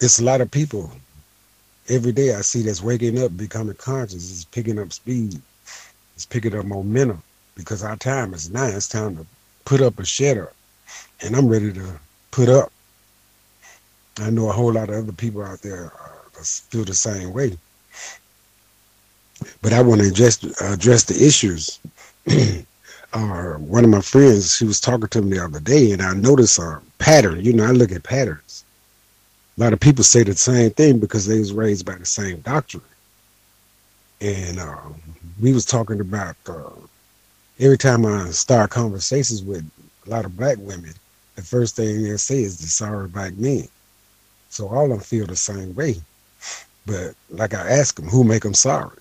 it's a lot of people every day I see that's waking up, becoming conscious, is picking up speed, it's picking up momentum because our time is now. It's time to put up or shut up, and I'm ready to put up. I know a whole lot of other people out there uh, feel the same way, but I want to address address the issues. uh, one of my friends, she was talking to me the other day, and I noticed a pattern. You know, I look at patterns. A lot of people say the same thing because they was raised by the same doctrine. And uh, we was talking about uh, every time I start conversations with a lot of black women, the first thing they say is the sorry black men. So all of them feel the same way. But like I ask them, who make them sorry?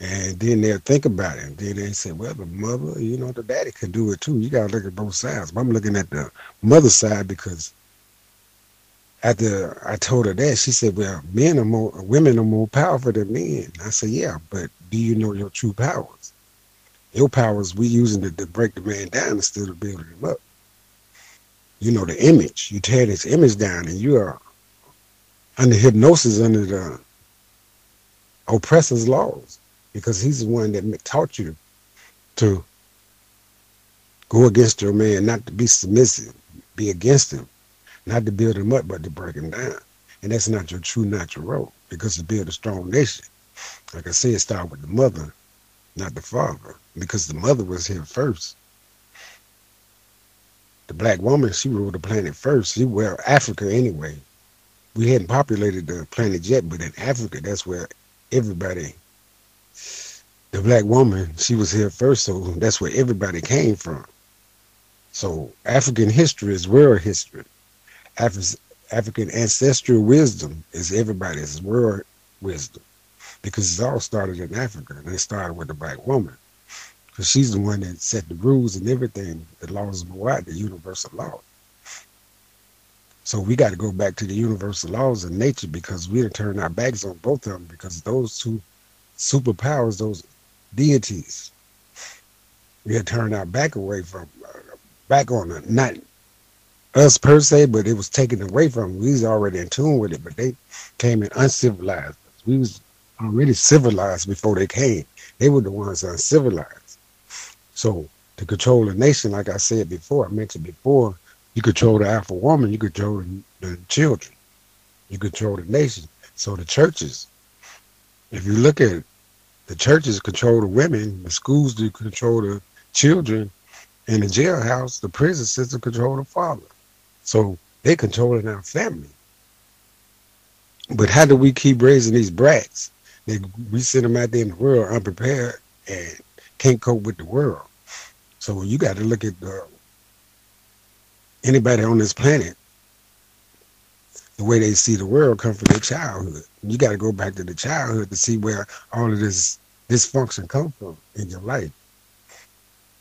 And then they'll think about it. And then they say, well, the mother, you know, the daddy can do it too. You got to look at both sides. But I'm looking at the mother side because after I told her that, she said, well, men are more, women are more powerful than men. I said, yeah, but do you know your true powers? Your powers, we using it to break the man down instead of building him up. You know, the image. You tear this image down and you are under hypnosis under the oppressor's laws because he's the one that taught you to go against your man, not to be submissive, be against him, not to build them up, but to break them down. And that's not your true natural role because to build a strong nation, like I said, start with the mother, not the father, because the mother was here first. The black woman, she ruled the planet first. She well, Africa anyway. We hadn't populated the planet yet, but in Africa, that's where everybody the black woman, she was here first, so that's where everybody came from. So African history is world history. Af- African ancestral wisdom is everybody's world wisdom because it all started in Africa and it started with the black woman because she's the one that set the rules and everything, the laws of Ma'at, the universal law. So we got to go back to the universal laws of nature because we have turned our backs on both of them because those two superpowers, those deities. We had turned our back away from, uh, back on it. Not us per se, but it was taken away from. We was already in tune with it, but they came in uncivilized. We was already civilized before they came. They were the ones uncivilized. So to control a nation, like I said before, I mentioned before, you control the alpha woman, you control the children, you control the nation. So the churches, if you look at the churches control the women, the schools do control the children, and the jailhouse, the prison system control the father. So they're controlling our family. But how do we keep raising these brats? They, we send them out there in the world unprepared and can't cope with the world. So you got to look at the, anybody on this planet the way they see the world come from their childhood. You got to go back to the childhood to see where all of this dysfunction come from in your life.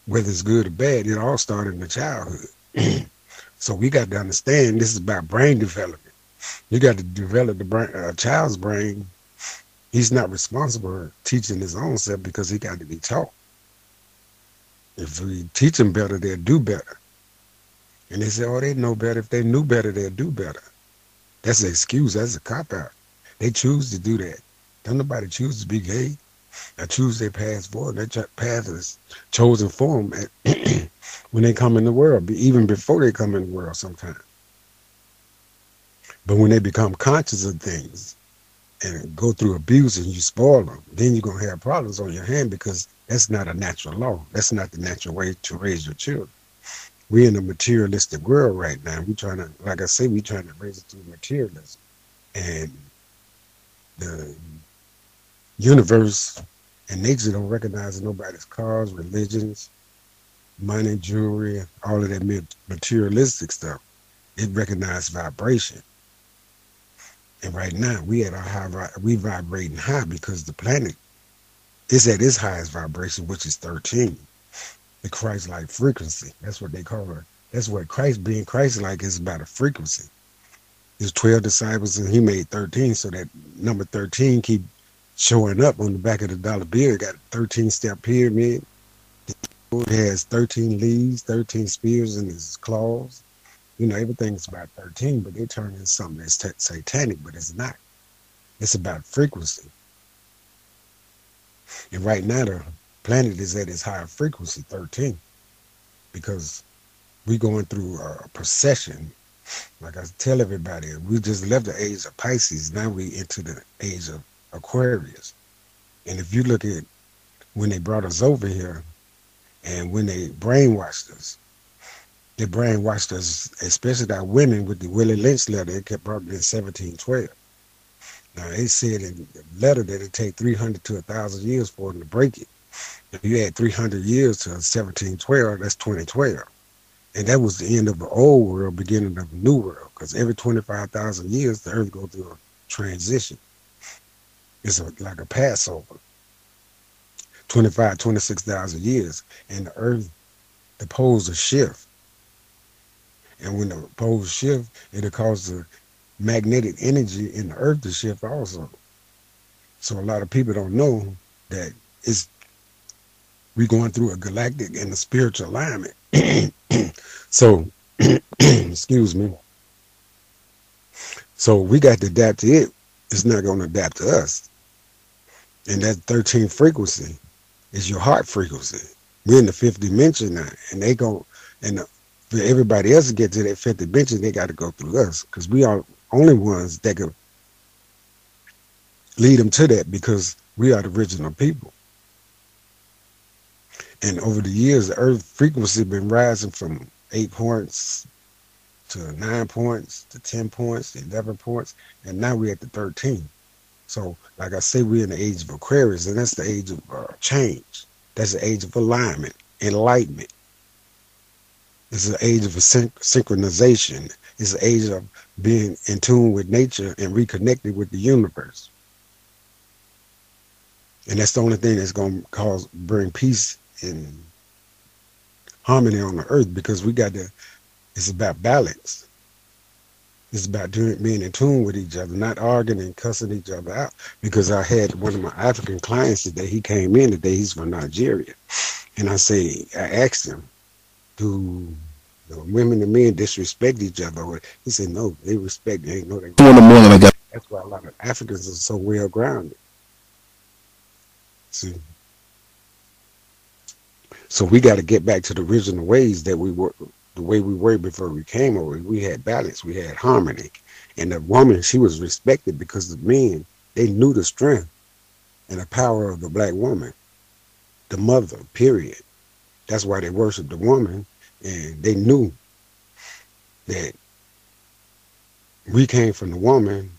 Whether it's good or bad, it all started in the childhood. so we got to understand this is about brain development. You got to develop the brain, uh, child's brain. He's not responsible for teaching his own self because he got to be taught. If we teach them better, they'll do better. And they say, oh, they know better. If they knew better, they'll do better. That's an excuse. That's a cop out. They choose to do that. Don't nobody choose to be gay. I choose their path forward. Their path is chosen for them when they come in the world, even before they come in the world sometimes. But when they become conscious of things and go through abuse and you spoil them, then you're going to have problems on your hand because that's not a natural law. That's not the natural way to raise your children. We're in a materialistic world right now. We're trying to, like I say, we're trying to raise it through materialism. And the universe and nature don't recognize nobody's cause, religions, money, jewelry, all of that materialistic stuff. It recognizes vibration. And right now we at our high, we vibrating high because the planet is at its highest vibration, which is 13, the Christ-like frequency. That's what they call it. That's what Christ being Christ-like is about a frequency. There's 12 disciples and he made 13, so that number 13 keep showing up on the back of the dollar bill. Got a 13 step pyramid. It has 13 leaves, 13 spears in his claws. you know, everything's about 13, but they turn into something that's t- satanic, but it's not. It's about frequency. And right now, the planet is at its higher frequency, 13, because we're going through a precession. Like I tell everybody, we just left the age of Pisces. Now we into the age of Aquarius. And if you look at when they brought us over here and when they brainwashed us, they brainwashed us, especially our women with the Willie Lynch letter. It kept brought in 1712. Now they said in the letter that it take 300 to 1,000 years for them to break it. If you add 300 years to 1712, that's 2012. And that was the end of the old world, beginning of the new world. Because every 25,000 years, the earth goes through a transition. It's a, like a Passover. 25, 26,000 years. And the earth, the poles will shift. And when the poles shift, it'll cause the magnetic energy in the earth to shift also. So a lot of people don't know that it's we going through a galactic and a spiritual alignment. so excuse me. So we got to adapt to it. It's not going to adapt to us. And that 13 frequency is your heart frequency. We're in the fifth dimension now, and they go and for everybody else to get to that fifth dimension, they got to go through us because we are only ones that can lead them to that because we are the original people. And over the years, the Earth frequency been rising from eight points to nine points to ten points to eleven points, and now we're at the thirteen. So, like I say, we're in the age of Aquarius, and that's the age of uh, change. That's the age of alignment, enlightenment. It's the age of syn- synchronization. It's the age of being in tune with nature and reconnected with the universe. And that's the only thing that's going to cause bring peace and harmony on the earth because we got to. It's about balance. It's about doing, being in tune with each other, not arguing and cussing each other out. Because I had one of my African clients today. He came in today. He's from Nigeria, and I say I asked him, "Do the women and men disrespect each other?" He said, "No, they respect. They know they." Two in the morning, I got. That's why a lot of Africans are so well grounded. See, so we got to get back to the original ways that we were, the way we were before we came over. We had balance, we had harmony, and the woman she was respected because the men they knew the strength and the power of the black woman, the mother. Period. That's why they worshiped the woman, and they knew that we came from the woman,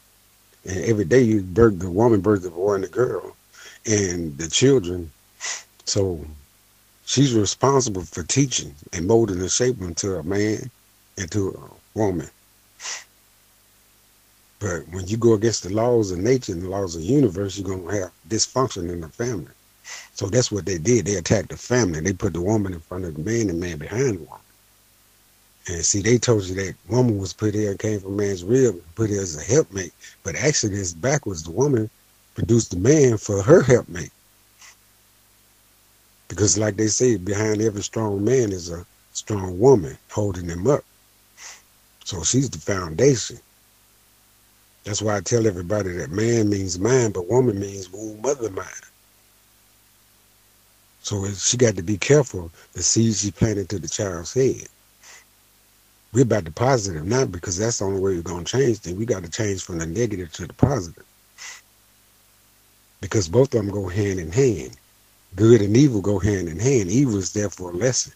and every day you birth the woman birth the boy and the girl, and the children. So she's responsible for teaching and molding and shaping to a man and to a woman. But when you go against the laws of nature and the laws of the universe, you're going to have dysfunction in the family. So that's what they did. They attacked the family. They put the woman in front of the man and the man behind the woman. And see, they told you that woman was put here and came from man's rib, put here as a helpmate. But actually, it's backwards. The woman produced the man for her helpmate. Because, like they say, behind every strong man is a strong woman holding him up. So she's the foundation. That's why I tell everybody that man means mind, but woman means womb mother mind. So she got to be careful the seeds she planted to the child's head. We're about the positive, not because that's the only way we're going to change things. We got to change from the negative to the positive. Because both of them go hand in hand. Good and evil go hand in hand. Evil is there for a lesson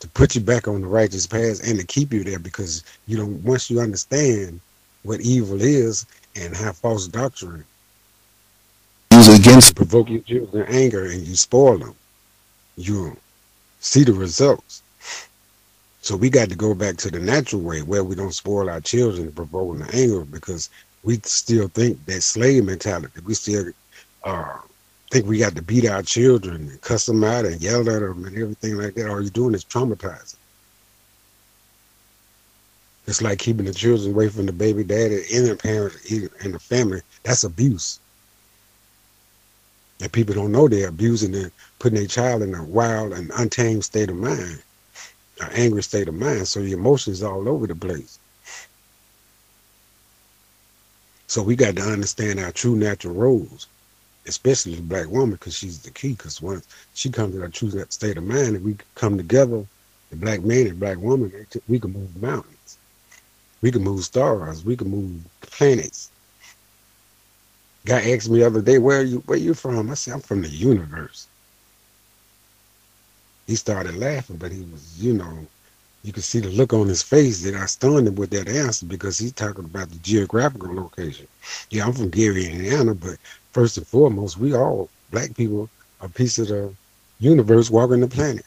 to put you back on the righteous path and to keep you there because you know once you understand what evil is and how false doctrine is against. provoke your children anger and you spoil them, you see the results. So we got to go back to the natural way where we don't spoil our children provoking the anger because we still think that slave mentality. We still uh, think we got to beat our children and cuss them out and yell at them and everything like that. All you're doing is traumatizing. It's like keeping the children away from the baby daddy and the parents and the family. That's abuse. And people don't know they're abusing and putting their child in a wild and untamed state of mind. an angry state of mind. So your emotions all over the place. So we got to understand our true natural roles, especially the black woman, because she's the key. Because once she comes to that state of mind, and we come together, the black man and black woman, we can move mountains, we can move stars, we can move planets. Guy asked me the other day, "Where you? Where you from?" I said, "I'm from the universe." He started laughing, but he was, you know, you could see the look on his face that I stunned him with that answer because he's talking about the geographical location. Yeah, I'm from Gary, Indiana, but first and foremost, we all black people are a piece of the universe walking the planet.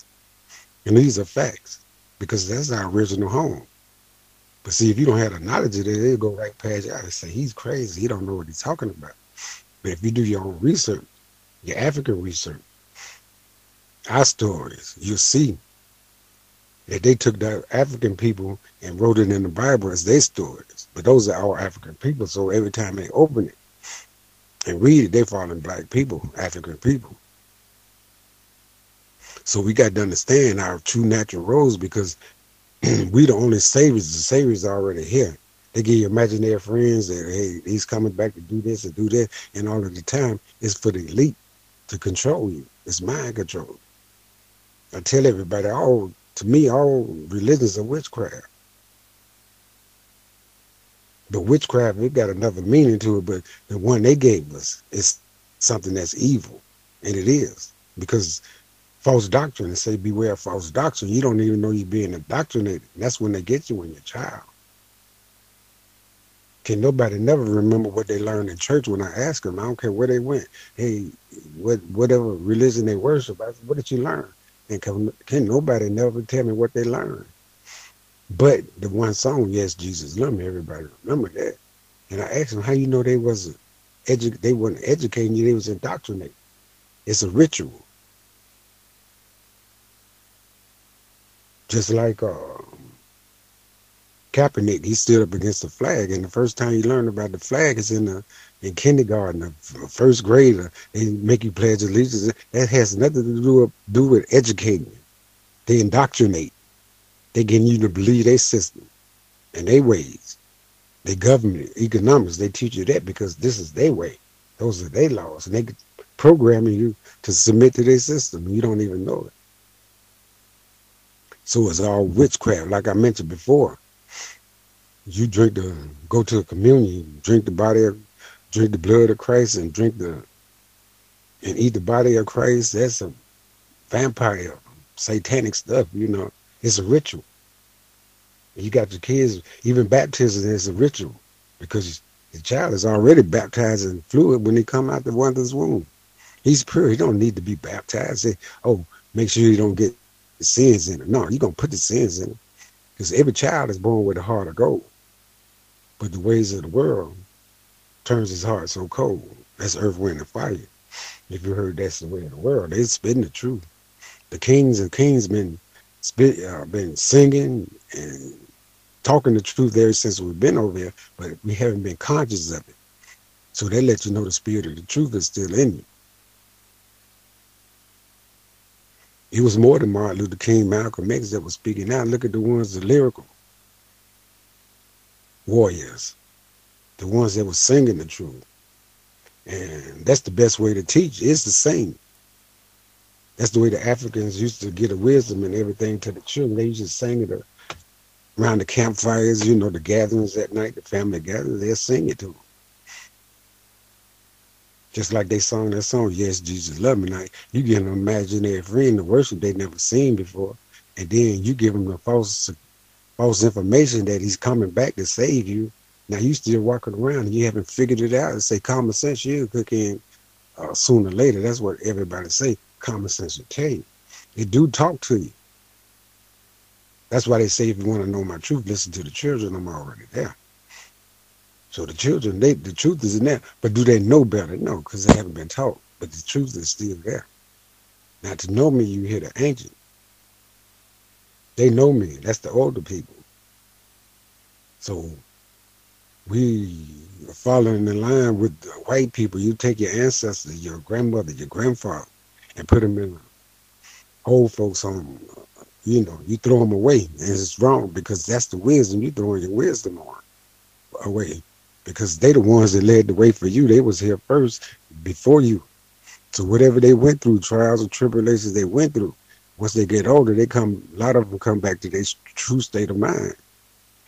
And these are facts because that's our original home. But see, if you don't have the knowledge of it, they'll go right past you and say, he's crazy. He don't know what he's talking about. But if you do your own research, your African research, our stories, you'll see that they took the African people and wrote it in the Bible as their stories. But those are our African people, so every time they open it and read it, they fall in black people, African people. So we got to understand our true natural roles because we the only saviors. The saviors are already here. They give you imaginary friends that hey, he's coming back to do this and do that, and all of the time it's for the elite to control you. It's mind control. I tell everybody, all to me, all religions are witchcraft. But witchcraft, it got another meaning to it. But the one they gave us is something that's evil, and it is because false doctrine. and say beware of false doctrine. You don't even know you're being indoctrinated. That's when they get you when you're a child. Can nobody never remember what they learned in church when I ask them? I don't care where they went. Hey, what whatever religion they worship, what did you learn? And can, can nobody never tell me what they learned? But the one song, Yes, Jesus Love Me, everybody remember that. And I asked them, how you know they wasn't edu- they weren't educating you, they was indoctrinating. It's a ritual. Just like um, Kaepernick, he stood up against the flag, and the first time you learn about the flag is in the in kindergarten, the first grade. They make you pledge allegiance. That has nothing to do with, do with educating. They indoctrinate. They getting you to believe their system and their ways. Their government, economics, they teach you that because this is their way. Those are their laws. And they programming you to submit to their system. You don't even know it. So it's all witchcraft, like I mentioned before. You drink the go to a communion, drink the body of drink the blood of Christ and drink the and eat the body of Christ. That's a vampire, satanic stuff, you know. It's a ritual. You got your kids, even baptism is a ritual because the child is already baptized in fluid when he come out the mother's womb. He's pure. He don't need to be baptized. Say, oh, make sure you don't get the sins in it. No, you're going to put the sins in it because every child is born with a heart of gold. But the ways of the world turns his heart so cold. That's earth, wind, and fire. If you heard that's the way of the world, they spitting the truth. The kings and kings been spit, uh, been singing and talking the truth there since we've been over here, but we haven't been conscious of it. So they let you know the spirit of the truth is still in you. It was more than Martin Luther King, Malcolm X that was speaking out. Look at the ones, the lyrical warriors, the ones that were singing the truth. And that's the best way to teach is to sing. That's the way the Africans used to get a wisdom and everything to the children. They used to sing it around the campfires, you know, the gatherings at night, the family gatherings, they'll sing it to them. Just like they sung that song, Yes, Jesus Love Me. Now, you get an imaginary friend to worship they never seen before, and then you give them the false false information that he's coming back to save you. Now you still walking around and you haven't figured it out. And say common sense, you'll cook in uh, sooner or later. That's what everybody say. Common sense will tell you. They do talk to you. That's why they say if you want to know my truth, listen to the children. I'm already there. So the children, they the truth is in there. But do they know better? No, because they haven't been taught. But the truth is still there. Now to know me, you hear the ancient. They know me. That's the older people. So we are following in line with the white people. You take your ancestors, your grandmother, your grandfather, and put them in old folks home, you know, you throw them away, and it's wrong because that's the wisdom you throwing your wisdom on away, because they the ones that led the way for you. They was here first before you. So whatever they went through, trials and tribulations they went through, once they get older, they come. A lot of them come back to their true state of mind,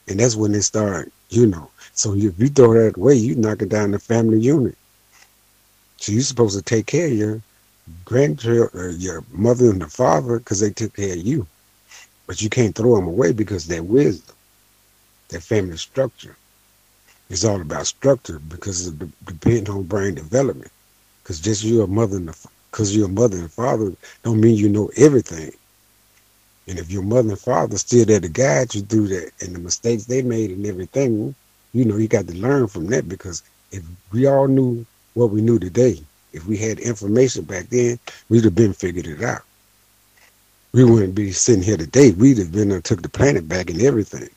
and that's when they start. You know, so if you throw that away, you knock it down the family unit. So you're supposed to take care of your grandchildren, uh, your mother and the father, because they took care of you. But you can't throw them away because their wisdom, their family structure. It's all about structure because it depends on brain development. Because just you're a mother and because you're a mother and father don't mean you know everything. And if your mother and father still there to guide you through that and the mistakes they made and everything, you know, you got to learn from that because if we all knew what we knew today, if we had information back then, we'd have been figured it out. We wouldn't be sitting here today. We'd have been and took the planet back and everything.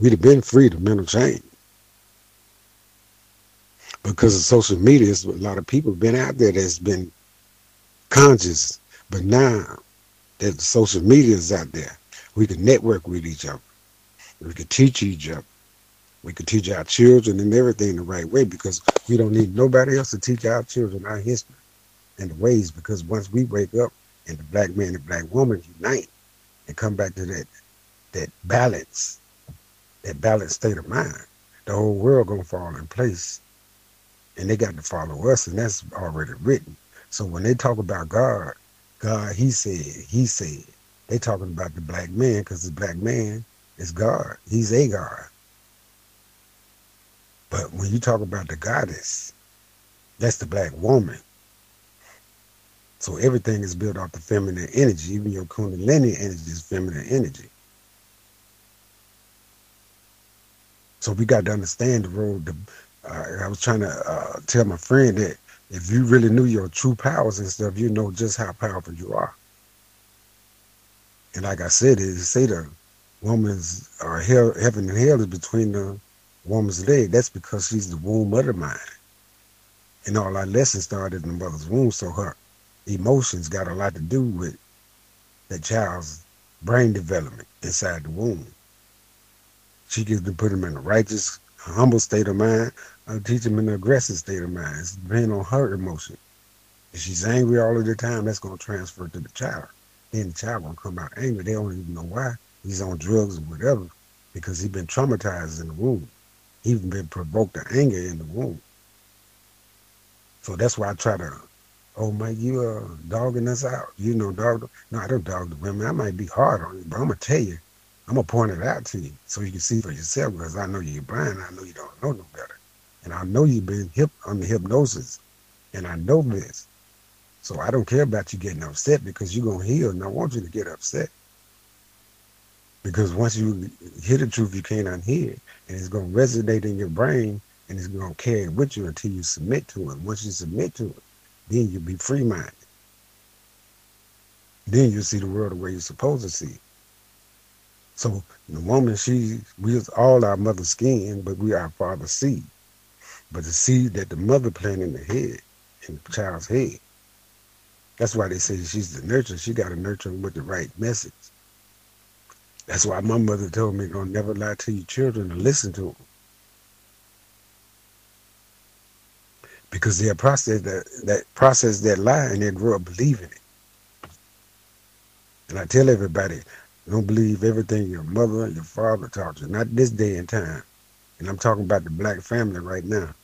We'd have been free to mental change. Because of social media, a lot of people been out there that's been conscious. But now that social media is out there, we can network with each other. We can teach each other. We can teach our children and everything the right way because we don't need nobody else to teach our children our history and the ways. Because once we wake up and the black man and black woman unite and come back to that that balance, that balanced state of mind, the whole world gonna fall in place. And they got to follow us, and that's already written. So when they talk about God, God, He said, He said, they talking about the black man because the black man is God. He's a God. But when you talk about the goddess, that's the black woman. So everything is built off the feminine energy. Even your kundalini energy is feminine energy. So we got to understand the. The, uh, I was trying to uh, tell my friend that if you really knew your true powers and stuff, you know just how powerful you are. And like I said, it say the woman's uh, hell, heaven and hell is between the woman's leg. That's because she's the womb of the mind. And all our lessons started in the mother's womb, so her emotions got a lot to do with the child's brain development inside the womb. She gets to put them in a righteous, humble state of mind, or teach them in an aggressive state of mind. It's depending on her emotion. If she's angry all of the time, that's going to transfer to the child. Then the child to come out angry. They don't even know why. He's on drugs or whatever because he's been traumatized in the womb. He's been provoked to anger in the womb. So that's why I try to oh my, you are dogging us out. You know, dog. No, I don't dog the women. I might be hard on you, but I'm gonna tell you, I'm gonna point it out to you so you can see for yourself. Because I know you're blind. I know you don't know no better, and I know you've been hip on the hypnosis, and I know this. So I don't care about you getting upset because you're gonna heal, and I want you to get upset. Because once you hear the truth, you can't unhear it, and it's gonna resonate in your brain, and it's gonna carry it with you until you submit to it. Once you submit to it then you'll be free minded. Then you'll see the world the way you're supposed to see. So the woman, she we is all our mother's skin, but we are father's seed. But the seed that the mother planted in the head, in the child's head. That's why they say she's the nurturer. She got to nurture them with the right message. That's why my mother told me, don't never lie to your children and listen to them. Because they'll process that, that process that lie and they grow up believing it. And I tell everybody, don't believe everything your mother your father taught you. Not this day and time. And I'm talking about the black family right now.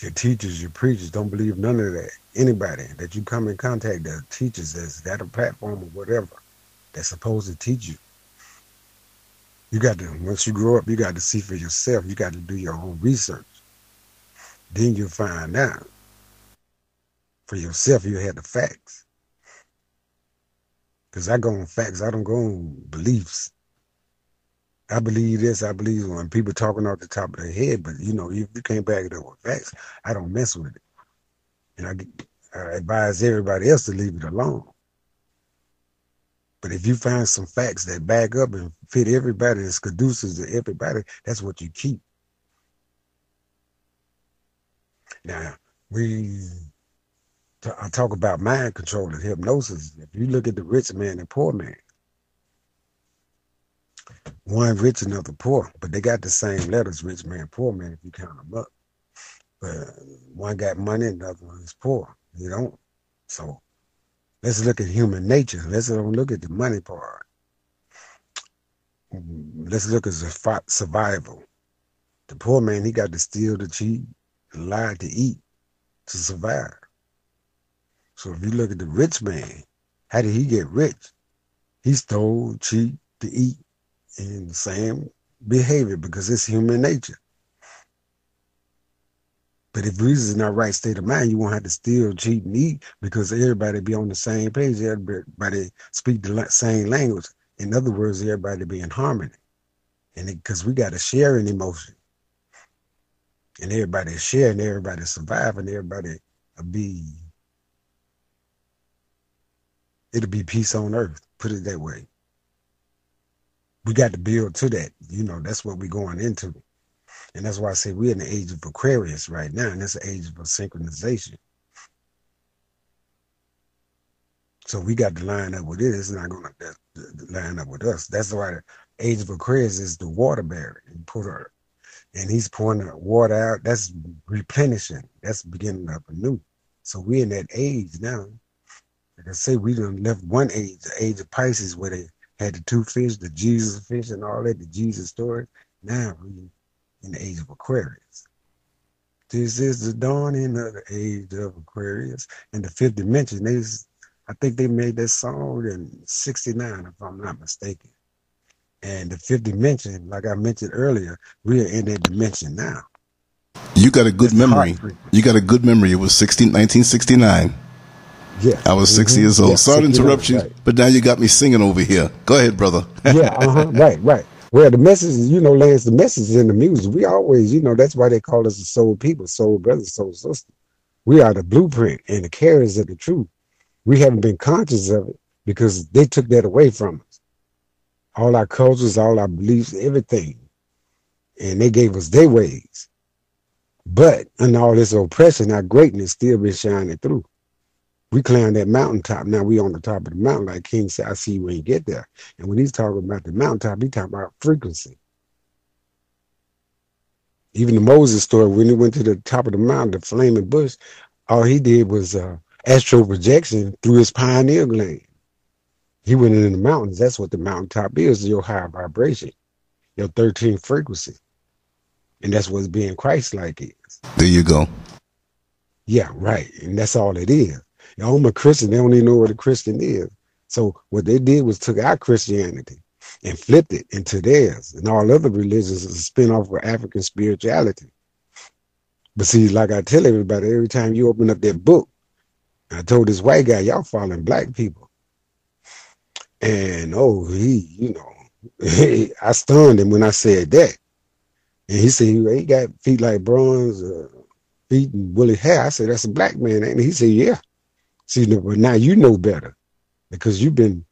Your teachers, your preachers, don't believe none of that. Anybody that you come in contact that teaches that's got a platform or whatever that's supposed to teach you you got to, once you grow up, you got to see for yourself. You got to do your own research. Then you'll find out for yourself, you have the facts. Because I go on facts, I don't go on beliefs. I believe this, I believe when people talking off the top of their head, but you know, if you can't back it up with facts, I don't mess with it. And I, I advise everybody else to leave it alone. But if you find some facts that back up and fit everybody, that's conducive to everybody, that's what you keep. Now, we I talk about mind control and hypnosis. If you look at the rich man and poor man, one rich, and another poor, but they got the same letters, rich man, poor man, if you count them up. But one got money, another one is poor. You don't. So let's look at human nature. Let's don't look at the money part. Let's look at survival. The poor man, he got to steal, to cheat, to lie, to eat, to survive. So if you look at the rich man, how did he get rich? He stole, cheat, to eat, and the same behavior because it's human nature. But if is in our right state of mind, you won't have to steal, cheat, and eat because everybody be on the same page. Everybody speak the same language. In other words, everybody be in harmony. And because we got to share an emotion. And everybody sharing, everybody surviving, everybody be it'll be peace on earth. Put it that way. We got to build to that. You know, that's what we're going into. And that's why I say we're in the age of Aquarius right now, and that's the age of synchronization. So we got to line up with it. It's not going to line up with us. That's why the age of Aquarius is the water bearer put her, and he's pouring the water out. That's replenishing. That's beginning up anew. So we're in that age now. Like I say, we done left one age, the age of Pisces, where they had the two fish, the Jesus fish, and all that, the Jesus story. Now we in the age of Aquarius. This is the dawning of the age of Aquarius. And the fifth dimension, they, I think they made that song in 69, if I'm not mistaken. And the fifth dimension, like I mentioned earlier, we are in that dimension now. You got a good That's memory. You got a good memory. It was 16, 1969. Yeah. I was 6 mm-hmm. years old. Yeah, Sorry to interrupt you, right. but now you got me singing over here. Go ahead, brother. yeah, uh-huh. right, right. Well, the message, you know, Lance, the message is in the music. We always, you know, that's why they call us the soul people, soul brothers, soul sisters. We are the blueprint and the carriers of the truth. We haven't been conscious of it because they took that away from us. All our cultures, all our beliefs, everything. And they gave us their ways. But in all this oppression, our greatness still been shining through. We climbed that mountaintop. Now we on the top of the mountain, like King said, I see you when you get there. And when he's talking about the mountaintop, he talking about frequency. Even the Moses story, when he went to the top of the mountain, the flaming bush, all he did was uh, astral projection through his pineal gland. He went in the mountains. That's what the mountaintop is, your high vibration, your 13th frequency. And that's what's being Christ-like is. There you go. Yeah, right. And that's all it is. I'm a Christian. They don't even know what a Christian is. So what they did was took our Christianity and flipped it into theirs. And all other religions is a spin-off of African spirituality. But see, like I tell everybody, every time you open up that book, I told this white guy, y'all following black people. And oh, he, you know, I stunned him when I said that. And he said he got feet like bronze, uh, feet and woolly hair. I said, that's a black man. And he said, yeah. See, but now you know better because you've been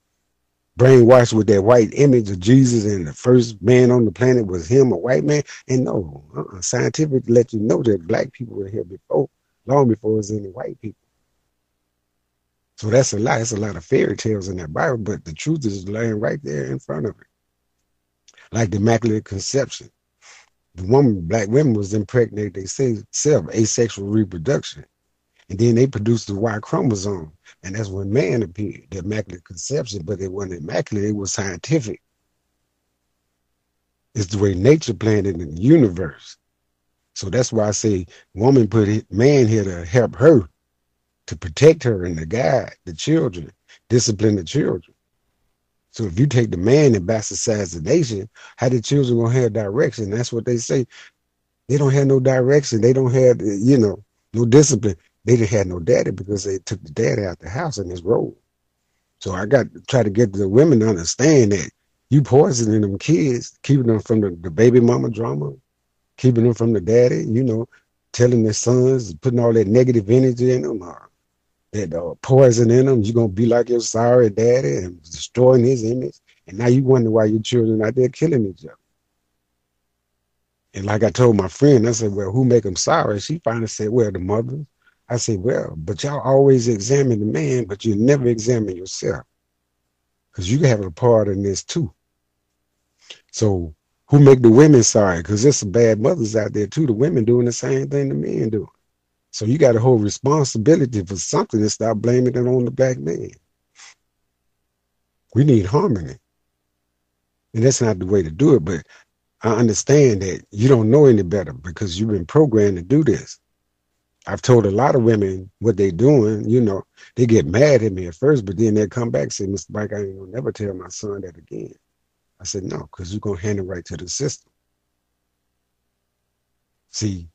brainwashed with that white image of Jesus and the first man on the planet was him, a white man. And no, uh-uh. scientific let you know that black people were here before, long before was any white people. So that's a lot. That's a lot of fairy tales in that Bible, but the truth is laying right there in front of it. Like the Immaculate Conception. The woman, black women was impregnated they say self asexual reproduction. And then they produced the Y chromosome. And that's when man appeared, the immaculate conception, but it wasn't immaculate, it was scientific. It's the way nature planned it in the universe. So that's why I say woman put man here to help her, to protect her and to guide the children, discipline the children. So if you take the man and bastardized the nation, how the children gonna have direction? That's what they say. They don't have no direction. They don't have, you know, no discipline they didn't have no daddy because they took the daddy out the house in his role. So I got to try to get the women to understand that you poisoning them kids, keeping them from the, the baby mama drama, keeping them from the daddy, you know, telling their sons, putting all that negative energy in them, or that uh, poison in them, you're going to be like your sorry daddy and destroying his image. And now you wonder why your children out there killing each other. And like I told my friend, I said, well, who make them sorry? She finally said, well, the mothers. I say, well, but y'all always examine the man, but you never examine yourself. Because you have a part in this too. So who make the women sorry? Because there's some bad mothers out there too. The women doing the same thing the men do. So you got a whole responsibility for something and stop blaming it on the black man. We need harmony. And that's not the way to do it, but I understand that you don't know any better because you've been programmed to do this. I've told a lot of women what they're doing, you know, they get mad at me at first, but then they come back and say, Mr. Mike, I ain't gonna never tell my son that again. I said, no, because you're gonna hand it right to the system. See,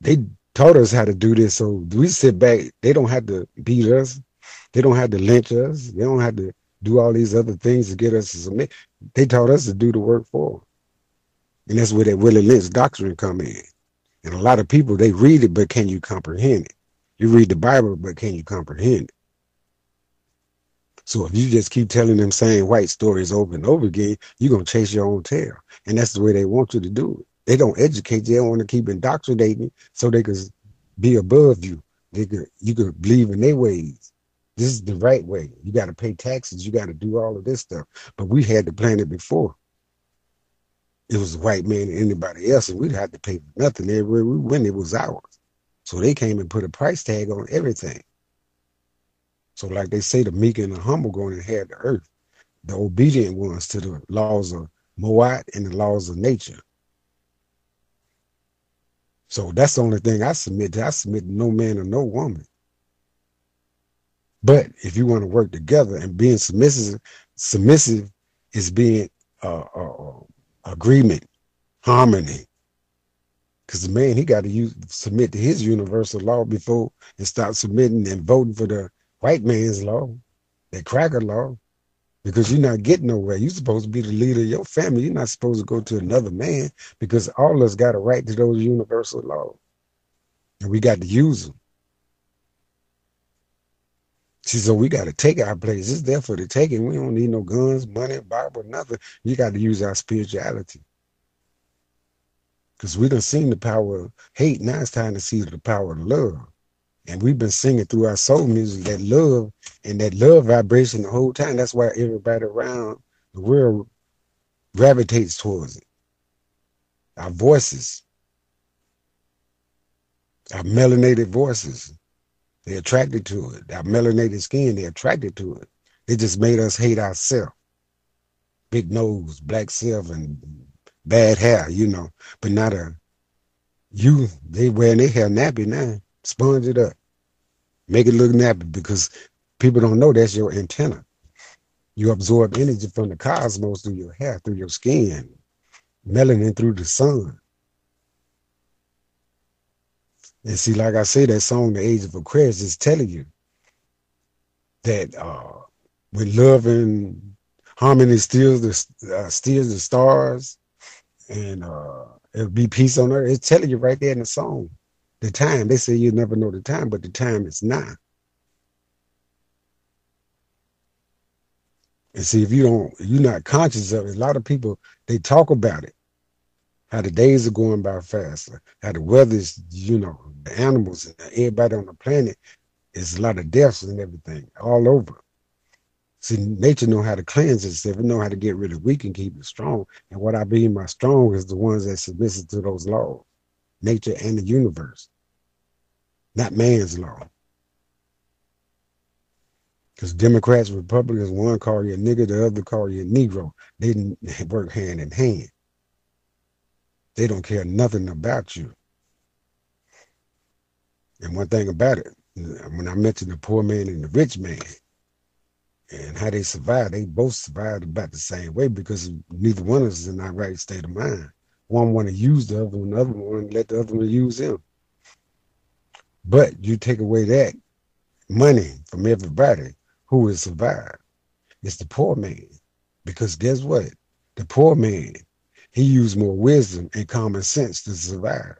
they taught us how to do this, so we sit back, they don't have to beat us, they don't have to lynch us, they don't have to do all these other things to get us to submit. They taught us to do the work for them. And that's where that Willie Lynch doctrine come in. And a lot of people, they read it, but can you comprehend it? You read the Bible, but can you comprehend it? So if you just keep telling them same white stories over and over again, you're going to chase your own tail. And that's the way they want you to do it. They don't educate you. They want to keep indoctrinating so they can be above you. They could, you could believe in their ways. This is the right way. You got to pay taxes. You got to do all of this stuff. But we had to plan it before it was a white man and anybody else, and we'd have to pay nothing everywhere we went. It was ours. So they came and put a price tag on everything. So, like they say, the meek and the humble going to inherit the earth, the obedient ones to the laws of Ma'at and the laws of nature. So that's the only thing I submit to. I submit to no man or no woman. But if you want to work together and being submissive, submissive is being uh, uh, uh agreement, harmony. Because the man, he got to use, submit to his universal law before and start submitting and voting for the white man's law, that cracker law. Because you're not getting nowhere. You're supposed to be the leader of your family. You're not supposed to go to another man because all of us got a right to those universal laws. And we got to use them. She said, we got to take our place. It's there for the taking. We don't need no guns, money, Bible, nothing. You got to use our spirituality. Because we done seen the power of hate. Now it's time to see the power of love. And we've been singing through our soul music that love and that love vibration the whole time. That's why everybody around the world gravitates towards it. Our voices, our melanated voices. They're attracted to it. Our melanated skin, they're attracted to it. It just made us hate ourselves. Big nose, black self, and bad hair, you know. But not a you. They wearing their hair nappy now. Sponge it up. Make it look nappy because people don't know that's your antenna. You absorb energy from the cosmos through your hair, through your skin, melanin through the sun. And see, like I say, that song, The Age of Aquarius, is telling you that uh, when love and harmony steals the uh, steals the stars, and uh, it'll be peace on earth. It's telling you right there in the song. The time they say you never know the time, but the time is now. And see, if you don't, you're not conscious of it. A lot of people they talk about it, how the days are going by faster, how the weather's, you know, the animals and everybody on the planet is a lot of deaths and everything all over. See, nature know how to cleanse itself. It know how to get rid of weak and keep it strong. And what I mean by strong is the ones that submit to those laws, nature and the universe, not man's law. Because Democrats, Republicans, one call you a nigger, the other call you a Negro. They didn't work hand in hand. They don't care nothing about you. And one thing about it, when I mentioned the poor man and the rich man and how they survived, they both survived about the same way because neither one of us is in our right state of mind. One want to use the other one, the other one let the other one use him. But you take away that money from everybody who will survive. It's the poor man. Because guess what? The poor man he used more wisdom and common sense to survive.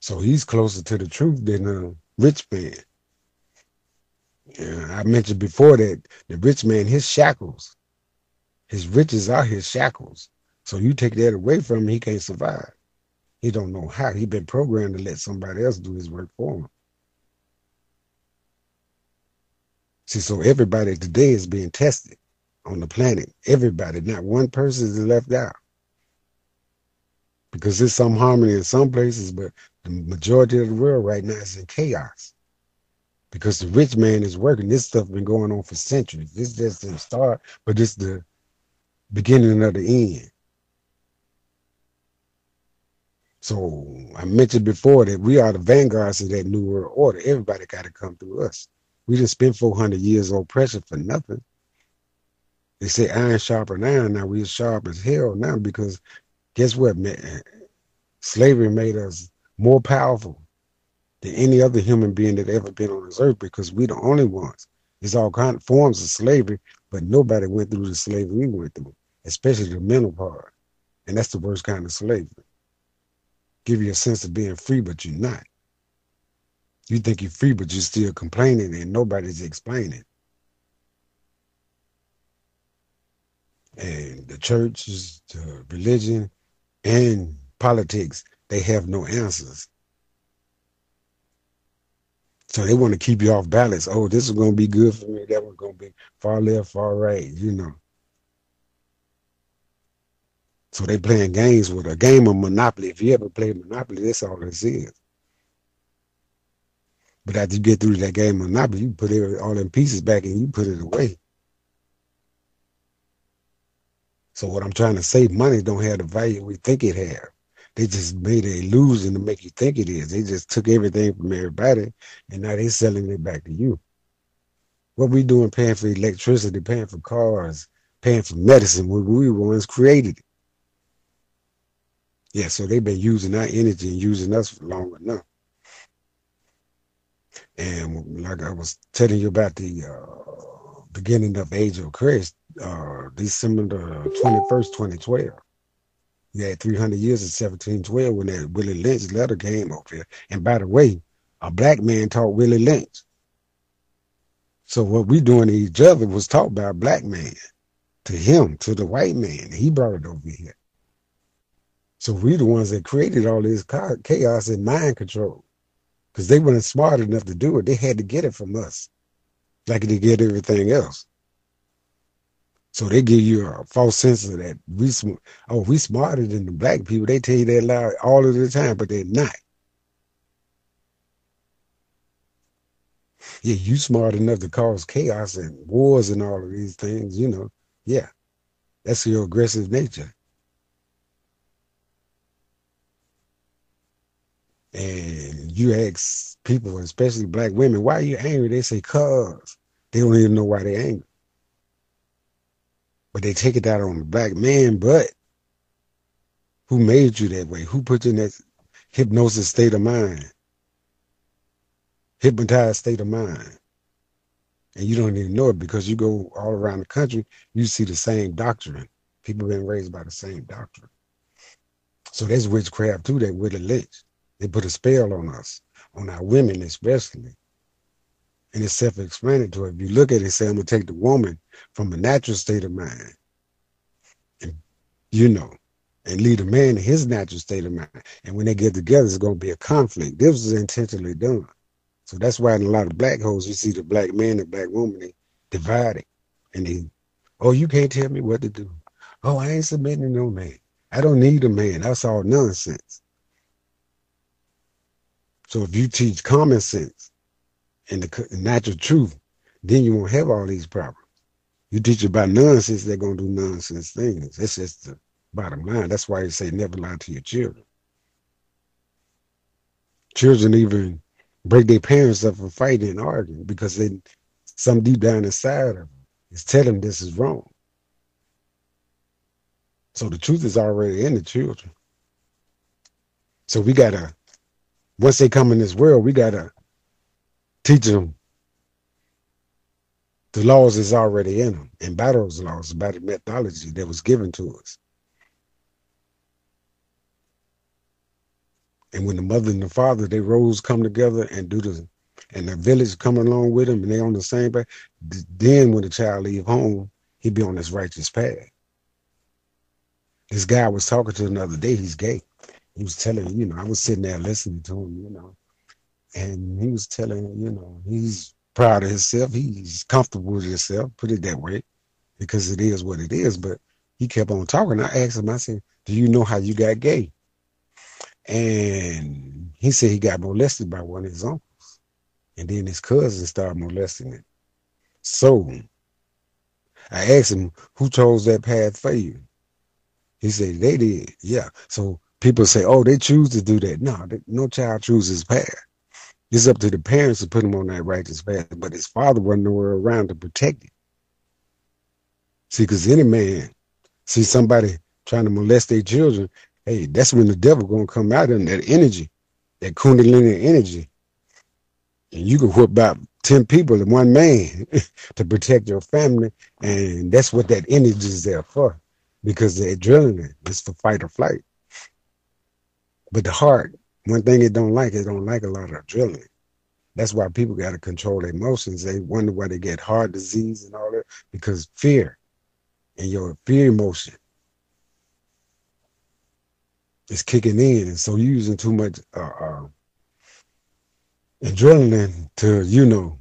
So he's closer to the truth than a rich man. Yeah, I mentioned before that the rich man, his shackles, his riches are his shackles. So you take that away from him, he can't survive. He don't know how. He been programmed to let somebody else do his work for him. See, so everybody today is being tested on the planet. Everybody, not one person is left out. Because there's some harmony in some places, but the majority of the world right now is in chaos. Because the rich man is working. This stuff been going on for centuries. This just didn't start, but it's the beginning of the end. So I mentioned before that we are the vanguards of that new world order. Everybody got to come through us. We didn't spend 400 years of oppression for nothing. They say iron sharper iron. Now we're sharp as hell now because guess what, man? Slavery made us more powerful than any other human being that ever been on this earth because we the only ones. There's all kind of forms of slavery, but nobody went through the slavery we went through, especially the mental part. And that's the worst kind of slavery give you a sense of being free, but you're not. You think you're free, but you're still complaining and nobody's explaining. And the churches, the religion, and politics, they have no answers. So they want to keep you off balance. Oh, this is going to be good for me. That one's going to be far left, far right, you know. So they playing games with a game of Monopoly. If you ever played Monopoly, that's all this is. But after you get through that game of Monopoly, you put it, all them pieces back and you put it away. So what I'm trying to say, money don't have the value we think it have. They just made an illusion to make you think it is. They just took everything from everybody and now they selling it back to you. What we doing paying for electricity, paying for cars, paying for medicine when we were ones created it. Yeah, so they've been using our energy and using us for long enough. And like I was telling you about the uh, beginning of Age of Christ, uh, December 21st, 2012. You had 300 years of 1712 when that Willie Lynch letter came over here. And by the way, a black man taught Willie Lynch. So what we doing to each other was taught by a black man to him, to the white man. He brought it over here. So we the ones that created all this chaos and mind control. Because they weren't smart enough to do it. They had to get it from us. Like they get everything else. So they give you a false sense of that we oh we smarter than the black people. They tell you that loud all of the time, but they're not. Yeah, you smart enough to cause chaos and wars and all of these things, you know. Yeah. That's your aggressive nature. and you ask people, especially black women, why are you angry? They say, cause they don't even know why they're angry. But they take it out on the black man, but who made you that way? Who put you in that hypnosis state of mind? Hypnotized state of mind. And you don't even know it because you go all around the country, you see the same doctrine. People been raised by the same doctrine. So that's witchcraft too, that Willie Lynch. They put a spell on us, on our women especially. And it's self-explanatory. If you look at it, say, I'm gonna take the woman from a natural state of mind, and you know, and lead a man in his natural state of mind. And when they get together, it's gonna be a conflict. This was intentionally done. So that's why in a lot of black holes, you see the black man and black woman they divided, and they, oh, you can't tell me what to do. Oh, I ain't submitting to no man. I don't need a man. That's all nonsense. So if you teach common sense and the natural truth, then you won't have all these problems. You teach about nonsense, they're gonna do nonsense things. That's just the bottom line. That's why you say never lie to your children. Children even break their parents up for fighting and arguing because they some deep down inside of them is telling them this is wrong. So the truth is already in the children. So we gotta once they come in this world, we gotta teach them the laws is already in them, and by those laws, by the methodology that was given to us. And when the mother and the father, they roles come together and do the, and the village come along with them, and they on the same path. Then when the child leave home, he be on this righteous path. This guy was talking to another day. He's gay. he was telling, you know, I was sitting there listening to him, you know, and he was telling, you know, he's proud of himself. He's comfortable with himself, put it that way, because it is what it is. But he kept on talking. I asked him, I said, Do you know how you got gay? And he said he got molested by one of his uncles. And then his cousin started molesting him. So I asked him, Who chose that path for you? He said, They did. Yeah. So people say, Oh, they choose to do that. No, no child chooses path. It's up to the parents to put him on that righteous path, but his father wasn't nowhere around to protect him. See, because any man see somebody trying to molest their children, hey, that's when the devil gonna come out in that energy, that kundalini energy. And you can whip about 10 people and one man to protect your family. And that's what that energy is there for. Because the adrenaline is for fight or flight. But the heart, one thing it don't like, it don't like a lot of adrenaline. That's why people got to control their emotions. They wonder why they get heart disease and all that because fear and your fear emotion is kicking in, and so you're using too much uh, uh, adrenaline to you know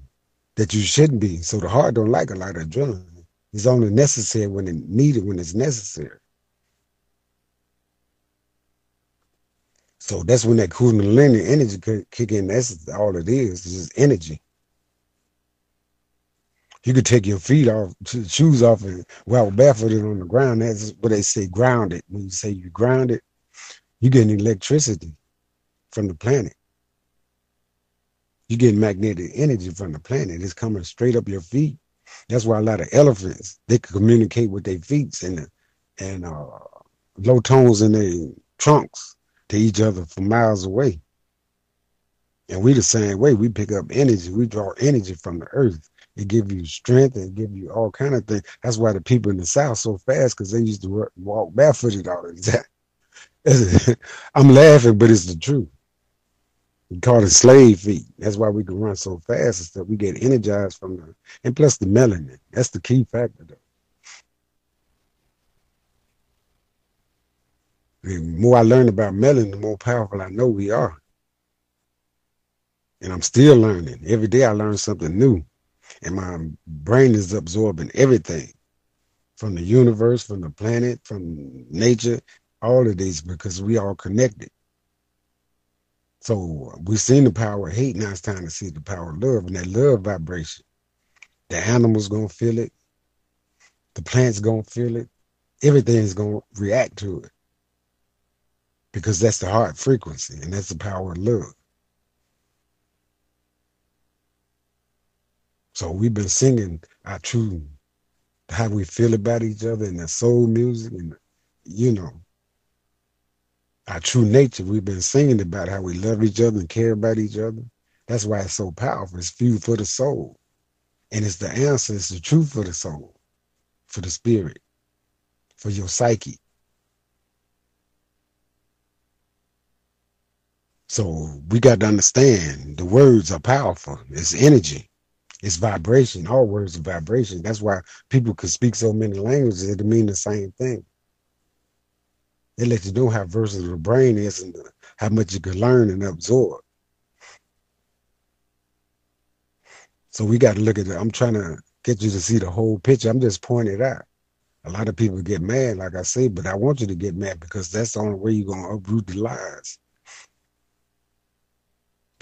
that you shouldn't be. So the heart don't like a lot of adrenaline. It's only necessary when it needed when it's necessary. So that's when that kundalini energy kick in. That's all it is. It's just energy. You could take your feet off, shoes off, and walk barefooted on the ground. That's what they say grounded. When you say you grounded, you're getting electricity from the planet. You're getting magnetic energy from the planet. It's coming straight up your feet. That's why a lot of elephants they can communicate with their feet and and uh, low tones in their trunks to each other from miles away. And we the same way. We pick up energy. We draw energy from the earth. It give you strength and give you all kind of things. That's why the people in the South so fast because they used to walk barefooted all the time. I'm laughing, but it's the truth. We call it slave feet. That's why we can run so fast and stuff. We get energized from the, and plus the melanin. That's the key factor, though. The more I learn about melanin, the more powerful I know we are. And I'm still learning. Every day I learn something new. And my brain is absorbing everything from the universe, from the planet, from nature, all of these because we all connected. So we've seen the power of hate. Now it's time to see the power of love and that love vibration. The animals gonna feel it. The plants gonna feel it. Everything's gonna react to it because that's the heart frequency and that's the power of love. So we've been singing our true, how we feel about each other and the soul music and, you know, our true nature. We've been singing about how we love each other and care about each other. That's why it's so powerful. It's food for the soul. And it's the answer, it's the truth for the soul, for the spirit, for your psyche. So we got to understand the words are powerful. It's energy. It's vibration. All words are vibration. That's why people can speak so many languages. It mean the same thing. It lets you know how versatile the brain is and how much you can learn and absorb. So we got to look at it. I'm trying to get you to see the whole picture. I'm just pointing it out. A lot of people get mad, like I say, but I want you to get mad because that's the only way you're going to uproot the lies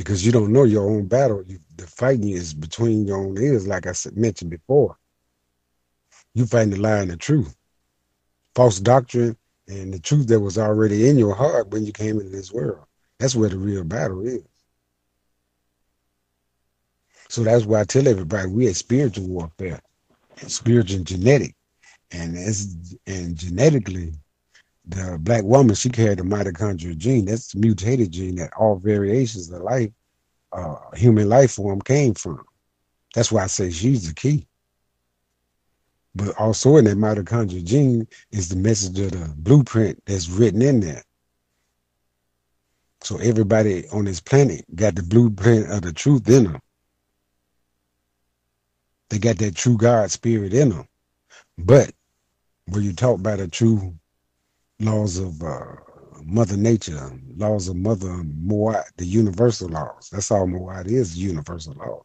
because you don't know your own battle. You, the fighting is between your own ears, like I mentioned before. You find the lie and the truth, false doctrine, and the truth that was already in your heart when you came into this world. That's where the real battle is. So that's why I tell everybody we have spiritual warfare, spiritual and genetic, and and genetically, the black woman, she carried the mitochondrial gene. That's the mutated gene that all variations of life, uh, human life form came from. That's why I say she's the key. But also in that mitochondrial gene is the message of the blueprint that's written in there. So everybody on this planet got the blueprint of the truth in them. They got that true God spirit in them. But when you talk about the true laws of uh, Mother Nature, laws of Mother Ma'at, the universal laws. That's all Ma'at is, universal law.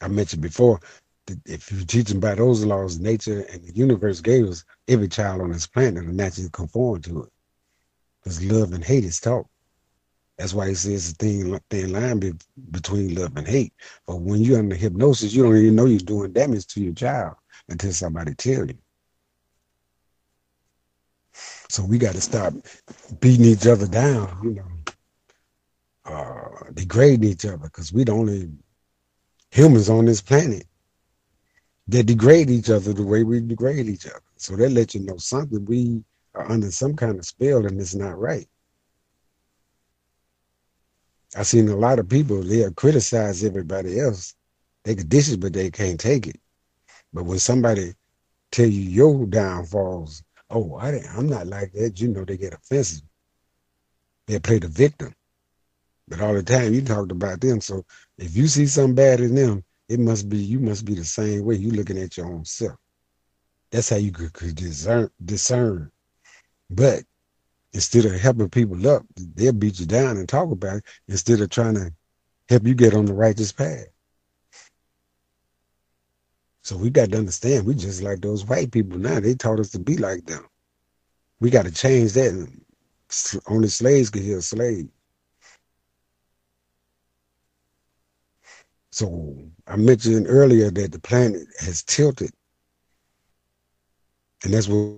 I mentioned before that if you teach them by those laws, nature and the universe gave us every child on this planet will naturally conform to it. Because love and hate is taught. That's why he says the thin, thin line be, between love and hate. But when you're under hypnosis, you don't even know you're doing damage to your child until somebody tell you. So we got to stop beating each other down, you know, uh, degrading each other, because we the only humans on this planet that degrade each other the way we degrade each other. So that lets you know something. We are under some kind of spell and it's not right. I've seen a lot of people, they'll criticize everybody else. They could dish it, but they can't take it. But when somebody tell you your downfalls, oh, I didn't, I'm not like that, you know, they get offensive. They play the victim. But all the time you talked about them. So if you see something bad in them, it must be you must be the same way. You looking at your own self. That's how you could, could discern discern. But instead of helping people up, they'll beat you down and talk about it instead of trying to help you get on the righteous path. So we got to understand, we just like those white people now. They taught us to be like them. We got to change that. Only slaves could heal slave. So I mentioned earlier that the planet has tilted. And that's what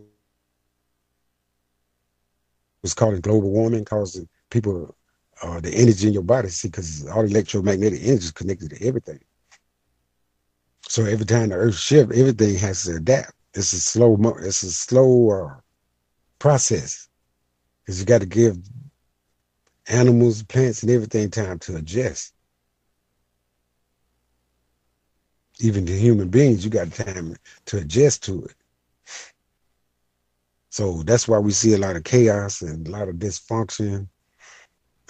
was called global warming, causing people uh, the energy in your body. See, because all electromagnetic energy is connected to everything. So every time the Earth shifts, everything has to adapt. It's a slow, it's a slow process because you got to give animals, plants, and everything time to adjust. Even the human beings, you got time to adjust to it. So that's why we see a lot of chaos and a lot of dysfunction,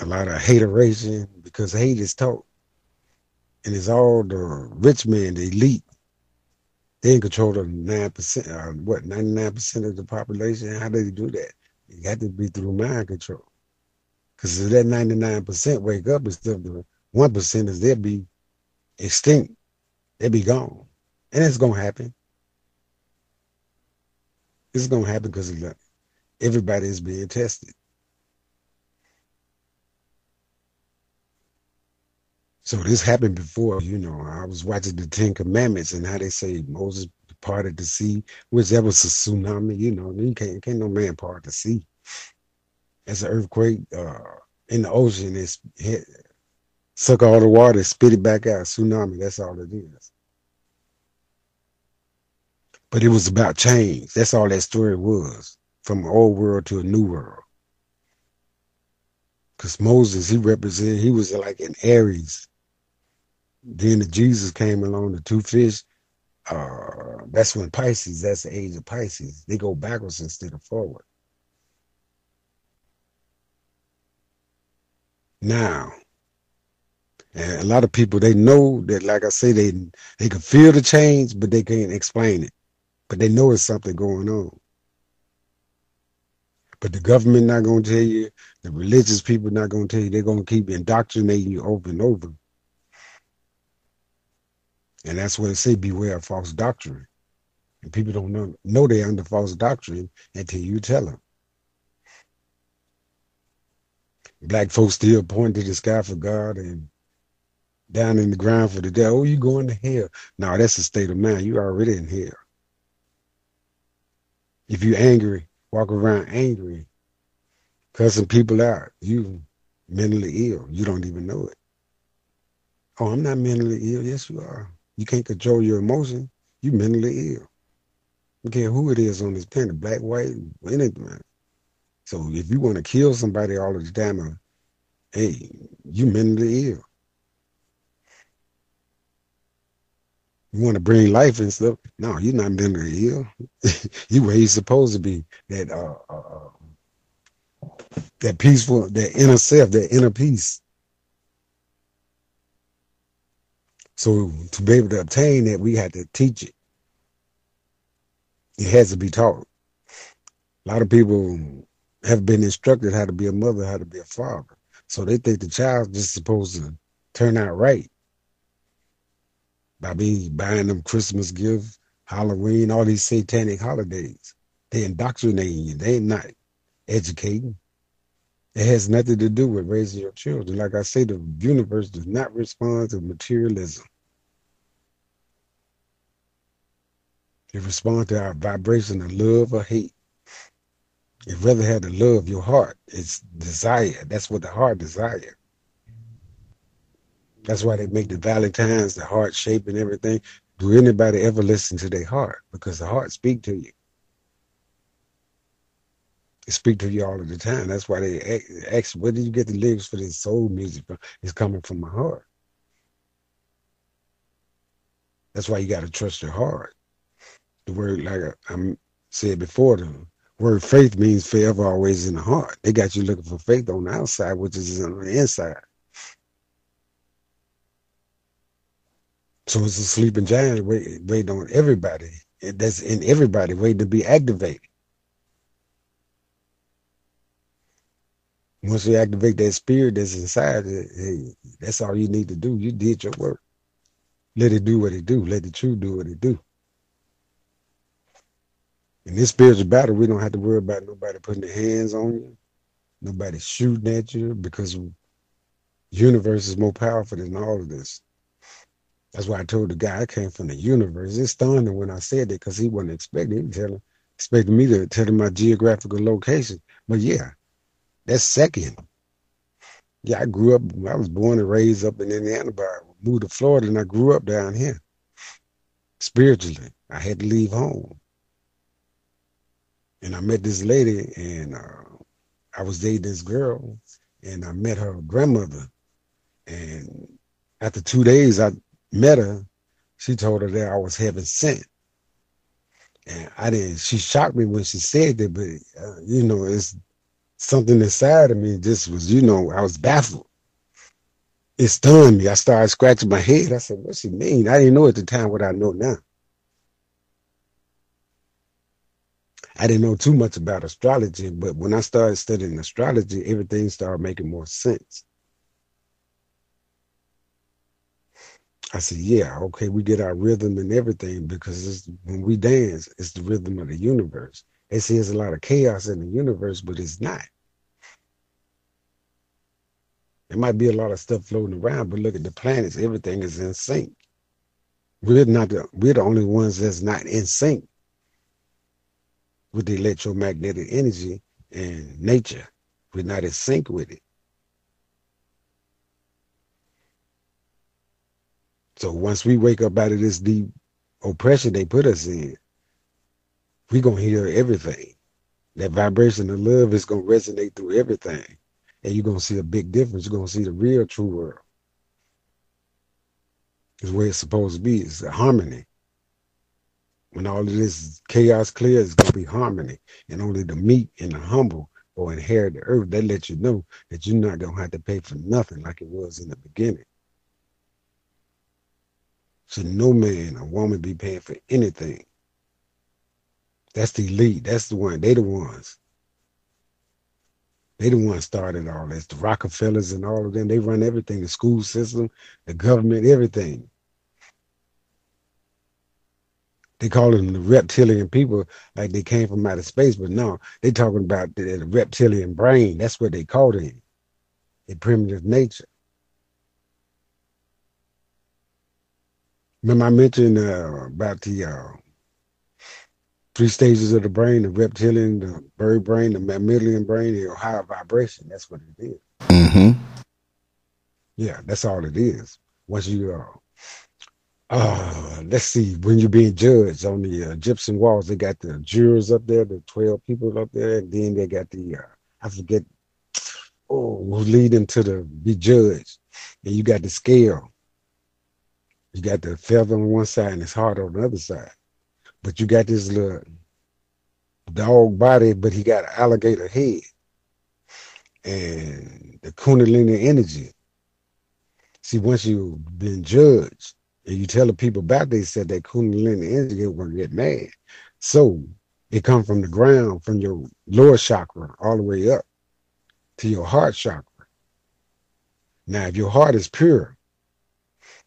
a lot of hateration, because hate is taught. And it's all the rich men, the elite. They in control of nine percent, uh, what ninety nine percent of the population. How do they do that? It got to be through mind control. Because if that ninety nine percent wake up instead of the one percent, is they'll be extinct. They'll be gone, and it's gonna happen. It's gonna happen because everybody is being tested. So this happened before, you know. I was watching the Ten Commandments and how they say Moses parted the sea, which that was a tsunami, you know. You can't can't no man part the sea. It's an earthquake uh, in the ocean. It's hit, suck all the water, spit it back out. Tsunami. That's all it is. But it was about change. That's all that story was. From an old world to a new world. Because Moses, he represented, he was like an Aries. Then the Jesus came along, the two fish. Uh, that's when Pisces, that's the age of Pisces. They go backwards instead of forward. Now, and a lot of people they know that, like I say, they they can feel the change, but they can't explain it but they know it's something going on. But the government not going to tell you, the religious people not going to tell you, they're going to keep indoctrinating you over and over. And that's what it say, beware of false doctrine. And people don't know, know they're under false doctrine until you tell them. Black folks still point to the sky for God and down in the ground for the devil. Oh, you going to hell. No, that's a state of mind. You already in hell. If you angry, walk around angry, cussing people out, you mentally ill. You don't even know it. Oh, I'm not mentally ill. Yes, you are. You can't control your emotion. You mentally ill. I don't care who it is on this planet, black, white, anything. So if you want to kill somebody all the time, uh, hey, you mentally ill. you want to bring life and stuff. No, you're not mentally ill. you where you supposed to be. That uh, uh, uh, that peaceful, that inner self, that inner peace. So to be able to obtain that, we had to teach it. It has to be taught. A lot of people have been instructed how to be a mother, how to be a father. So they think the child just supposed to turn out right by me buying them Christmas gifts, Halloween, all these satanic holidays. They indoctrinating you. They not educating. It has nothing to do with raising your children. Like I say, the universe does not respond to materialism. It responds to our vibration of love or hate. It rather have the love your heart. It's desire. That's what the heart desire. That's why they make the Valentines, the heart shape and everything. Do anybody ever listen to their heart? Because the heart speak to you. It speak to you all of the time. That's why they ask, where did you get the lyrics for this soul music from? It's coming from my heart. That's why you got to trust your heart. The word, like I said before, the word faith means forever, always in the heart. They got you looking for faith on the outside, which is on the inside. So it's a sleeping giant waiting, waiting on everybody. That's in everybody waiting to be activated. Once you activate that spirit that's inside, eh, hey, that's all you need to do. You did your work. Let it do what it do. Let the truth do what it do. In this spiritual battle, we don't have to worry about nobody putting their hands on you, nobody shooting at you, because the universe is more powerful than all of this. That's why I told the guy I came from the universe. It stunned him when I said that because he wasn't expecting him, expecting me to tell him my geographical location. But yeah, that's second. Yeah, I grew up, I was born and raised up in Indiana, but I moved to Florida and I grew up down here. Spiritually, I had to leave home. And I met this lady and uh, I was dating this girl and I met her grandmother. And after two days, I met her, she told her that I was heaven sent. And I didn't, she shocked me when she said that, but, uh, you know, it's something inside of me just was, you know, I was baffled. It stunned me. I started scratching my head. I said, what's she mean? I didn't know at the time what I know now. I didn't know too much about astrology, but when I started studying astrology, everything started making more sense. I said, yeah, okay, we get our rhythm and everything because when we dance, it's the rhythm of the universe. They say there's a lot of chaos in the universe, but it's not. There might be a lot of stuff floating around, but look at the planets, everything is in sync. We're not the we're the only ones that's not in sync with the electromagnetic energy and nature. We're not in sync with it. So once we wake up out of this deep oppression they put us in, we gonna hear everything. That vibration of love is gonna resonate through everything. And you're gonna see a big difference. You're gonna see the real true world. Is where it's supposed to be. It's harmony. When all of this chaos clears, it's gonna be harmony. And only the meek and the humble will inherit the earth. They let you know that you're not gonna have to pay for nothing like it was in the beginning. So no man or woman be paying for anything. That's the elite. That's the one. They the ones. They the ones started all this. The Rockefellers and all of them. They run everything. The school system, the government, everything. They call them the reptilian people, like they came from outer space, but no, they talking about the, the reptilian brain. That's what they call it. The primitive nature. Remember I mentioned uh, about the uh, three stages of the brain, the reptilian, the bird brain, the mammalian brain, the higher vibration. That's what it is. Mm-hmm. Yeah, that's all it is. Once you, uh, uh, let's see, when you're being judged on the uh, Egyptian walls, they got the jurors up there, the 12 people up there, and then they got the, uh, I forget, oh, who lead to the, be judged. And you got the scale you got the feather on one side and it's hard on the other side. But you got this little dog body, but he got an alligator head. And the Kundalini energy. See, once you've been judged and you tell the people about they said that Kundalini energy, to get mad. So It comes from the ground, from your lower chakra, all the way up to your heart chakra. Now, if your heart is pure,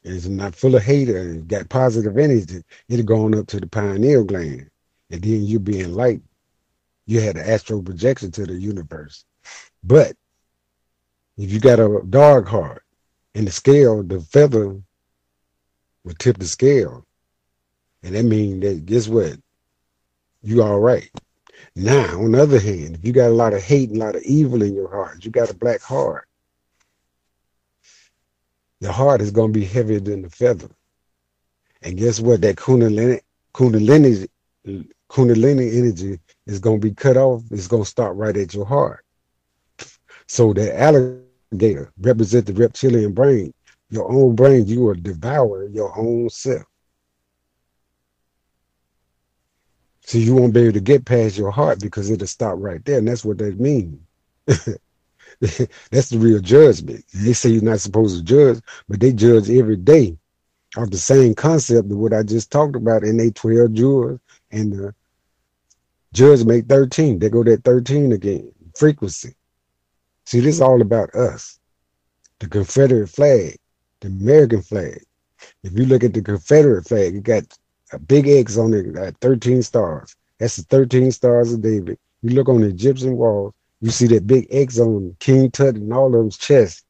and it's not full of hate and got positive energy, it'll go on up to the pineal gland. And then you be enlightened. You had an astral projection to the universe. But if you got a dark heart and the scale, the feather will tip the scale. And that means that guess what? You all right. Now, on the other hand, if you got a lot of hate and a lot of evil in your heart, you got a black heart. The heart is going to be heavier than the feather. And guess what? That kundalini, kundalini, kundalini energy is going to be cut off. It's going to start right at your heart. So the alligator represents the reptilian brain. Your own brain, you will devour your own self. So you won't be able to get past your heart because it'll stop right there. And that's what that means. that's the real judgment. They say you're not supposed to judge, but they judge every day of the same concept of what I just talked about in they 12 jurors and the judge make 13. They go that 13 again. Frequency. See, this is all about us. The Confederate flag, the American flag. If you look at the Confederate flag, it got a big X on it, got 13 stars. That's the 13 stars of David. You look on the Egyptian walls, you see that big X on King Tut and all of them's chest.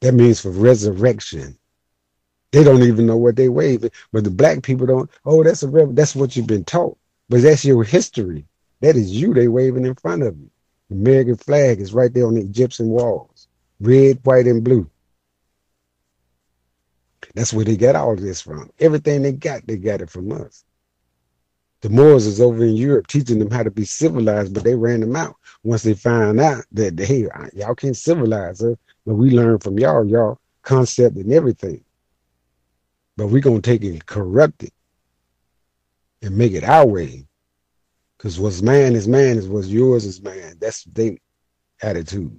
That means for resurrection. They don't even know what they waving, but the black people don't. Oh, that's a rev- that's what you've been taught. But that's your history. That is you they waving in front of you. The American flag is right there on the Egyptian walls. Red, white, and blue. That's where they got all of this from. Everything they got, they got it from us. The Moors is over in Europe teaching them how to be civilized, but they ran them out once they found out that hey, y'all can't civilize us, but we learn from y'all, y'all concept and everything. But we're gonna take it and corrupt it and make it our way. Because what's man is man is what's yours is man. That's their attitude.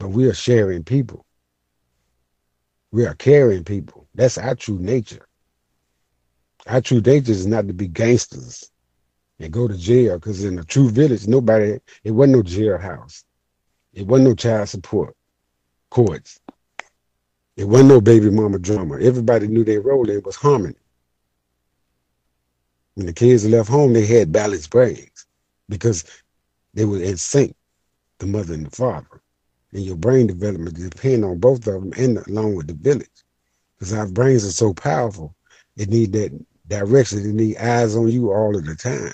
But we are sharing people. We are caring people. That's our true nature. Our true nature is not to be gangsters and go to jail because in a true village, nobody, it wasn't no jailhouse. It wasn't no child support courts. It wasn't no baby mama drama. Everybody knew their role. It was harmony. When the kids left home, they had balanced brains because they were in sync, the mother and the father. And your brain development depend on both of them and along with the village. Because our brains are so powerful, it need that direction. It need eyes on you all of the time.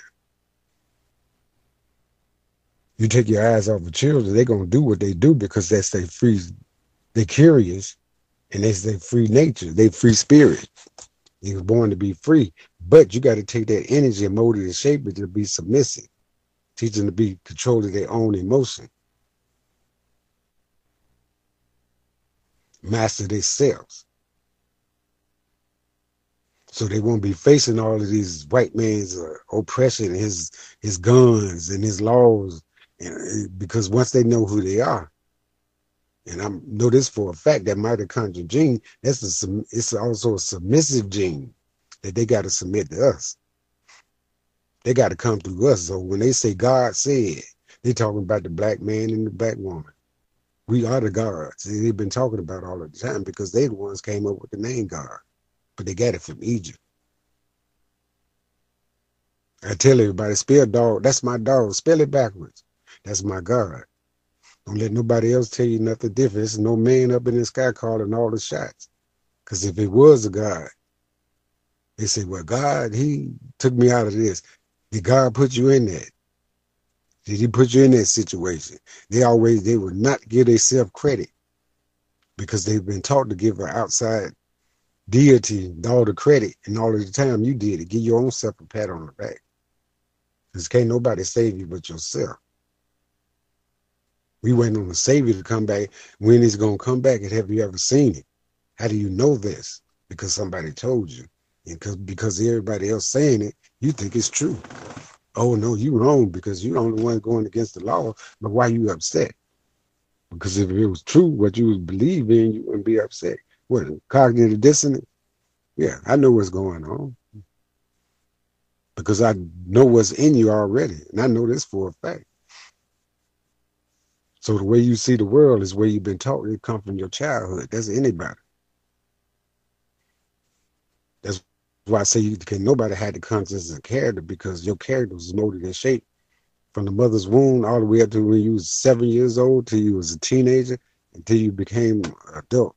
You take your eyes off of children, they're gonna do what they do because that's their free, they're curious, and that's their free nature, they free spirit. He was born to be free, but you got to take that energy and mold it and shape it to be submissive. Teach them to be control of their own emotion. Master themselves. So they won't be facing all of these white man's uh, oppression, his his guns and his laws, and, because once they know who they are, and I know this for a fact that mitochondrial gene, that's a it's also a submissive gene that they got to submit to us. They got to come through us. So when they say God said, they're talking about the black man and the black woman. We are the gods. They've been talking about all of the time because they the ones came up with the name God, but they got it from Egypt. I tell everybody, spell dog. That's my dog. Spell it backwards. That's my God. Don't let nobody else tell you nothing different. There's no man up in the sky calling all the shots. Because if it was a God, they say, well, God, he took me out of this. Did God put you in that? Did he put you in that situation? They always, they would not give themselves credit because they've been taught to give an outside deity and all the credit and all of the time you did it. Give your own self a pat on the back. Because can't nobody save you but yourself. We waiting on the Savior to come back. When he's going to come back and have you ever seen it? How do you know this? Because somebody told you And because because everybody else saying it, you think it's true. Oh no, you wrong because you're the only one going against the law. But why you upset? Because if it was true what you was believing, you wouldn't be upset. What cognitive dissonance? Yeah, I know what's going on. because I know what's in you already, and I know this for a fact. So the way you see the world is where you've been taught. It come from your childhood. That's anybody. That's why I say you can nobody had the conscience of character because your character was molded and shaped from the mother's womb all the way up to when you was seven years old till you was a teenager until you became adult.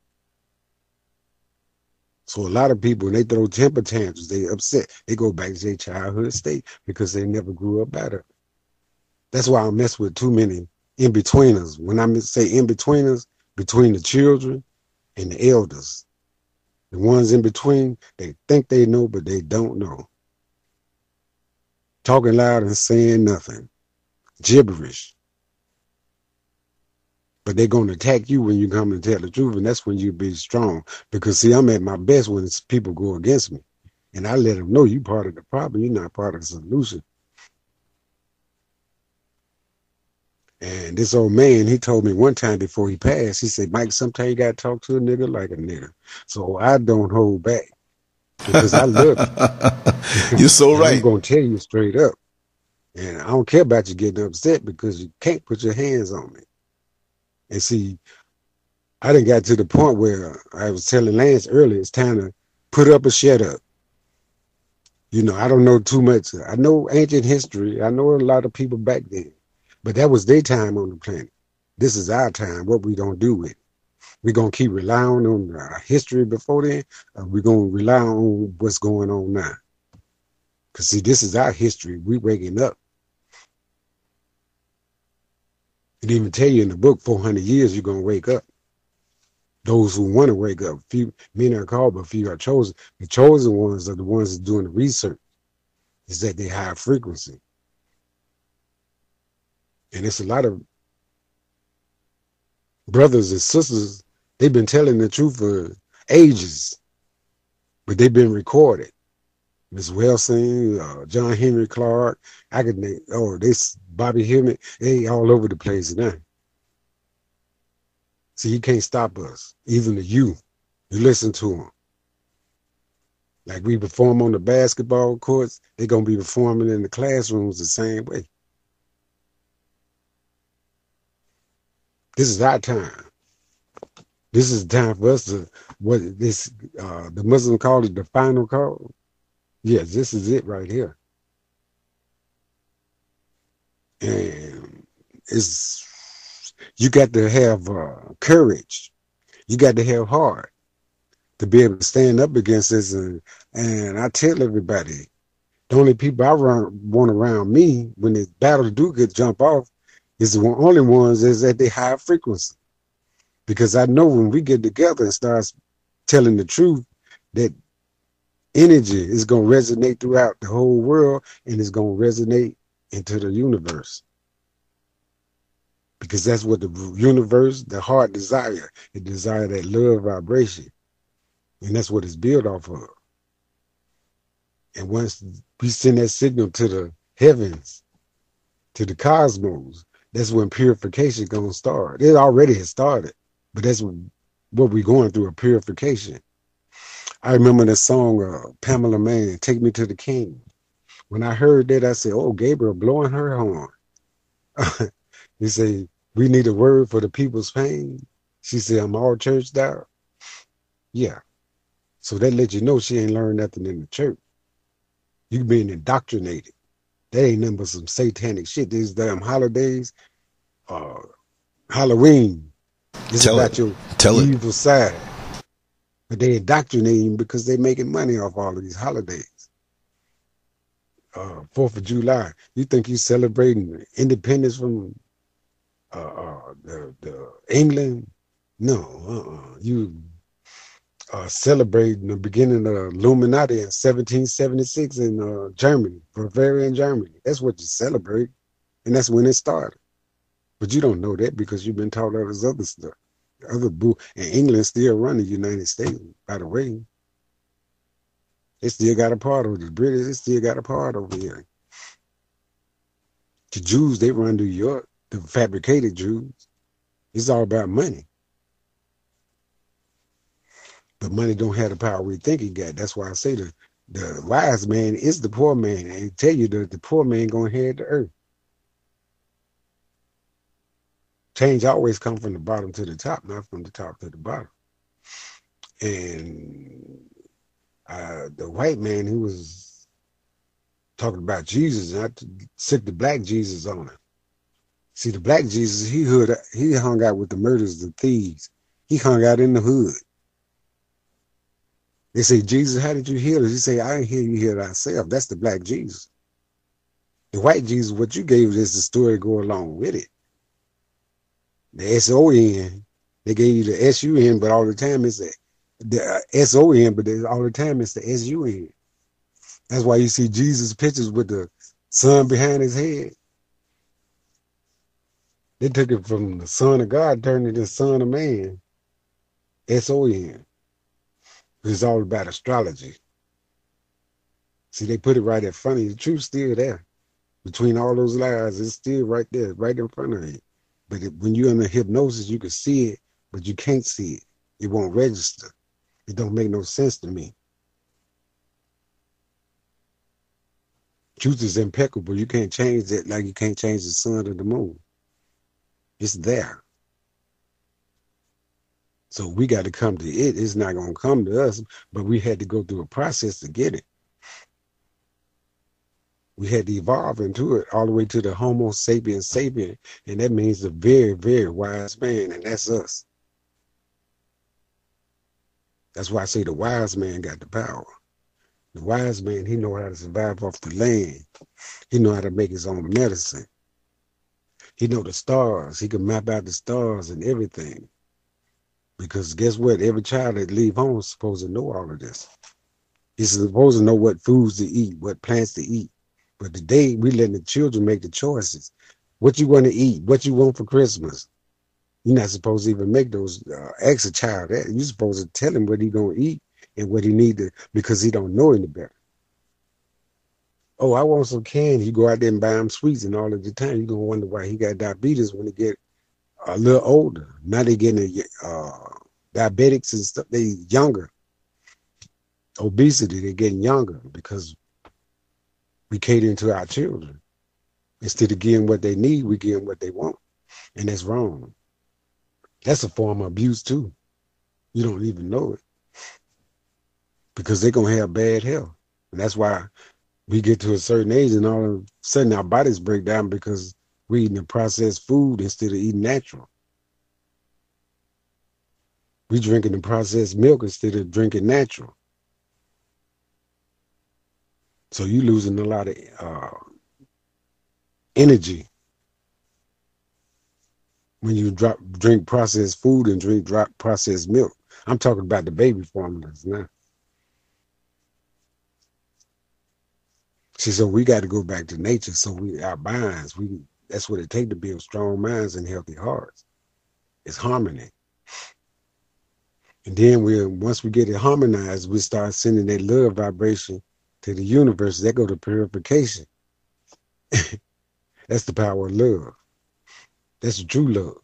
So a lot of people, when they throw temper tantrums, they upset. They go back to their childhood state because they never grew up better. That's why I mess with too many in-betweeners. When I say in-betweeners, between the children and the elders. The ones in between, they think they know, but they don't know. Talking loud and saying nothing. Gibberish. But they're going to attack you when you come and tell the truth, and that's when you be strong. Because, see, I'm at my best when people go against me. And I let them know you part of the problem, you're not part of the solution. And this old man, he told me one time before he passed, he said, Mike, sometimes you got to talk to a nigga like a nigga. So I don't hold back because I love you. You're so right. I'm going to tell you straight up. And I don't care about you getting upset because you can't put your hands on me. And see, I didn't got to the point where I was telling Lance earlier, it's time to put up or shut up. You know, I don't know too much. I know ancient history. I know a lot of people back then. But that was their time on the planet. This is our time. What we gonna do with it? We gonna keep relying on our history before then, or we gonna rely on what's going on now? Cause see, this is our history. We waking up. It even tell you in the book, 400 years, you're gonna wake up. Those who want to wake up, few many are called, but few are chosen. The chosen ones are the ones that doing the research. Is that they high frequency. And it's a lot of brothers and sisters, they've been telling the truth for ages, but they've been recorded. Miss Wilson, uh, John Henrik Clarke. I could name, oh, this Bobby Hemmitt, they all over the place now. See, you can't stop us, even the youth. You listen to them. Like we perform on the basketball courts, they're to be performing in the classrooms the same way. This is our time. This is time for us to what this uh, the Muslim call it the final call. Yes, this is it right here. And it's you got to have uh, courage. You got to have heart to be able to stand up against this. And, and I tell everybody, the only people I run, want around me when the battle do get jump off is the only ones is at the high frequency. Because I know when we get together and start telling the truth, that energy is going to resonate throughout the whole world and it's going to resonate into the universe. Because that's what the universe, the heart desire. It desire that love vibration. And that's what it's built off of. And once we send that signal to the heavens, to the cosmos, that's when purification gonna start. It already has started, but that's what we're going through a purification. I remember the song uh, Tamela Mann, "Take Me to the King." When I heard that, I said, "Oh, Gabriel blowing her horn." he said, "We need a word for the people's pain." She said, "I'm all churched out." Yeah, so that let you know she ain't learned nothing in the church. You being indoctrinated. That ain't nothing but some satanic shit. These damn holidays, uh, Halloween. It's Tell about it. your Tell it. evil side. But they indoctrinating because they making money off all of these holidays. Uh, Fourth of July. You think you're celebrating independence from uh, uh, the, the England? No, uh-uh. you uh, celebrating the beginning of Illuminati in 1776 in uh, Germany, Bavarian Germany. That's what you celebrate, and that's when it started. But you don't know that because you've been taught all this other stuff. Other boo, and England still run the United States. By the way, they still got a part it. The British, they still got a part over here. The Jews, they run New York. The fabricated Jews. It's all about money. But money don't have the power we think it got. That's why I say the The wise man is the poor man, and tell you that the poor man gonna head the earth. Change always come from the bottom to the top, not from the top to the bottom. And uh, the white man who was talking about Jesus, I sick the black Jesus on him. See, the black Jesus, he hood, he hung out with the murderers, the thieves. He hung out in the hood. They say, Jesus, how did you heal us? He say, I didn't hear you heal thyself. That's the black Jesus. The white Jesus, what you gave is the story go along with it. The S-O-N, they gave you the S-U-N, but all the time it's the, the uh, S-O-N, but all the time it's the S-U-N. That's why you see Jesus pictures with the sun behind his head. They took it from the son of God, turned it into son of man. S-O-N. It's all about astrology. See, they put it right in front of you. The truth's still there. Between all those lies, it's still right there, right in front of you. But it, when you're under hypnosis, you can see it, but you can't see it. It won't register. It don't make no sense to me. Truth is impeccable. You can't change it like you can't change the sun or the moon. It's there. So we got to come to it. It's not going to come to us, but we had to go through a process to get it. We had to evolve into it all the way to the Homo sapiens sapien, and that means the very, very wise man, and that's us. That's why I say the wise man got the power. The wise man, he know how to survive off the land. He know how to make his own medicine. He know the stars. He can map out the stars and everything. Because guess what? Every child that leave home is supposed to know all of this. He's supposed to know what foods to eat, what plants to eat. But today we letting the children make the choices. What you want to eat, what you want for Christmas. You're not supposed to even make those uh, ask a child that. You're supposed to tell him what he gonna eat and what he need to because he don't know any better. Oh, I want some candy. You go out there and buy him sweets, and all of the time you're gonna wonder why he got diabetes when he get a little older. Now they getting uh, diabetics and stuff. They younger. Obesity, they're getting younger because we cater to our children. Instead of getting what they need, we them what they want. And that's wrong. That's a form of abuse too. You don't even know it. Because they're gonna have bad health. And that's why we get to a certain age and all of a sudden our bodies break down because we're eating the processed food instead of eating natural. We drinking the processed milk instead of drinking natural. So you losing a lot of uh, energy when you drop drink processed food and drink drop processed milk. I'm talking about the baby formulas now. See, so we got to go back to nature. So we our minds, we that's what it takes to build strong minds and healthy hearts. It's harmony. And then we once we get it harmonized, we start sending that love vibration to the universe. That go to purification. That's the power of love. That's true love.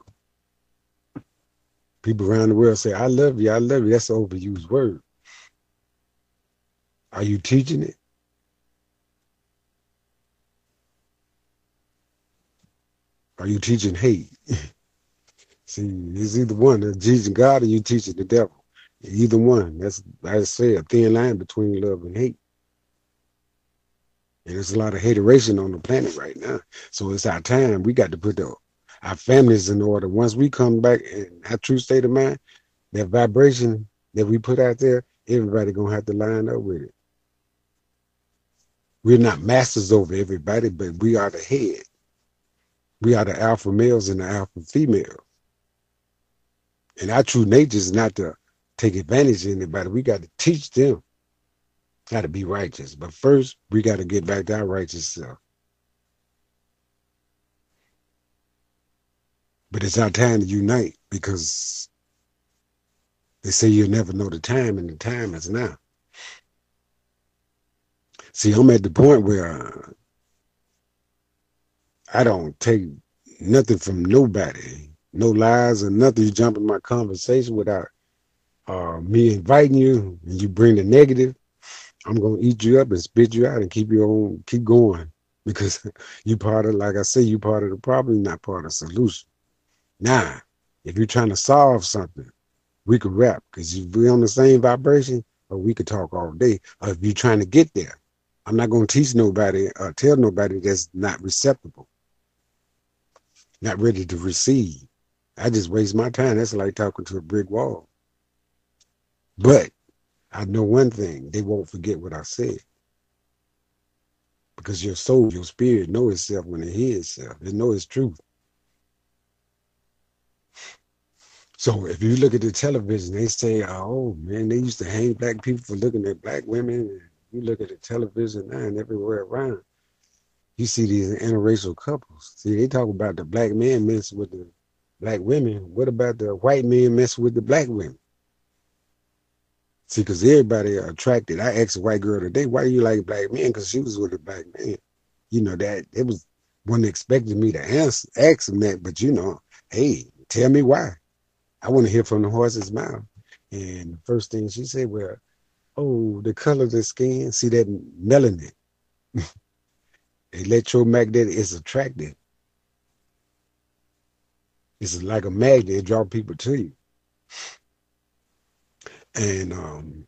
People around the world say, I love you, I love you. That's an overused word. Are you teaching it? Are you teaching hate? See, it's either one. You're God or you teaching the devil. Either one. That's I say a thin line between love and hate. And there's a lot of hateration on the planet right now. So it's our time. We got to put the, our families in order. Once we come back in our true state of mind, that vibration that we put out there, everybody gonna have to line up with it. We're not masters over everybody, but we are the head. We are the alpha males and the alpha females. And our true nature is not to take advantage of anybody. We got to teach them how to be righteous. But first, we got to get back to our righteous self. But it's our time to unite because they say you'll never know the time, and the time is now. See, I'm at the point where I don't take nothing from nobody, no lies or nothing. You jump in my conversation without uh, me inviting you, and you bring the negative. I'm gonna eat you up and spit you out and keep you on keep going because you part of like I say, you part of the problem, not part of the solution. Now, if you're trying to solve something, we could rap because we're on the same vibration, or we could talk all day. Or if you're trying to get there, I'm not gonna teach nobody or tell nobody that's not receptible, not ready to receive. I just waste my time. That's like talking to a brick wall. But I know one thing, they won't forget what I said. Because your soul, your spirit know itself when it hears itself. It know its truth. So if you look at the television, they say, oh man, they used to hang black people for looking at black women. You look at the television now and everywhere around, you see these interracial couples. See, they talk about the black men mess with the black women. What about the white men mess with the black women? See, because everybody attracted. I asked a white girl today, why do you like black men? Because she was with a black man. You know, that it was one expected me to answer, ask them that, but you know, hey, tell me why. I want to hear from the horse's mouth. And the first thing she said, well, oh, the color of the skin, see that melanin. Electromagnetic is attractive. It's like a magnet, it draws people to you. And um,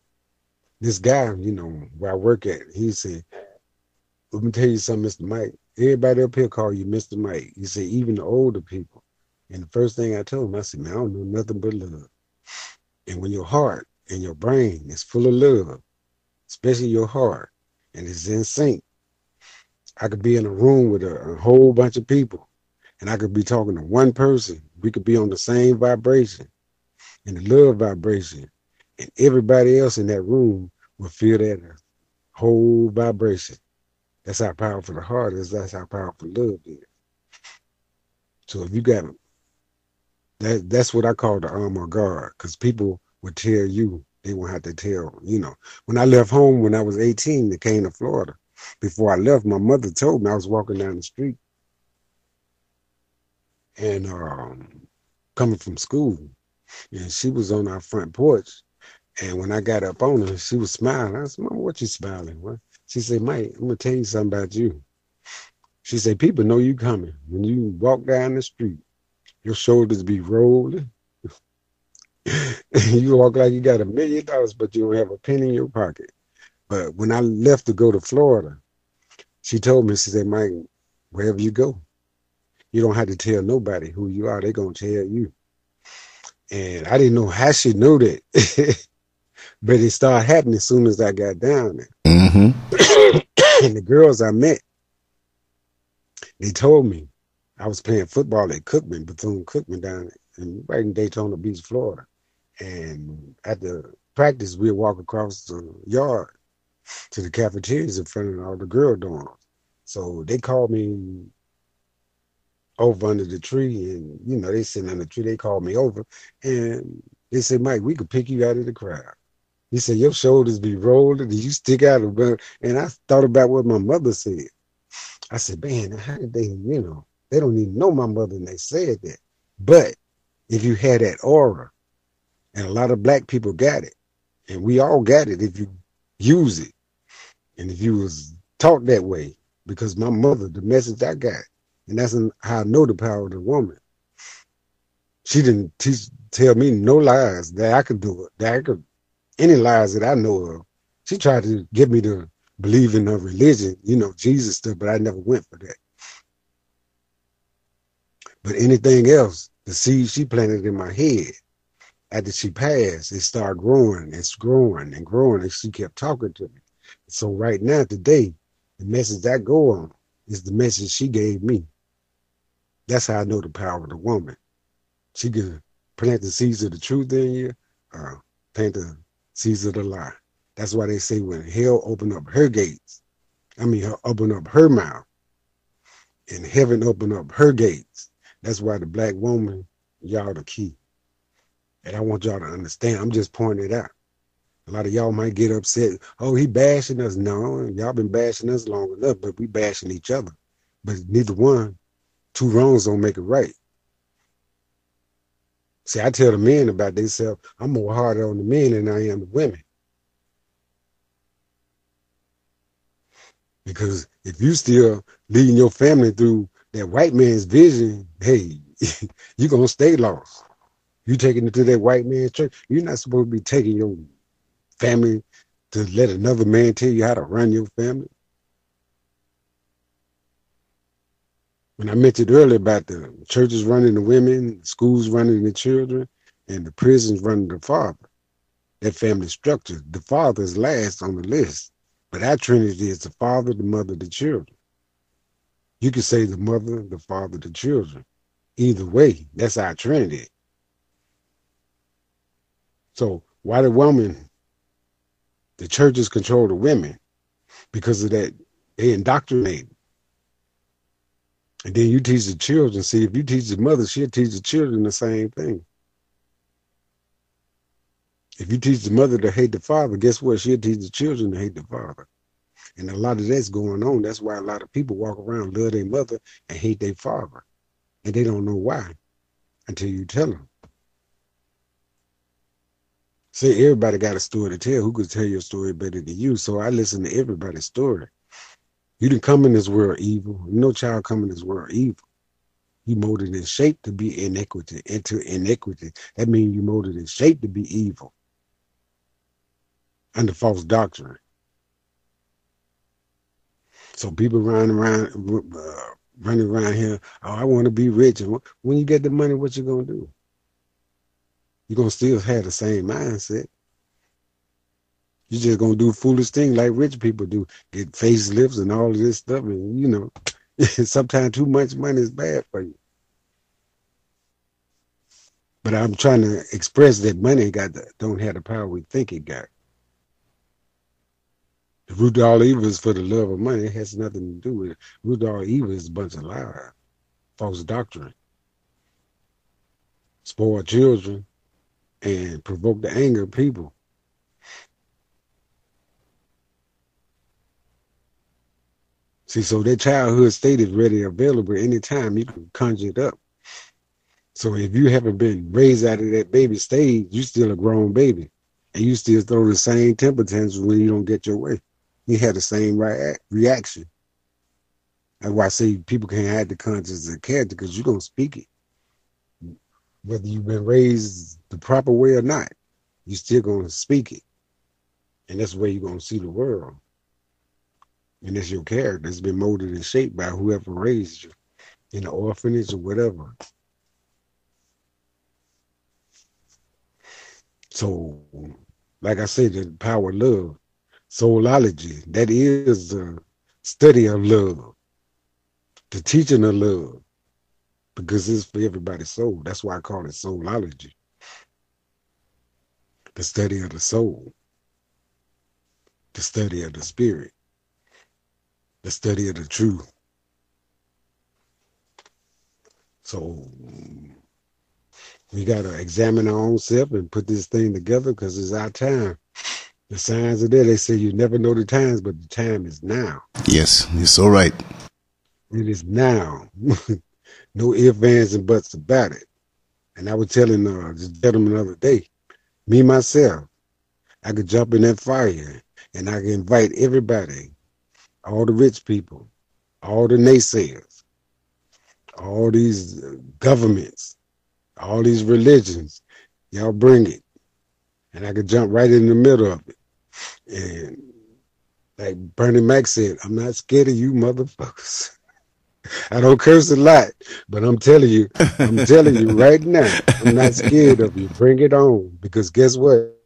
this guy, you know, where I work at, he said, let me tell you something, Mr. Mike. Everybody up here call you Mr. Mike. He said, even the older people. And the first thing I told him, I said, man, I don't know nothing but love. And when your heart and your brain is full of love, especially your heart, and it's in sync, I could be in a room with a, a whole bunch of people, and I could be talking to one person. We could be on the same vibration, and the love vibration, and everybody else in that room will feel that whole vibration. That's how powerful the heart is. That's how powerful love is. So if you got that, that's what I call the armor guard, because people would tell you they won't have to tell. You know, when I left home when I was 18, they came to Florida. Before I left, my mother told me I was walking down the street and um, coming from school, and she was on our front porch and when I got up on her, she was smiling. I said, Mama, what you smiling? What? She said, Mike, I'm gonna tell you something about you. She said, people know you coming. When you walk down the street, your shoulders be rolling. you walk like you got a million dollars, but you don't have a penny in your pocket. But when I left to go to Florida, she told me, she said, Mike, wherever you go, you don't have to tell nobody who you are. They're gonna tell you. And I didn't know how she knew that. But it started happening as soon as I got down there. Mm-hmm. and the girls I met, they told me I was playing football at Cookman, Bethune Cookman down in, right in Daytona Beach, Florida. And at the practice, we'd walk across the yard to the cafeterias in front of all the girl dorms. So they called me over under the tree and you know they sitting under the tree they called me over and they said mike we could pick you out of the crowd he said, Your shoulders be rolling and you stick out of. And I thought about what my mother said. I said, Man, how did they, you know, they don't even know my mother and they said that. But if you had that aura, and a lot of black people got it, and we all got it if you use it, and if you was taught that way, because my mother, the message I got, and that's how I know the power of the woman. She didn't teach, tell me no lies that I could do it, that I could any lies that I know of. She tried to get me to believe in her religion, you know, Jesus stuff, but I never went for that. But anything else, the seed she planted in my head, after she passed, it started growing, it's growing and growing, and she kept talking to me. So right now, today, the message I go on is the message she gave me. That's how I know the power of the woman. She can plant the seeds of the truth in you, uh, plant the seeds of the lie. That's why they say when hell opened up her gates, I mean, her open up her mouth, and heaven opened up her gates. That's why the black woman, y'all the key. And I want y'all to understand. I'm just pointing it out. A lot of y'all might get upset. Oh, he bashing us. No, y'all been bashing us long enough, but we bashing each other. But neither one, two wrongs don't make it right. See, I tell the men about themselves, I'm more harder on the men than I am the women. Because if you still leading your family through that white man's vision, hey, you're gonna stay lost. You taking it to that white man's church. You're not supposed to be taking your family to let another man tell you how to run your family. When I mentioned earlier about the churches running the women, schools running the children, and the prisons running the father, that family structure, the father is last on the list. But our Trinity is the father, the mother, the children. You could say the mother, the father, the children. Either way, that's our Trinity. So why the woman, the churches control the women because of that, they indoctrinate. And then you teach the children. See, if you teach the mother, she'll teach the children the same thing. If you teach the mother to hate the father, guess what? She'll teach the children to hate the father. And a lot of that's going on. That's why a lot of people walk around, love their mother and hate their father. And they don't know why until you tell them. See, everybody got a story to tell. Who could tell your story better than you? So I listen to everybody's story. You didn't come in this world evil. No child come in this world evil. You molded in shape to be iniquity, into iniquity. That means you molded in shape to be evil. Under false doctrine. So people running around, uh, running around here. Oh, I want to be rich. And when you get the money, what you gonna do? You're gonna still have the same mindset. You're just gonna do foolish things like rich people do, get facelifts and all of this stuff, and you know, sometimes too much money is bad for you. But I'm trying to express that money got the, don't have the power we think it got. Evil is for the love of money. It has nothing to do with it. All evil is a bunch of lies, false doctrine, spoil children, and provoke the anger of people. See, so that childhood state is ready available anytime you can conjure it up. So if you haven't been raised out of that baby stage, you still a grown baby. And you still throw the same temper tantrums when you don't get your way. You had the same rea- reaction. That's why I say people can't have the conscience of character because you're to speak it. Whether you've been raised the proper way or not, you're still going to speak it. And that's the way you're going to see the world. And it's your character. It's been molded and shaped by whoever raised you in the orphanage or whatever. So, like I said, the power of love, soulology, that is the study of love, the teaching of love, because it's for everybody's soul. That's why I call it soulology, the study of the soul, the study of the spirit the study of the truth. So we got to examine our own self and put this thing together because it's our time. The signs are there. They say you never know the times, but the time is now. Yes, you're so right. It is now. no ifs, ands, and buts about it. And I was telling uh, this gentleman the other day, me myself, I could jump in that fire and I can invite everybody all the rich people, all the naysayers, all these governments, all these religions, y'all bring it. And I could jump right in the middle of it. And like Bernie Mac said, I'm not scared of you motherfuckers. I don't curse a lot, but I'm telling you, I'm telling you right now, I'm not scared of you. Bring it on. Because guess what?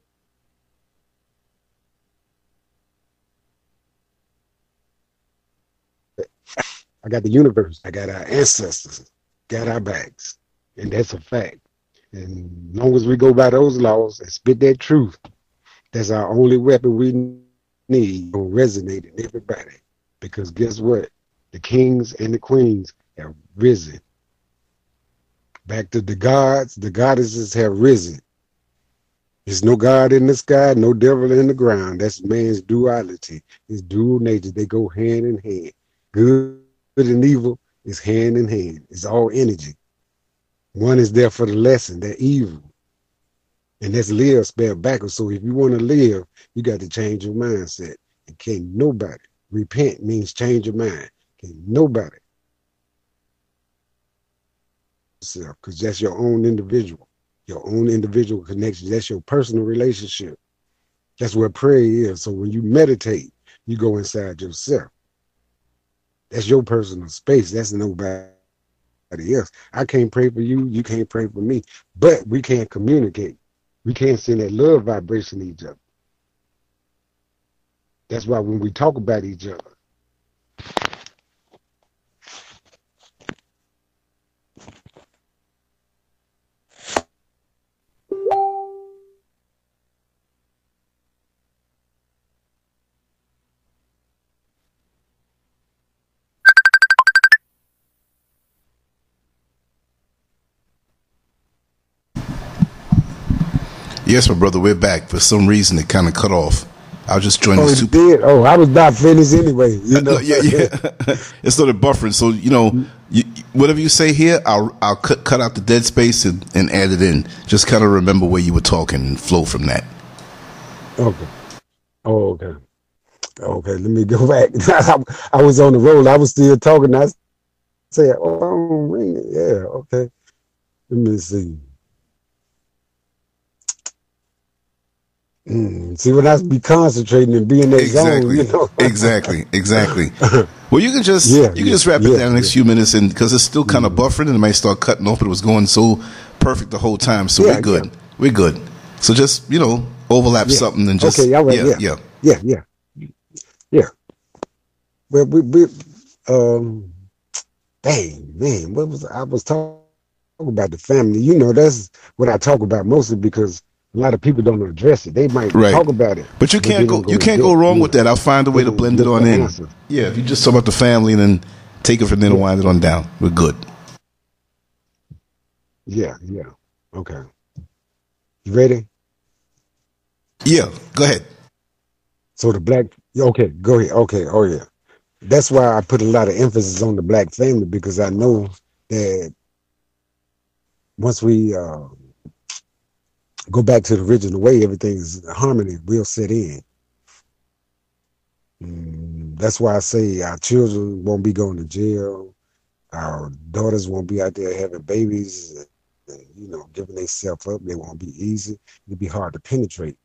I got the universe. I got our ancestors, got our backs. And that's a fact. And long as we go by those laws and spit that truth, that's our only weapon we need to resonate in everybody. Because guess what? The kings and the queens have risen. Back to the gods, the goddesses have risen. There's no God in the sky, no devil in the ground. That's man's duality, his dual nature. They go hand in hand. Good good and evil is hand in hand. It's all energy. One is there for the lesson, that evil. And that's live spelled backwards. So if you want to live, you got to change your mindset. And can't nobody Repent means change your mind. Okay, nobody. Because that's your own individual, your own individual connection. That's your personal relationship. That's where prayer is. So when you meditate, you go inside yourself. That's your personal space. That's nobody else. I can't pray for you. You can't pray for me. But we can't communicate. We can't send that love vibration to each other. That's why when we talk about each other, Yes, my brother, we're back. For some reason, it kind of cut off. I was just joining. Oh, super- did? Oh, I was not finished anyway. You know? yeah, yeah. it started buffering. So you know, you, whatever you say here, I'll I'll cut cut out the dead space and, and add it in. Just kind of remember where you were talking and flow from that. Okay. Oh, okay. Okay, let me go back. I, I was on the roll. I was still talking. I said, "Oh, ring it." Yeah. Okay. Let me see. Mm, see, when I be concentrating and being in that exactly. zone, you know. exactly, exactly. Well, you can just Yeah, you can yeah, just wrap it yeah, down the next few minutes, and because it's still kind of buffering, and it might start cutting off. But it was going so perfect the whole time, so we're good. We're good. So just you know, overlap something and just okay, all right, yeah, yeah, yeah, yeah, yeah. Well, we, we, um, dang man, what was I was talking about the family? You know, that's what I talk about mostly because a lot of people don't address it. They might Right. talk about it, But you can't go. don't You can't go wrong you with that. I'll find a way to blend it on in. answer. Yeah, if you just talk about the family and then take it from there and wind it on down, we're good. Yeah, yeah. Okay. You ready? Yeah, go ahead. So the black, okay, go ahead. Okay, oh yeah. That's why I put a lot of emphasis on the black family because I know that once we uh, go back to the original way, everything's harmony will set in. Mm, that's why I say our children won't be going to jail. Our daughters won't be out there having babies, and, you know, giving themselves up. They won't be easy. It'll be hard to penetrate.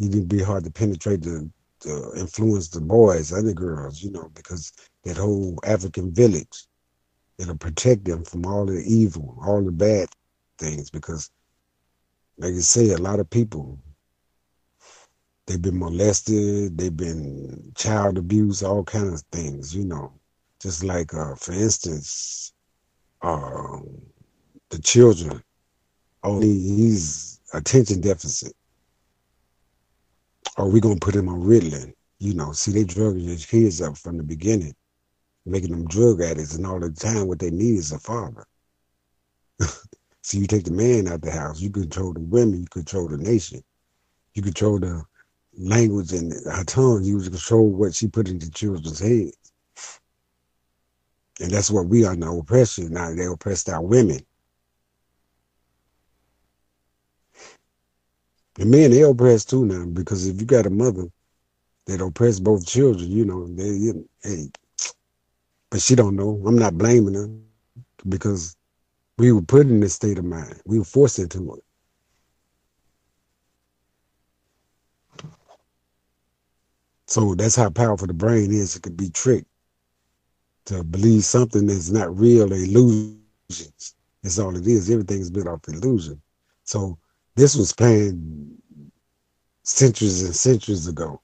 It'd be hard to penetrate the, to influence the boys and the girls, you know, because that whole African village, it'll protect them from all the evil, all the bad things. Because, like you say, a lot of people, they've been molested, they've been child abuse, all kind of things, you know. Just like, uh, for instance, um, the children, only he's attention deficit. Or we gonna put him on Ritalin. You know, see, they drug his kids up from the beginning, making them drug addicts, and all the time what they need is a father. so you take the man out the house, you control the women, you control the nation, you control the language and her tongue, you control what she put into children's heads. And that's what we are now oppression. Now they oppressed our women. The men they oppress too now because if you got a mother that oppress both children, you know, they hey, but she don't know. I'm not blaming her because we were put in this state of mind. We were forced into it. So that's how powerful the brain is. It could be tricked to believe something that's not real, illusions. That's all it is. Everything's built off illusion. So this was planned centuries and centuries ago.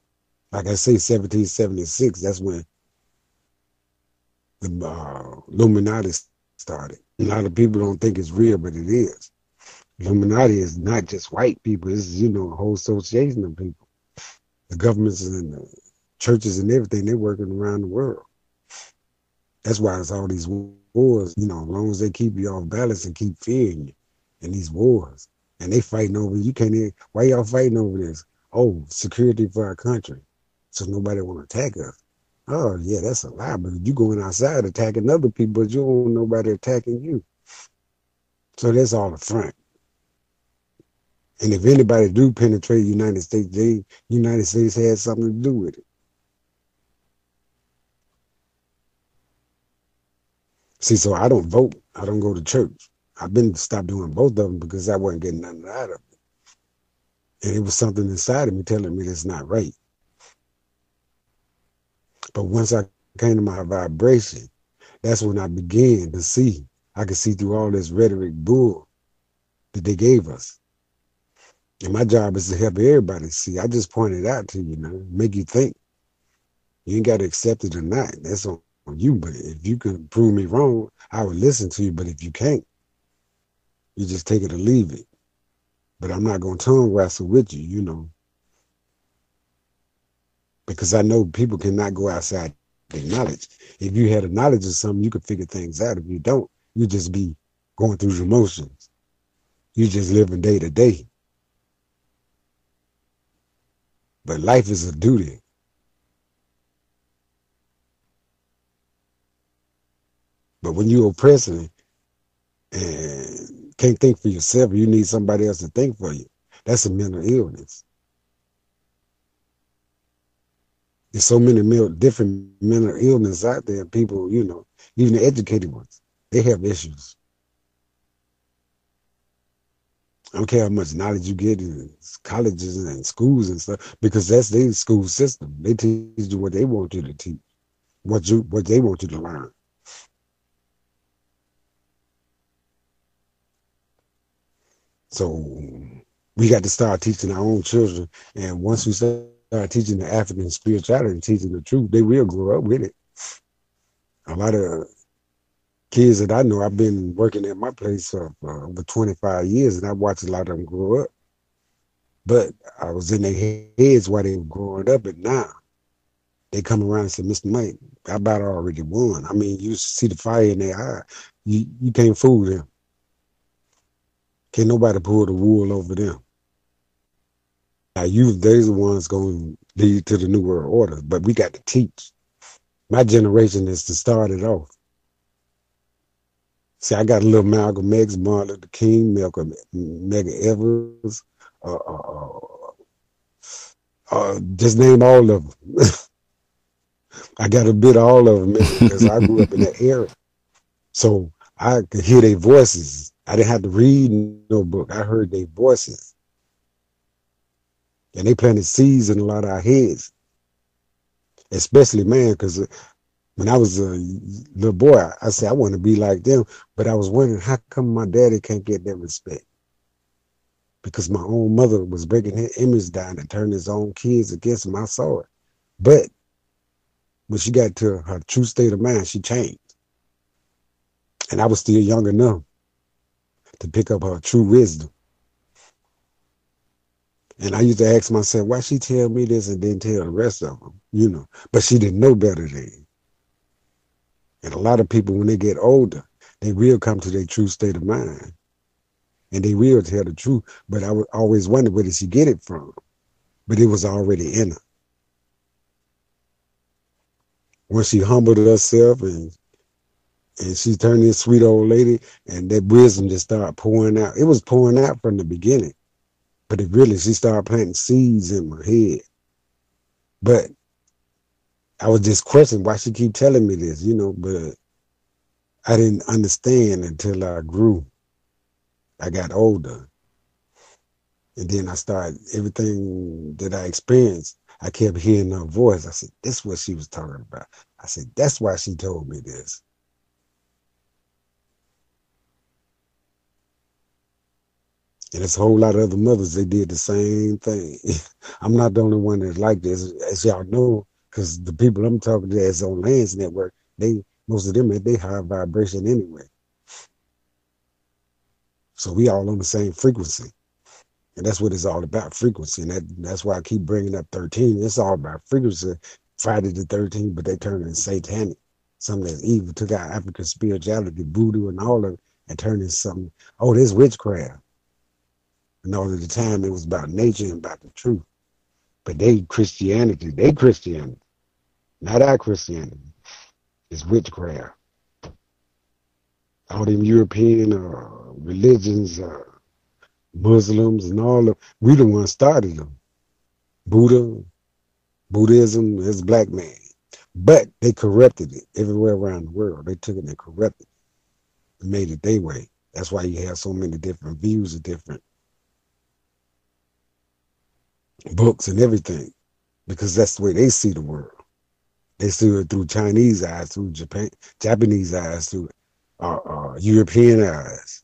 Like I say, 1776, that's when the uh, Illuminati started. A lot of people don't think it's real, but it is. Illuminati is not just white people, it's, you know, a whole association of people. The governments and the churches and everything, they're working around the world. That's why it's all these wars, you know, as long as they keep you off balance and keep fearing you in these wars. And they fighting over you can't even why y'all fighting over this? Oh, security for our country. So nobody wanna attack us. Oh yeah, that's a lie. But you going outside attacking other people, but you don't nobody attacking you. So that's all a front. And if anybody do penetrate United States, they United States has something to do with it. See, so I don't vote. I don't go to church. I've been stopped doing both of them because I wasn't getting nothing out of it. And it was something inside of me telling me that's not right. But once I came to my vibration, that's when I began to see. I could see through all this rhetoric bull that they gave us. And my job is to help everybody see. I just pointed out to you, know, make you think. You ain't got to accept it or not. That's on you. But if you can prove me wrong, I would listen to you. But if you can't, you just take it or leave it. But I'm not going to tongue wrestle with you, you know. Because I know people cannot go outside their knowledge. If you had a knowledge of something, you could figure things out. If you don't, you just be going through your motions. You just living day to day. But life is a duty. But when you're oppressing and can't think for yourself, you need somebody else to think for you. That's a mental illness. There's so many different mental illness out there. People, you know, even the educated ones, they have issues. I don't care how much knowledge you get in colleges and schools and stuff, because that's their school system. They teach you what they want you to teach, what you what they want you to learn. So we got to start teaching our own children, and once we start teaching the African spirituality teaching the truth, they will grow up with it. A lot of kids that I know, I've been working at my place for, for over 25 years, and I watched a lot of them grow up. But I was in their heads while they were growing up, and now they come around and say, Mr. Mike, I about already won. I mean, you see the fire in their eye. You, you can't fool them. Can't nobody pull the wool over them. Now you, they're the ones going to lead to the new world order, but we got to teach. My generation is to start it off. See, I got a little Malcolm X, Martin Luther King, Malcolm, Medgar Evers, uh, uh, uh, just name all of them. I got a bit of all of them because I grew up in that era. So I could hear their voices. I didn't have to read no book. I heard their voices. And they planted seeds in a lot of our heads. Especially man, because uh, when I was a little boy, I said I want to be like them. But I was wondering how come my daddy can't get that respect? Because my own mother was breaking her image down and turning his own kids against him. I saw it. But when she got to her true state of mind, she changed. And I was still young enough to pick up her true wisdom. And I used to ask myself, why she tell me this and then tell the rest of them, you know? But she didn't know better then. And a lot of people, when they get older, they will come to their true state of mind. And they will tell the truth. But I always wonder where did she get it from? But it was already in her. When she humbled herself and and she turned this sweet old lady, and that wisdom just started pouring out. It was pouring out from the beginning, but it really she started planting seeds in my head. But I was just questioning why she keep telling me this, you know. But I didn't understand until I grew. I got older, and then I started everything that I experienced. I kept hearing her voice. I said, "That's what she was talking about." I said, "That's why she told me this." And there's a whole lot of other mothers, they did the same thing. I'm not the only one that's like this. As y'all know, because the people I'm talking to as on Lance Network, they most of them they high vibration anyway. So we all on the same frequency. And that's what it's all about, frequency. And that, that's why I keep bringing up 13. It's all about frequency. Friday the 13th, but they turned it satanic. Something evil. Took out African spirituality, voodoo and all of it, and turned it something, oh, this witchcraft. All of the time it was about nature and about the truth. But they Christianity, they Christianity, not our Christianity. It's witchcraft. All them European uh, religions, uh, Muslims, and all of we the ones started them. Buddha, Buddhism is black man, but they corrupted it everywhere around the world. They took it and corrupted it. and made it their way. That's why you have so many different views of different books and everything, because that's the way they see the world. They see it through Chinese eyes, through Japan, Japanese eyes, through uh, uh, European eyes.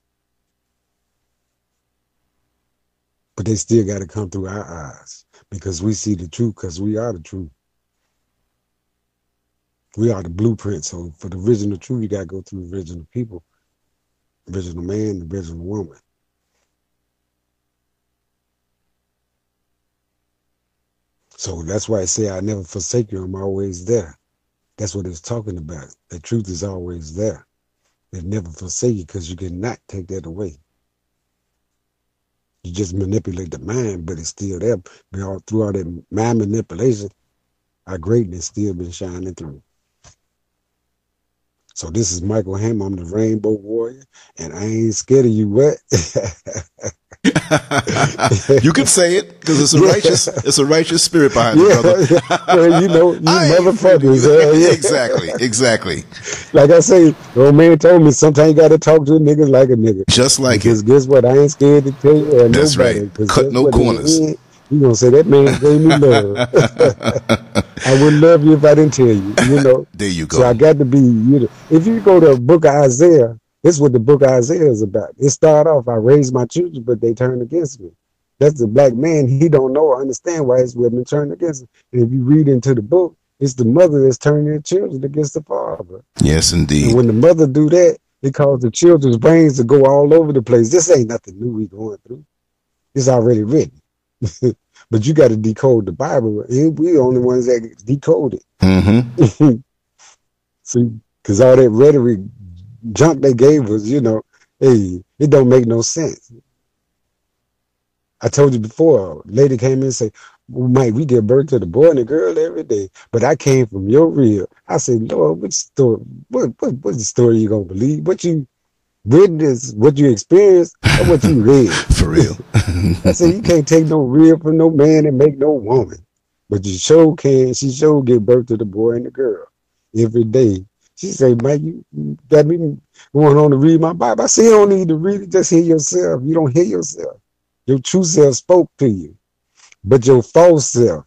But they still got to come through our eyes because we see the truth because we are the truth. We are the blueprint. So for the original truth, you got to go through the original people, original man, the original woman. So that's why I say I never forsake you. I'm always there. That's what it's talking about. The truth is always there. It never forsake you because you cannot take that away. You just manipulate the mind, but it's still there. Through all that mind manipulation, our greatness still been shining through. So this is Michael Hamer. I'm the Rainbow Warrior, and I ain't scared of you. What? you can say it because it's a righteous, it's a righteous spirit behind yeah, it, brother. you know, you motherfuckers. Uh, yeah. Exactly, exactly. Like I say, the old man told me sometimes you got to talk to a nigga like a nigga. Just like because it. guess what? I ain't scared to tell you. That's nobody, right. Cut no corners. You gonna say that man gave me love? I would love you if I didn't tell you. You know. there you go. So I got to be. You know, if you go to Book of Isaiah, this is what the Book of Isaiah is about. It started off. I raised my children, but they turned against me. That's the black man. He don't know or understand why his women turned against him. And if you read into the book, it's the mother that's turning their children against the father. Yes, indeed. And when the mother do that, it causes the children's brains to go all over the place. This ain't nothing new we going through. It's already written. but you got to decode the Bible. We the only ones that decode it. Mm-hmm. See, because all that rhetoric junk they gave us, you know, hey, it don't make no sense. I told you before, lady came in and said, well, Mike, we give birth to the boy and the girl every day, but I came from your real. I said, Lord, what story? What what what's the story you gonna believe? What you witness, what you experienced, or what you read? For real. I said, you can't take no real from no man and make no woman, but you sure can. She sure give birth to the boy and the girl every day. She said, man, you got me going on to read my Bible. I said, you don't need to read it. Just hear yourself. You don't hear yourself. Your true self spoke to you. But your false self,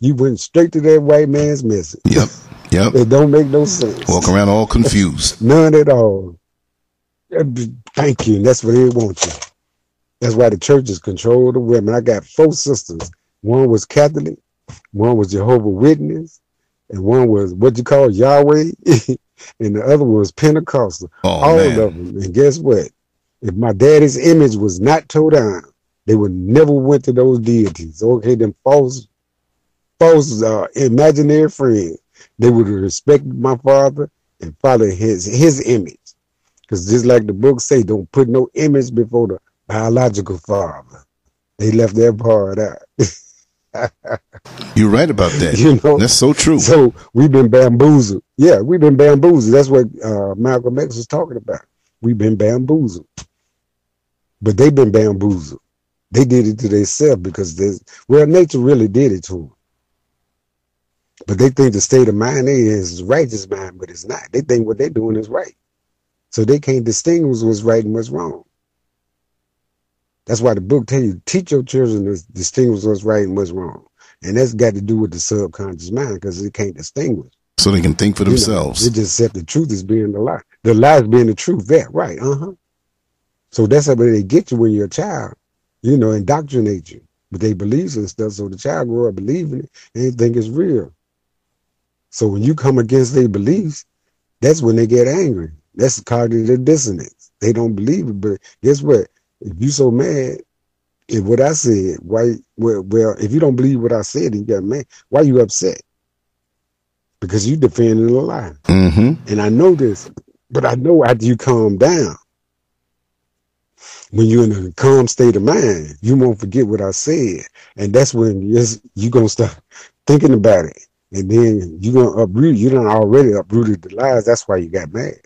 you went straight to that white man's message. Yep. Yep. it don't make no sense. Walk around all confused. None at all. Uh, thank you. And that's what they want you. That's why the churches control the women. I got four sisters. One was Catholic, one was Jehovah Witness, and one was what you call Yahweh, and the other one was Pentecostal. Oh, all man. of them. And guess what? If my daddy's image was not tore down, they would never went to those deities. Okay, them false, false uh, imaginary friends. They would respect my father and follow his his image. Because just like the book say, don't put no image before the biological father. They left that part out. You're right about that. You know, that's so true. So we've been bamboozled. Yeah, we've been bamboozled. That's what uh, Malcolm X was talking about. We've been bamboozled, but they've been bamboozled. They did it to themselves because there's well, nature really did it to them. But they think the state of mind is righteous mind, but it's not. They think what they're doing is right. So they can't distinguish what's right and what's wrong. That's why the book tell you teach your children to distinguish what's right and what's wrong, and that's got to do with the subconscious mind because they can't distinguish. So they can think for You know, themselves. they just accept the truth as being the lie, the lie as being the truth. That right? Uh huh. So that's how they get you when you're a child. You know, indoctrinate you with their beliefs and stuff. So the child grow up believing it and think it's real. So when you come against their beliefs, that's when they get angry. That's the cognitive dissonance. They don't believe it, but guess what? If you so mad if what I said, why? Well, well, if you don't believe what I said and you got mad, why you upset? Because you defending a lie, Mm-hmm. and I know this, but I know after you calm down, when you're in a calm state of mind, you won't forget what I said, and that's when you're, gonna start thinking about it, and then you're gonna uproot. You done already uprooted the lies. That's why you got mad.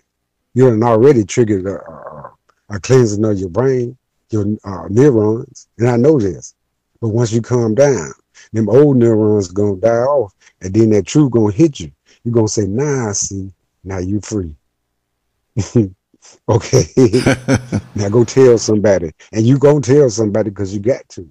You done already triggered a, a, a cleansing of your brain, your uh, neurons, and I know this. But once you calm down, them old neurons gonna die off, and then that truth gonna hit you. you gonna say, "Nah, see, now you free." Okay. now go tell somebody. And you gonna tell somebody because you got to.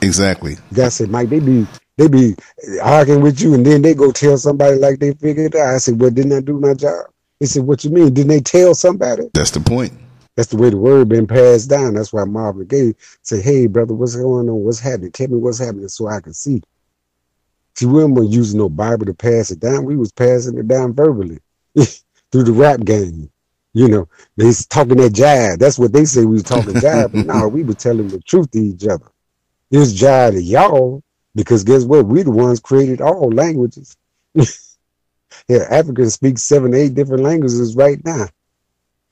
Exactly. God said, Mike, they be they be arguing with you and then they go tell somebody like they figured it out. I said, Well, didn't I do my job? He said, What you mean? Didn't they tell somebody? That's the point. That's the way the word been passed down. That's why Marvin Gaye say, Hey brother, what's going on? What's happening? Tell me what's happening so I can see. See, we weren't using no Bible to pass it down. We was passing it down verbally through the rap game. You know, they talking that jive. That's what they say we was talking jive. But no, we were telling the truth to each other. It was jive to y'all because guess what? We the ones created all languages. yeah, Africans speak seven, eight different languages right now.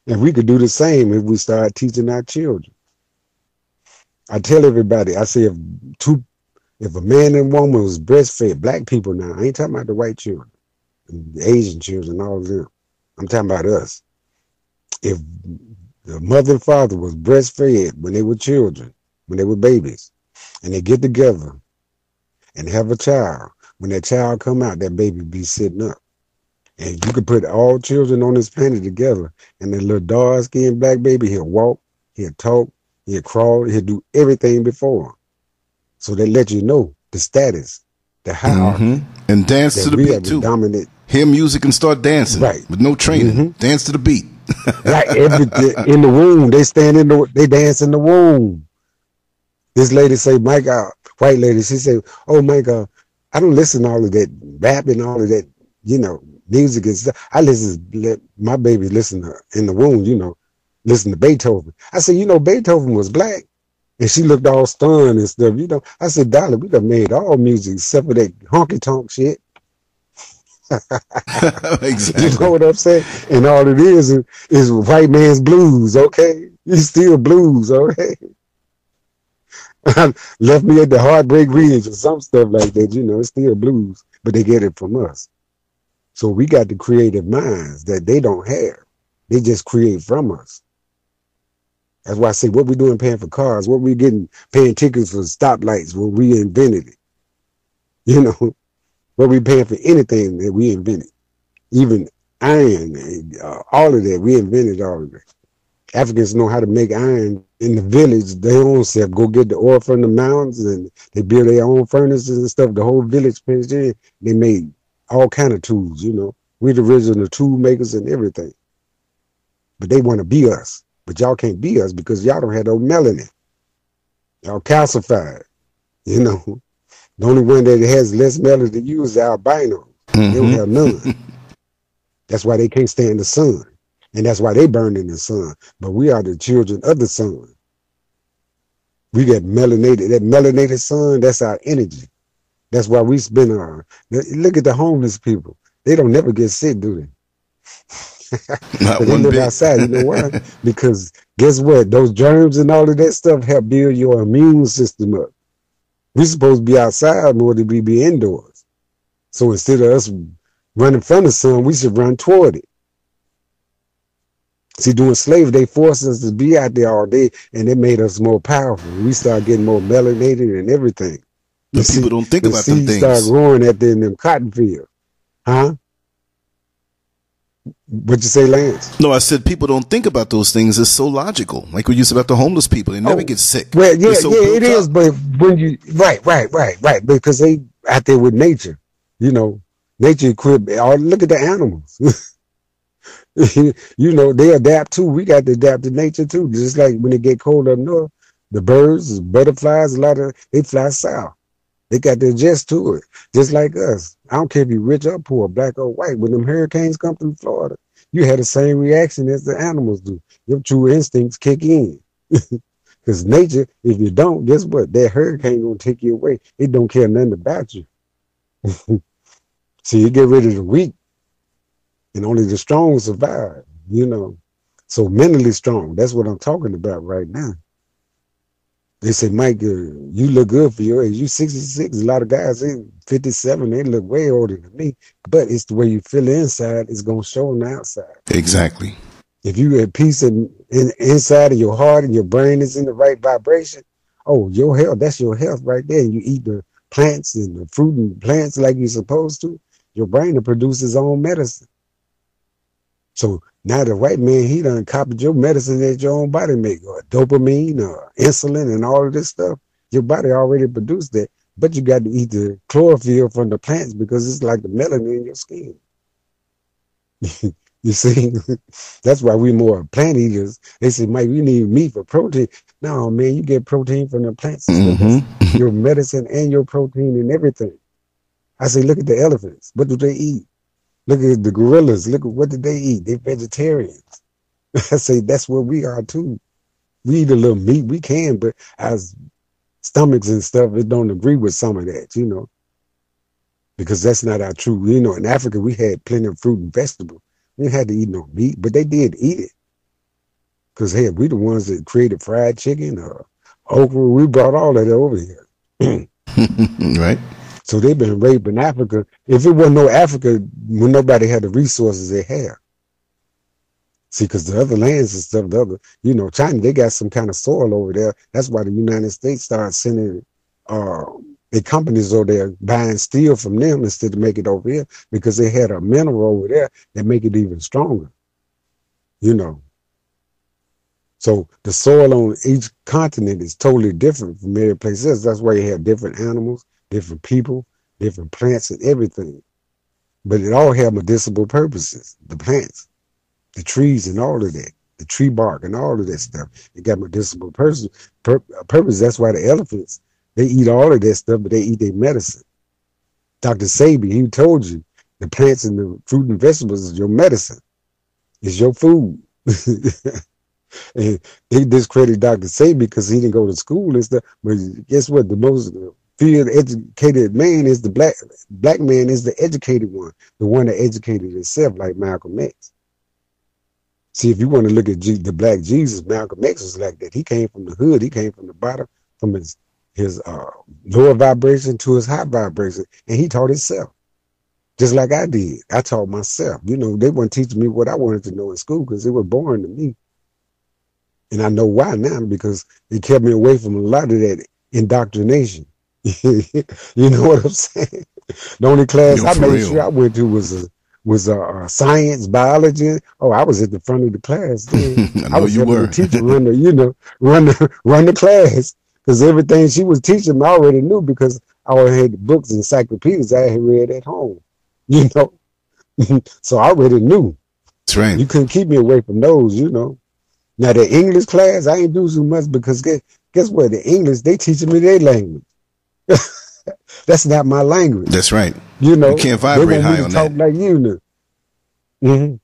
And we could do the same if we start teaching our children. I tell everybody, I say if two if a man and woman was breastfed, black people now, I ain't talking about the white children, the Asian children, all of them. I'm talking about us if the mother and father was breastfed when they were children, when they were babies, and they get together and have a child, when that child come out, that baby be sitting up. And you could put all children on this planet together, and that little dark skinned black baby, he'll walk, he'll talk, he'll crawl, he'll do everything before him. So they let you know the status, the hierarchy. Mm-hmm. And dance to the beat too. Dominant. Hear music and start dancing. Right. With no training. Mm-hmm. Dance to the beat right, everything in the womb. They stand in the, they dance in the womb. This lady say, my God, white lady, she say, oh my God, I don't listen to all of that rap and all of that, you know, music and stuff. I listen, let my baby listen to, in the womb, you know, listen to Beethoven. I said, you know, Beethoven was black. And she looked all stunned and stuff, you know. I said, Dolly, we done made all music except for that honky tonk shit. exactly. You know what I'm saying? And all it is is, white man's blues, okay? It's still blues, okay? Left me at the heartbreak ridge or some stuff like that, you know, it's still blues, but they get it from us. So we got the creative minds that they don't have. They just create from us. That's why I say what we doing paying for cars, what we getting paying tickets for stoplights when we invented it. You know, what we paying for anything that we invented, even iron, uh, all of that. We invented all of that. Africans know how to make iron in the village. They own self go get the ore from the mountains, and they build their own furnaces and stuff. The whole village pitched in. They made all kind of tools. You know, We're the original tool makers and everything. But they want to be us, but y'all can't be us because y'all don't have no melanin. Y'all calcified. You know, the only one that has less melanin than you is the albino. Mm-hmm. They don't have none. that's why they can't stand the sun. And that's why they burn in the sun. But we are the children of the sun. We get melanated. That melanated sun, that's our energy. That's why we spend our look at the homeless people. They don't never get sick, do they? Not they live bit. outside. You know why? because guess what? Those germs and all of that stuff help build your immune system up. We're supposed to be outside more than we be indoors. So instead of us running from the sun, we should run toward it. See, doing slavery, they forced us to be out there all day, and it made us more powerful. We started getting more melanated and everything. But people don't think the about them seeds things. started growing at the, in them cotton fields. Huh? What'd you say, Lance? No, I said people don't think about those things. It's so logical. Like we used about the homeless people. They never Oh, get sick. Well, yeah, so yeah, it built is. But when you right, right, right, right, because they out there with nature, you know, nature equipped. Or look at the animals. you know, they adapt too. We got to adapt to nature too. Just like when it get cold up north, the birds, butterflies, a lot of they fly south. They got their adjust to it, just like us. I don't care if you're rich or poor, black or white. When them hurricanes come through Florida, you had the same reaction as the animals do. Your true instincts kick in. Because nature, if you don't, guess what? That hurricane gonna take you away. It don't care nothing about you. so you get rid of the weak, and only the strong survive. You know, so mentally strong. That's what I'm talking about right now. They say, Mike, uh, you look good for your age. You 66. A lot of guys, they 57. They look way older than me. But it's the way you feel inside. It's gonna show on the outside. Exactly. If you're at peace in, in inside of your heart and your brain is in the right vibration, oh, your health, that's your health right there. And you eat the plants and the fruit and plants like you're supposed to, your brain will produce its own medicine. So now the white man, he done copied your medicine that your own body make, or dopamine or insulin and all of this stuff. Your body already produced that, but you got to eat the chlorophyll from the plants because it's like the melanin in your skin. you see, that's why we more plant eaters. They say, Mike, we need meat for protein. No, man, you get protein from the plants. Mm-hmm. your medicine and your protein and everything. I say, look at the elephants. What do they eat? Look at the gorillas. Look at what did they eat? They're vegetarians. I say that's where we are too. We eat a little meat. We can, but as stomachs and stuff, it don't agree with some of that, you know. Because that's not our true. You know, in Africa we had plenty of fruit and vegetables. We had to eat no meat, but they did eat it. Cause hey, we the ones that created fried chicken or okra. We brought all that over here. right. So they've been raped in Africa. If it wasn't no Africa, when nobody had the resources they have. See, because the other lands and stuff, the other, you know, China, they got some kind of soil over there. That's why the United States started sending uh, the companies over there buying steel from them instead of make it over here because they had a mineral over there that make it even stronger. You know. So the soil on each continent is totally different from every place else. That's why you have different animals, different people, different plants, and everything. But it all had medicinal purposes. The plants, the trees, and all of that, the tree bark, and all of that stuff. It got medicinal. Pur- purpose. That's why the elephants they eat all of that stuff, but they eat their medicine. Dr. Sebi, he told you the plants and the fruit and vegetables is your medicine. It's your food. and he discredited Dr. Sebi because he didn't go to school and stuff. But guess what? The most field educated man is the black black man is the educated one, the one that educated himself, like Malcolm X. See, if you want to look at G, the black Jesus, Malcolm X was like that. He came from the hood. He came from the bottom, from his his uh, lower vibration to his high vibration, and he taught himself, just like I did. I taught myself. You know, they weren't teaching me what I wanted to know in school because it was boring to me, and I know why now because it kept me away from a lot of that indoctrination. you know what I'm saying? The only class Yo, I made real. sure I went to was a was a, a, science, biology. Oh, I was at the front of the class. I, I was you were. The teacher run the, you know, run the run the class because everything she was teaching me I already knew because I already had the books, and encyclopedias I had read at home. You know, so I already knew. That's right. You couldn't keep me away from those. You know. Now the English class I ain't do so much because guess, guess what? The English they teaching me their language. That's not my language. That's right. You know, you can't vibrate high on that. talk that. like you know. Mm-hmm.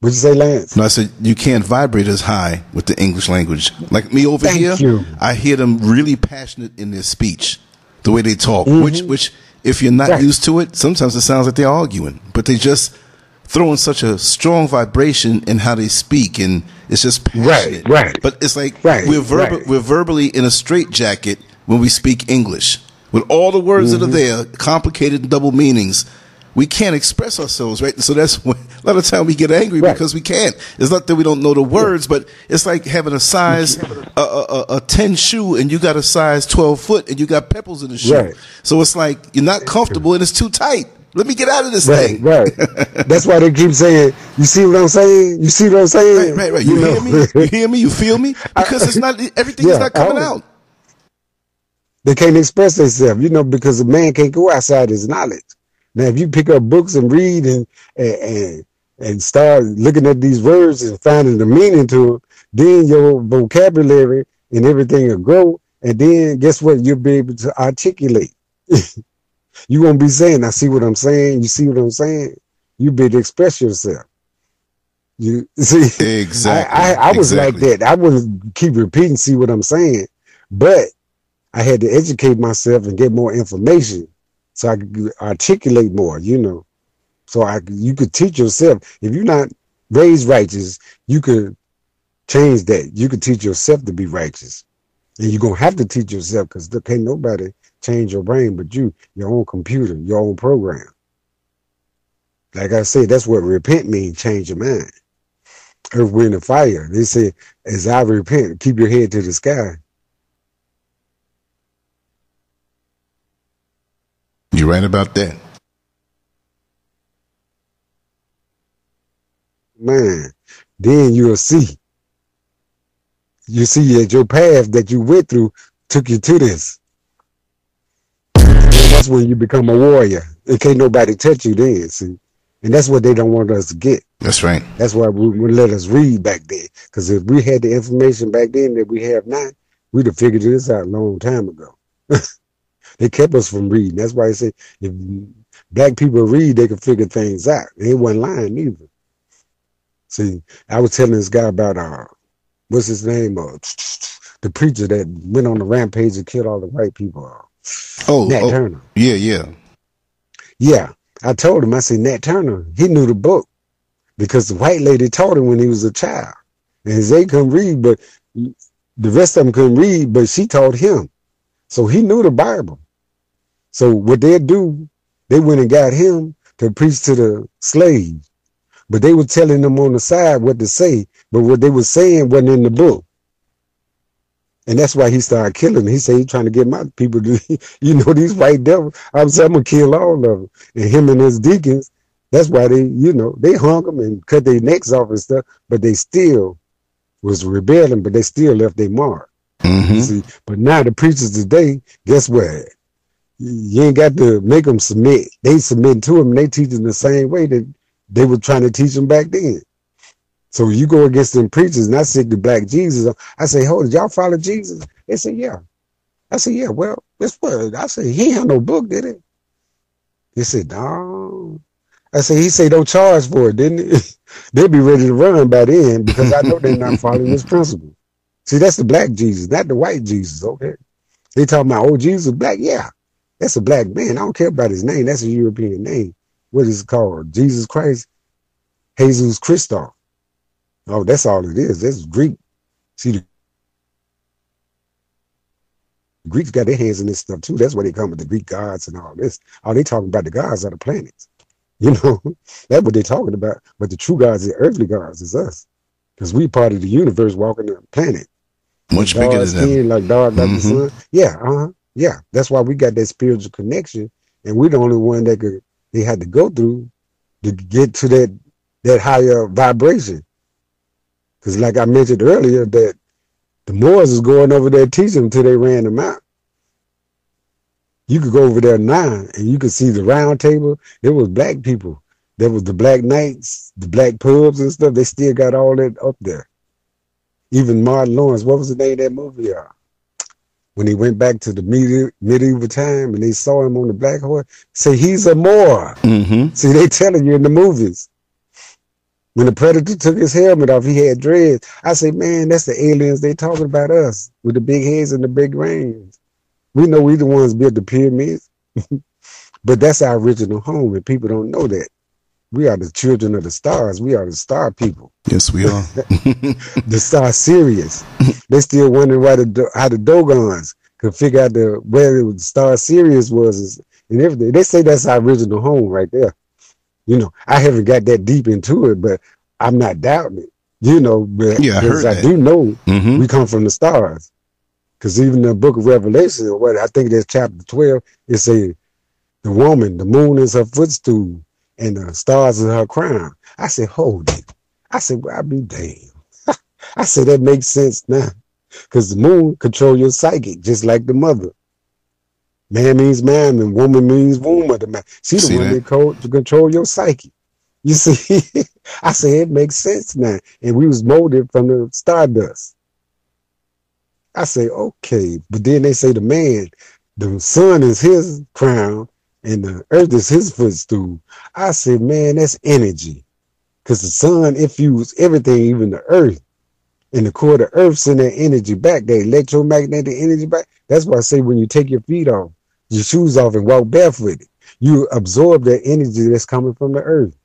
What'd you say, Lance? No, I said you can't vibrate as high with the English language. Like me over Thank here, you. I hear them really passionate in their speech, the way they talk. Mm-hmm. Which, which, if you're not right. used to it, sometimes it sounds like they're arguing, but they just throwing such a strong vibration in how they speak, and it's just passionate. Right, right. But it's like right, we're verba- right. we're verbally in a straitjacket when we speak English. With all the words mm-hmm. that are mm-hmm. there, complicated double meanings, we can't express ourselves, right? So that's when a lot of time we get angry right. because we can't. It's not that we don't know the words, but it's like having a size a, a, a, ten shoe and you got a size twelve foot and you got pebbles in the shoe. Right. So it's like you're not comfortable and it's too tight. Let me get out of this right, thing. Right. That's why they keep saying, "You see what I'm saying? You see what I'm saying?" Right, right, right. You, you hear me? You hear me? You feel me? Because it's not everything yeah, is not coming out. They can't express themselves, you know, because a man can't go outside his knowledge. Now, if you pick up books and read and and and start looking at these words and finding the meaning to them, then your vocabulary and everything will grow. And then guess what? You'll be able to articulate. you won't be saying, I see what I'm saying. You see what I'm saying? You'll be able to express yourself. You see, exactly. I, I, I was exactly. like that. I wouldn't keep repeating, see what I'm saying, but I had to educate myself and get more information so I could articulate more, you know. So I you could teach yourself. If you're not raised righteous, you could change that. You could teach yourself to be righteous. And you're gonna have to teach yourself because there can't nobody change your brain but you, your own computer, your own program. Like I said, that's what repent means, change your mind. Earth, wind, and fire. They say, as I repent, keep your head to the sky. You're right about that. man, then you'll see. You see that your path that you went through took you to this. And that's when you become a warrior. And can't nobody touch you then, see. And that's what they don't want us to get. That's right. That's why we would let us read back then. Because if we had the information back then that we have now, we'd have figured this out a long time ago. they kept us from reading. That's why I say if black people read, they can figure things out. They wasn't lying either. See, I was telling this guy about uh, what's his name? Uh, the preacher that went on the rampage and killed all the white people. Uh, oh, Nat oh, Turner. Yeah, yeah, yeah. I told him. I said Nat Turner. He knew the book because the white lady taught him when he was a child, and they couldn't read, but the rest of them couldn't read, but she taught him. So he knew the Bible. So what they'd do, they went and got him to preach to the slaves. But they were telling them on the side what to say, but what they were saying wasn't in the book. And that's why he started killing. He said he's trying to get my people to, you know, these white devils. I was I'm gonna kill all of them. And him and his deacons, that's why they, you know, they hung them and cut their necks off and stuff, but they still was rebelling, but they still left their mark. Mm-hmm. See, but now the preachers today, guess what? You ain't got to make them submit. They submit to them. They teach them the same way that they were trying to teach them back then. So you go against them preachers, and I said the black Jesus. I say, hold, did y'all follow Jesus? They said, yeah. I said, yeah. Well, this what I said. He had no book, did it? They said, no. I said, he said don't charge for it, didn't he? They'd be ready to run by then because I know they're not following this principle. See, that's the black Jesus, not the white Jesus, okay? They talking about, oh, Jesus black. Yeah, that's a black man. I don't care about his name. That's a European name. What is it called? Jesus Christ, Jesus Christoph. Oh, that's all it is. That's Greek. See, the Greeks got their hands in this stuff too. That's why they come with the Greek gods and all this. All they talking about the gods of the planets. You know, that's what they're talking about. But the true gods, the earthly gods, is us. Because we part of the universe walking the planet. Much bigger than skin, Like dog, like mm-hmm. the sun. Yeah, uh-huh. Yeah. That's why we got that spiritual connection. And we're the only one that could they had to go through to get to that that higher vibration. Because like I mentioned earlier, that the Moors is going over there teaching until they ran them out. You could go over there now and you could see the round table. It was black people. There was the black knights, the black pubs and stuff. They still got all that up there. Even Martin Lawrence, what was the name of that movie? Uh, when he went back to the medieval, medieval time and they saw him on the black horse, say he's a Moor. Mm-hmm. See, they telling you in the movies. When the predator took his helmet off, he had dreads. I say, man, that's the aliens. They talking about us with the big heads and the big brains. We know we the ones built the pyramids, but that's our original home, and people don't know that. We are the children of the stars. We are the star people. Yes, we are. the star Sirius. they still wondering why the how the Dogons could figure out the where the star Sirius was and everything. They say that's our original home right there. You know, I haven't got that deep into it, but I'm not doubting it. You know, but yeah, I, I do know mm-hmm. we come from the stars. Because even the book of Revelation, what I think that's chapter 12, it says the woman, the moon is her footstool, and the stars is her crown. I said, hold it. I said, well, I be damned. I said, that makes sense now. Because the moon control your psychic, just like the mother. Man means man, and woman means womb of the man. She the see one that? that to control your psyche. You see, I said it makes sense now. And we was molded from the stardust. I say, okay. But then they say the man, the sun is his crown and the earth is his footstool. I say, man, that's energy. Because the sun infused everything, even the earth. And the core of the earth send that energy back, that electromagnetic energy back. That's why I say when you take your feet off, your shoes off and walk barefooted, you absorb that energy that's coming from the earth.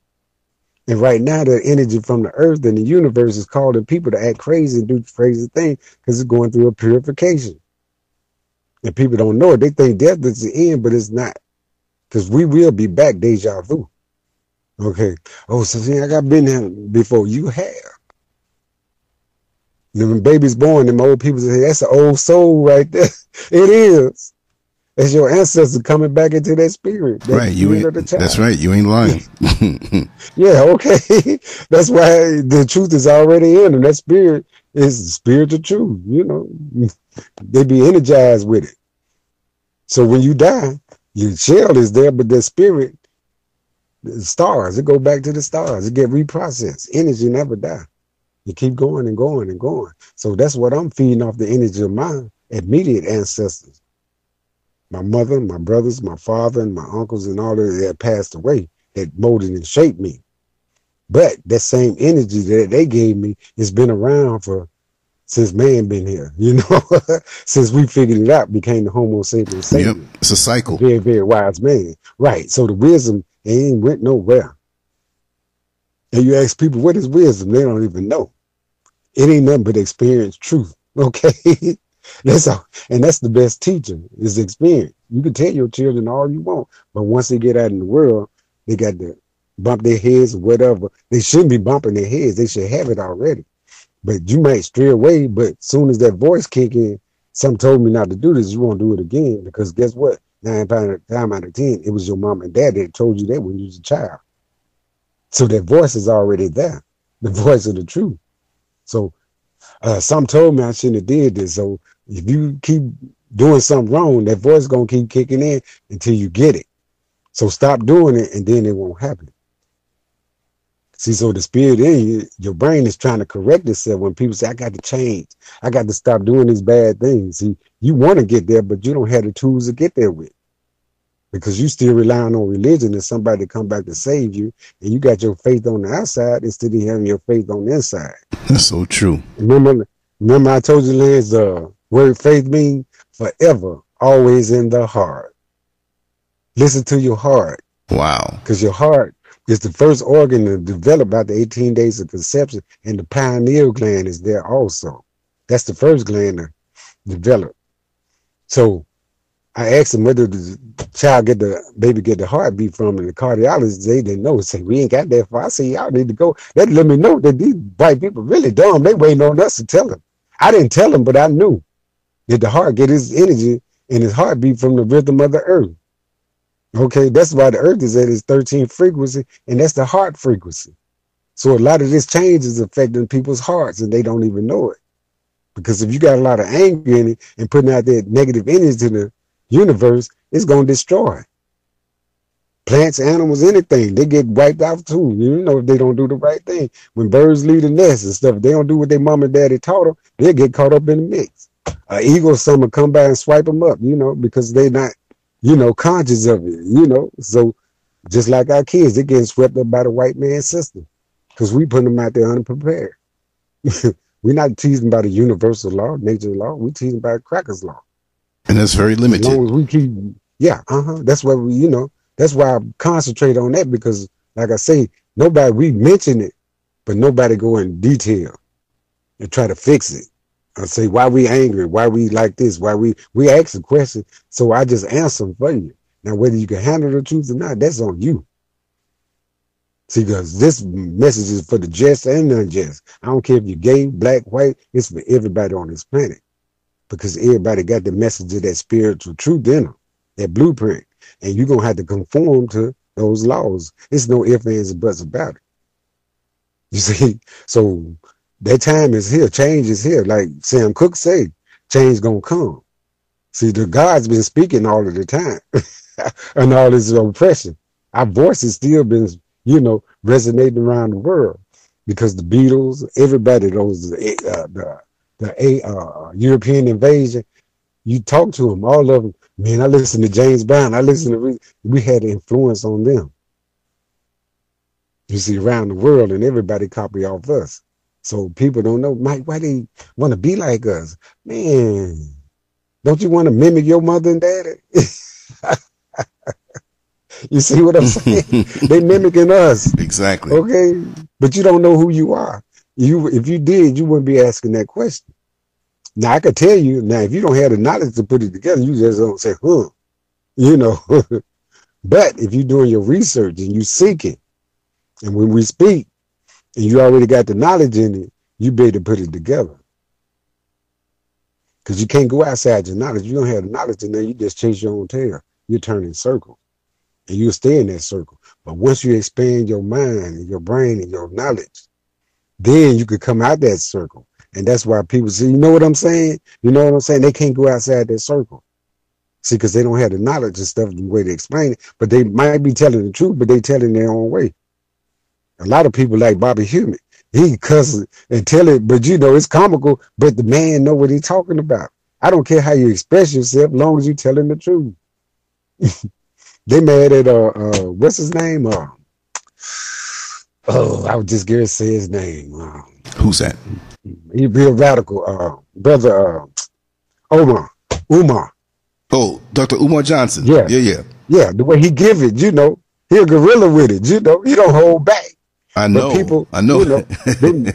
And right now, the energy from the earth and the universe is calling people to act crazy and do crazy things because it's going through a purification. And people don't know it. They think death is the end, but it's not. Because we will be back, deja vu. Okay. Oh, so see, I got been here before. You have. And when baby's born, them old people say, that's an old soul right there. it is. It's your ancestors coming back into that spirit. That right. You ain't, that's right. You ain't lying. yeah. Okay. that's why the truth is already in them. That spirit is spiritual truth. You know, they be energized with it. So when you die, your shell is there, but the spirit, the stars, it go back to the stars. It get reprocessed. Energy never die. You keep going and going and going. So that's what I'm feeding off the energy of my immediate ancestors. My mother, my brothers, my father, and my uncles, and all of that passed away that molded and shaped me. But that same energy that they gave me has been around for since man been here, you know, since we figured it out, became the Homo sapiens. Sapiens. Yep, it's a cycle. Very, very wise man. Right. So the wisdom ain't went nowhere. And you ask people, what is wisdom? They don't even know. It ain't nothing but experience truth. Okay. that's all. And that's the best teacher is experience. You can tell your children all you want, but once they get out in the world, they got to bump their heads or whatever. They shouldn't be bumping their heads. They should have it already. But you might stray away, but soon as that voice kick in, some told me not to do this, you won't do it again. Because guess what? Nine times out of ten, it was your mom and dad that told you that when you was a child. So that voice is already there, the voice of the truth. So uh, some told me I shouldn't have did this. So if you keep doing something wrong, that voice gonna keep kicking in until you get it. So stop doing it, and then it won't happen. See, so the spirit in you, your brain is trying to correct itself when people say, I got to change. I got to stop doing these bad things. See, you want to get there, but you don't have the tools to get there with. Because you still relying on religion and somebody to come back to save you, and you got your faith on the outside instead of having your faith on the inside. That's so true. Remember, remember I told you, Lance, the word faith means forever, always in the heart. Listen to your heart. Wow. Because your heart it's the first organ to develop after 18 days of conception, and the pineal gland is there also. That's the first gland to develop. So I asked them whether the child get the baby get the heartbeat from, and the cardiologist they didn't know. Say we ain't got that far. I say y'all need to go. That let me know that these white people really dumb. They waiting on us to tell them. I didn't tell them, but I knew that the heart get its energy and its heartbeat from the rhythm of the earth. Okay, that's why the earth is at its 13th frequency, and that's the heart frequency. So a lot of this change is affecting people's hearts, and they don't even know it. Because if you got a lot of anger in it and putting out that negative energy to the universe, it's going to destroy. Plants, animals, anything, they get wiped out too. You know, if they don't do the right thing. When birds leave the nest and stuff, they don't do what their mom and daddy taught them, they get caught up in the mix. An eagle, some will come by and swipe them up, you know, because they're not you know, conscious of it, you know. So just like our kids, they're getting swept up by the white man system because we put them out there unprepared. We're not teasing by the universal law, nature law. We're teasing by Cracker's law. And that's very limited. As long as we keep, yeah, uh huh. That's why we, you know, that's why I concentrate on that because, like I say, nobody, we mention it, but nobody go in detail and try to fix it. I say, why we angry? Why we like this? Why we we ask a question, so I just answer for you. Now, whether you can handle the truth or not, that's on you. See, because this message is for the just and the unjust. I don't care if you're gay, black, white. It's for everybody on this planet, because everybody got the message of that spiritual truth in them, that blueprint, and you're gonna have to conform to those laws. It's no ifs ands or buts about it. You see, so that time is here. Change is here. Like Sam Cooke said, change gonna come. See, the God's been speaking all of the time, and all this oppression. Our voice has still been, you know, resonating around the world because the Beatles, everybody, those uh, the the uh, European invasion. You talk to them, all of them. Man, I listen to James Brown. I listen to. We had influence on them. You see, around the world, and everybody copy off us. So people don't know, Mike, why they want to be like us? Man, don't you want to mimic your mother and daddy? you see what I'm saying? they mimicking us. Exactly. Okay. But you don't know who you are. You if you did, you wouldn't be asking that question. Now I could tell you, now if you don't have the knowledge to put it together, you just don't say, huh. You know. but if you're doing your research and you seek it, and when we speak, and you already got the knowledge in it, you better put it together. Because you can't go outside your knowledge. You don't have the knowledge, and then you just chase your own tail. You turn in circles, and you stay in that circle. But once you expand your mind and your brain and your knowledge, then you could come out that circle. And that's why people say, you know what I'm saying? You know what I'm saying? They can't go outside that circle. See, because they don't have the knowledge and stuff, the way to explain it. But they might be telling the truth, but they telling their own way. A lot of people like Bobby Hemmitt. He cusses and tell it, but you know, it's comical, but the man know what he's talking about. I don't care how you express yourself, long as you're telling the truth. they mad at uh, uh what's his name? Uh, oh, I was just gonna say his name. Uh, Who's that? He real radical, uh, brother uh, Omar. Umar. Oh, Dr. Umar Johnson. Yeah. Yeah, yeah. Yeah, the way he give it, you know, he a gorilla with it, you know, he don't hold back. I know. But people, I know. You know they,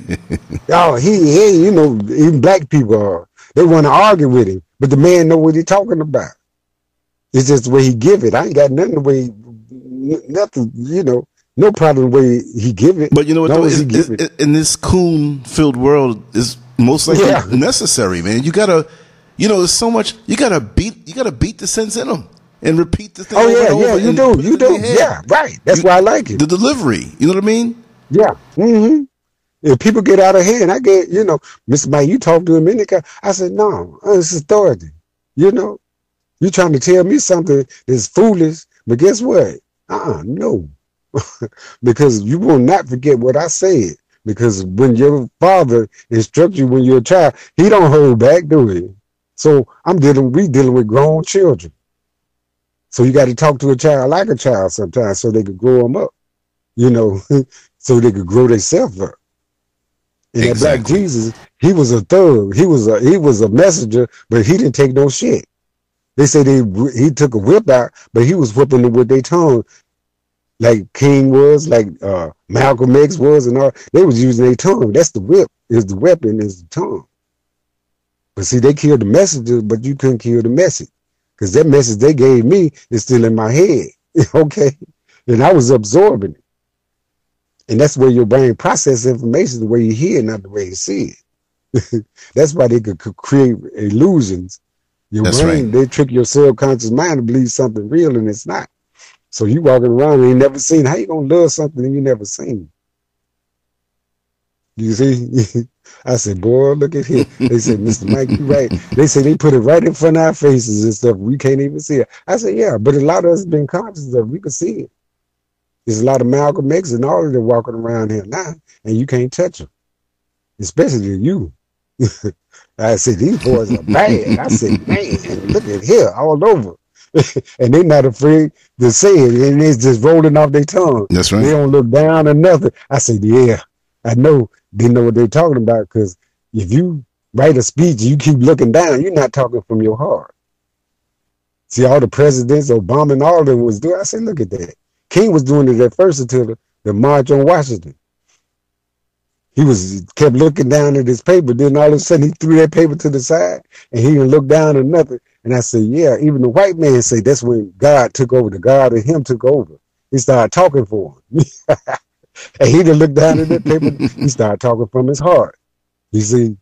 oh, he, he, you know, even black people are, they want to argue with him, but the man know what he talking about. It's just the way he give it. I ain't got nothing the way, nothing, you know, no problem the way he give it. But you know what? Though, it- it- it. in this coon-filled world, is most likely Yeah. necessary, man. You gotta, you know, there's so much. You gotta beat. You gotta beat the sense in them and repeat the thing. Oh yeah, yeah, you do, you do. Yeah, right. That's You- why I like it. The delivery. You know what I mean? Yeah. Mm-hmm. If people get out of hand, I get, you know, Mr. Mike, you talk to him the. I said, no, it's authority. You know, you're trying to tell me something that's foolish, but guess what? Uh-uh, no. because you will not forget what I said. Because when your father instructs you when you're a child, he don't hold back, do he? So I'm dealing, we dealing with grown children. So you got to talk to a child like a child sometimes so they can grow them up, you know, so they could grow themselves up. And that black Jesus, he was a thug. He was a he was a messenger, but he didn't take no shit. They say they he took a whip out, but he was whipping them with their tongue, like King was, like uh, Malcolm X was, and all. They was using their tongue. That's the whip. Is the weapon is the tongue. But see, they killed the messenger, but you couldn't kill the message, because that message they gave me is still in my head. okay, and I was absorbing it. And that's where your brain process information the way you hear, not the way you see it. that's why they could, create illusions. Your That's brain, right. they trick your subconscious mind to believe something real and it's not. So you walking around and you never seen. How you gonna love something you never seen? You see? I said, boy, look at here. They said, Mr. Mike, you right. They said they put it right in front of our faces and stuff. We can't even see it. I said, yeah, but a lot of us been conscious of it. We can see it. There's a lot of Malcolm X and all of them walking around here now, and you can't touch them, especially you. I said, these boys are bad. I said, man, look at here, all over. and they're not afraid to say it, and it's just rolling off their tongue. That's right. They don't look down or nothing. I said, yeah, I know they know what they're talking about because if you write a speech, you keep looking down, you're not talking from your heart. See, all the presidents, Obama and all of them was doing. I said, look at that. King was doing it at first until the, the March on Washington. He was kept looking down at his paper. Then all of a sudden he threw that paper to the side and he didn't look down at nothing. And I said, yeah, even the white man say that's when God took over. The God of him took over. He started talking for him. and he didn't look down at that paper. He started talking from his heart. You see?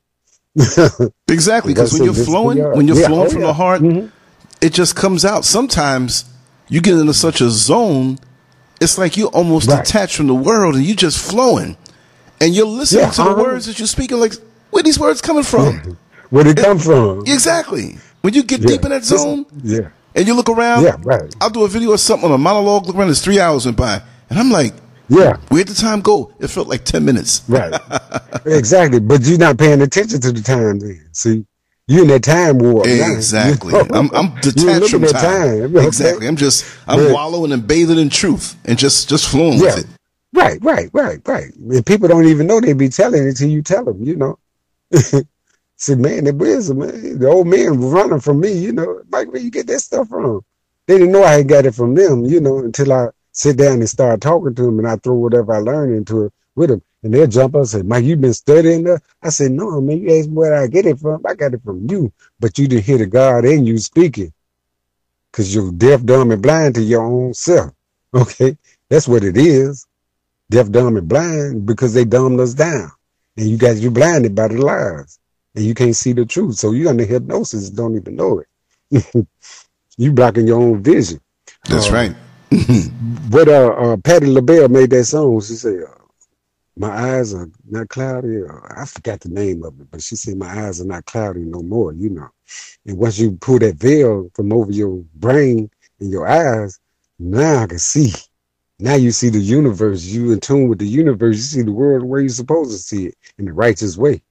Exactly. Because when That's you're. Flowing, when you're Yeah, flowing oh, from yeah. the heart, Mhm. it just comes out. Sometimes you get into such a zone, it's like you're almost Right. detached from the world and you're just flowing. And you're listening Yeah, to the uh-huh. words that you're speaking, like, where these words coming from? Where'd it come from? exactly. When you get Yeah. deep in that zone Yeah. and you look around, Yeah, right. I'll do a video or something on a monologue, look around, it's three hours went by. And I'm like, Yeah. where'd the time go? It felt like 10 minutes. Right. exactly. But you're not paying attention to the time then. See? You in that time warp. now. Exactly. You know? I'm, I'm detached from time. that okay? Exactly. I'm just I'm Yeah. wallowing and bathing in truth and just just flowing Yeah. with it. Right, right, right, right. And people don't even know they be telling it till you tell them, you know. See, man, the wisdom, man. The old man was running from me, you know. Mike, where you get that stuff from? They didn't know I had got it from them, you know, until I sit down and start talking to them and I throw whatever I learned into it with them. And they'll jump up and say, Mike, you've been studying that? I said, no, man, you asked me where I get it from. I got it from you, but you didn't hear the God in you speaking because you're deaf, dumb, and blind to your own self. Okay? That's what it is deaf, dumb, and blind because they dumbed us down. And you guys, you're blinded by the lies. and you can't see the truth. So you're under hypnosis, don't even know it. you blocking your own vision. That's uh, right. but uh, uh, Patti LaBelle made that song. She said, uh, "My eyes are not cloudy." I forgot the name of it, but she said, "My eyes are not cloudy no more." You know, and once you pull that veil from over your brain and your eyes, now I can see. Now you see the universe. You in tune with the universe. You see the world way you're supposed to see it in the righteous way.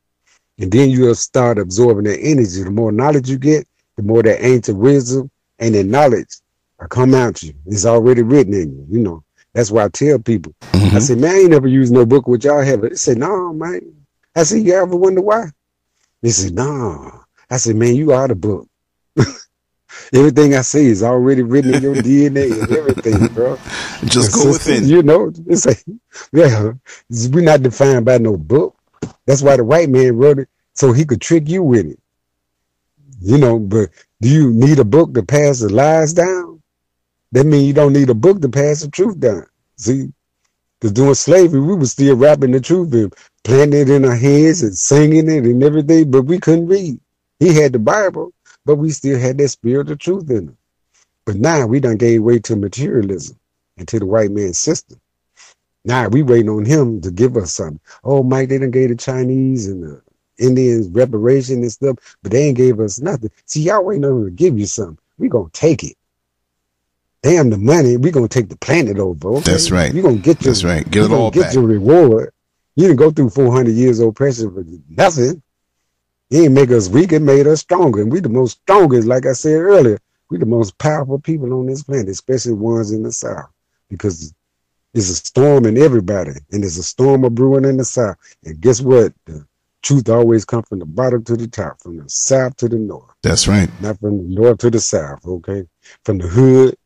And then you'll start absorbing that energy. The more knowledge you get, the more that ancient wisdom and that knowledge will come out you. It's already written in you, you know. That's why I tell people. Mm-hmm. I say, man, I ain't never used no book What y'all have it. They say, no, nah, man. I said, you ever wonder why? They said, no. Nah. I said, man, you are the book. Everything I say is already written in your DNA and everything, bro. Just go within. You know, it's like, yeah, we're not defined by no book. That's why the white man wrote it so he could trick you with it. You know, but do you need a book to pass the lies down? That means you don't need a book to pass the truth down. See, because during slavery, we were still rapping the truth and planting it in our heads and singing it and everything, but we couldn't read. He had the Bible, but we still had that spirit of truth in us. But now we done gave way to materialism and to the white man's system. Now we waiting on him to give us something. Oh, Mike, they done gave the Chinese and the Indians reparation and stuff, but they ain't gave us nothing. See, y'all waiting on him to give you something. We gonna take it. Damn the money, we're gonna take the planet over. Okay? That's right. You gonna get your That's right. Get it all get back. your reward. You didn't go through 400 years of oppression for nothing. He ain't make us weak, it made us stronger. And we the most strongest, like I said earlier, we the most powerful people on this planet, especially ones in the South. Because there's a storm in everybody, and there's a storm of brewing in the South. And guess what? The truth always comes from the bottom to the top, from the South to the North. That's right. Not from the North to the South, okay? From the hood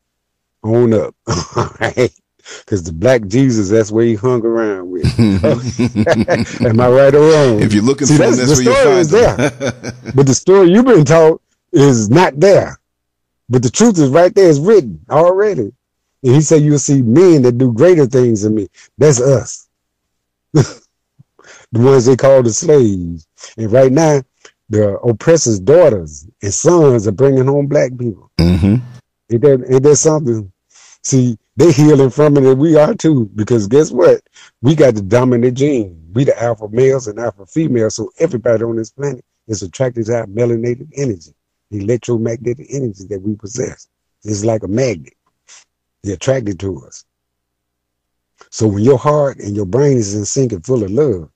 on up. All right because the black Jesus, that's where he hung around with. Am I right or wrong? If you're looking See, for him, that's the where you find there. but the story you've been taught is not there. But the truth is right there. It's written already. And he said, You'll see men that do greater things than me. That's us. the ones they call the slaves. And right now, the oppressors' daughters and sons are bringing home black people. Mm-hmm. Ain't, that, ain't that something? See, they healing from it and we are too. Because guess what? We got the dominant gene. We the alpha males and alpha females. So everybody on this planet is attracted to our melanated energy, the electromagnetic energy that we possess. It's like a magnet. They're attracted to us. So when your heart and your brain is in sync and full of love,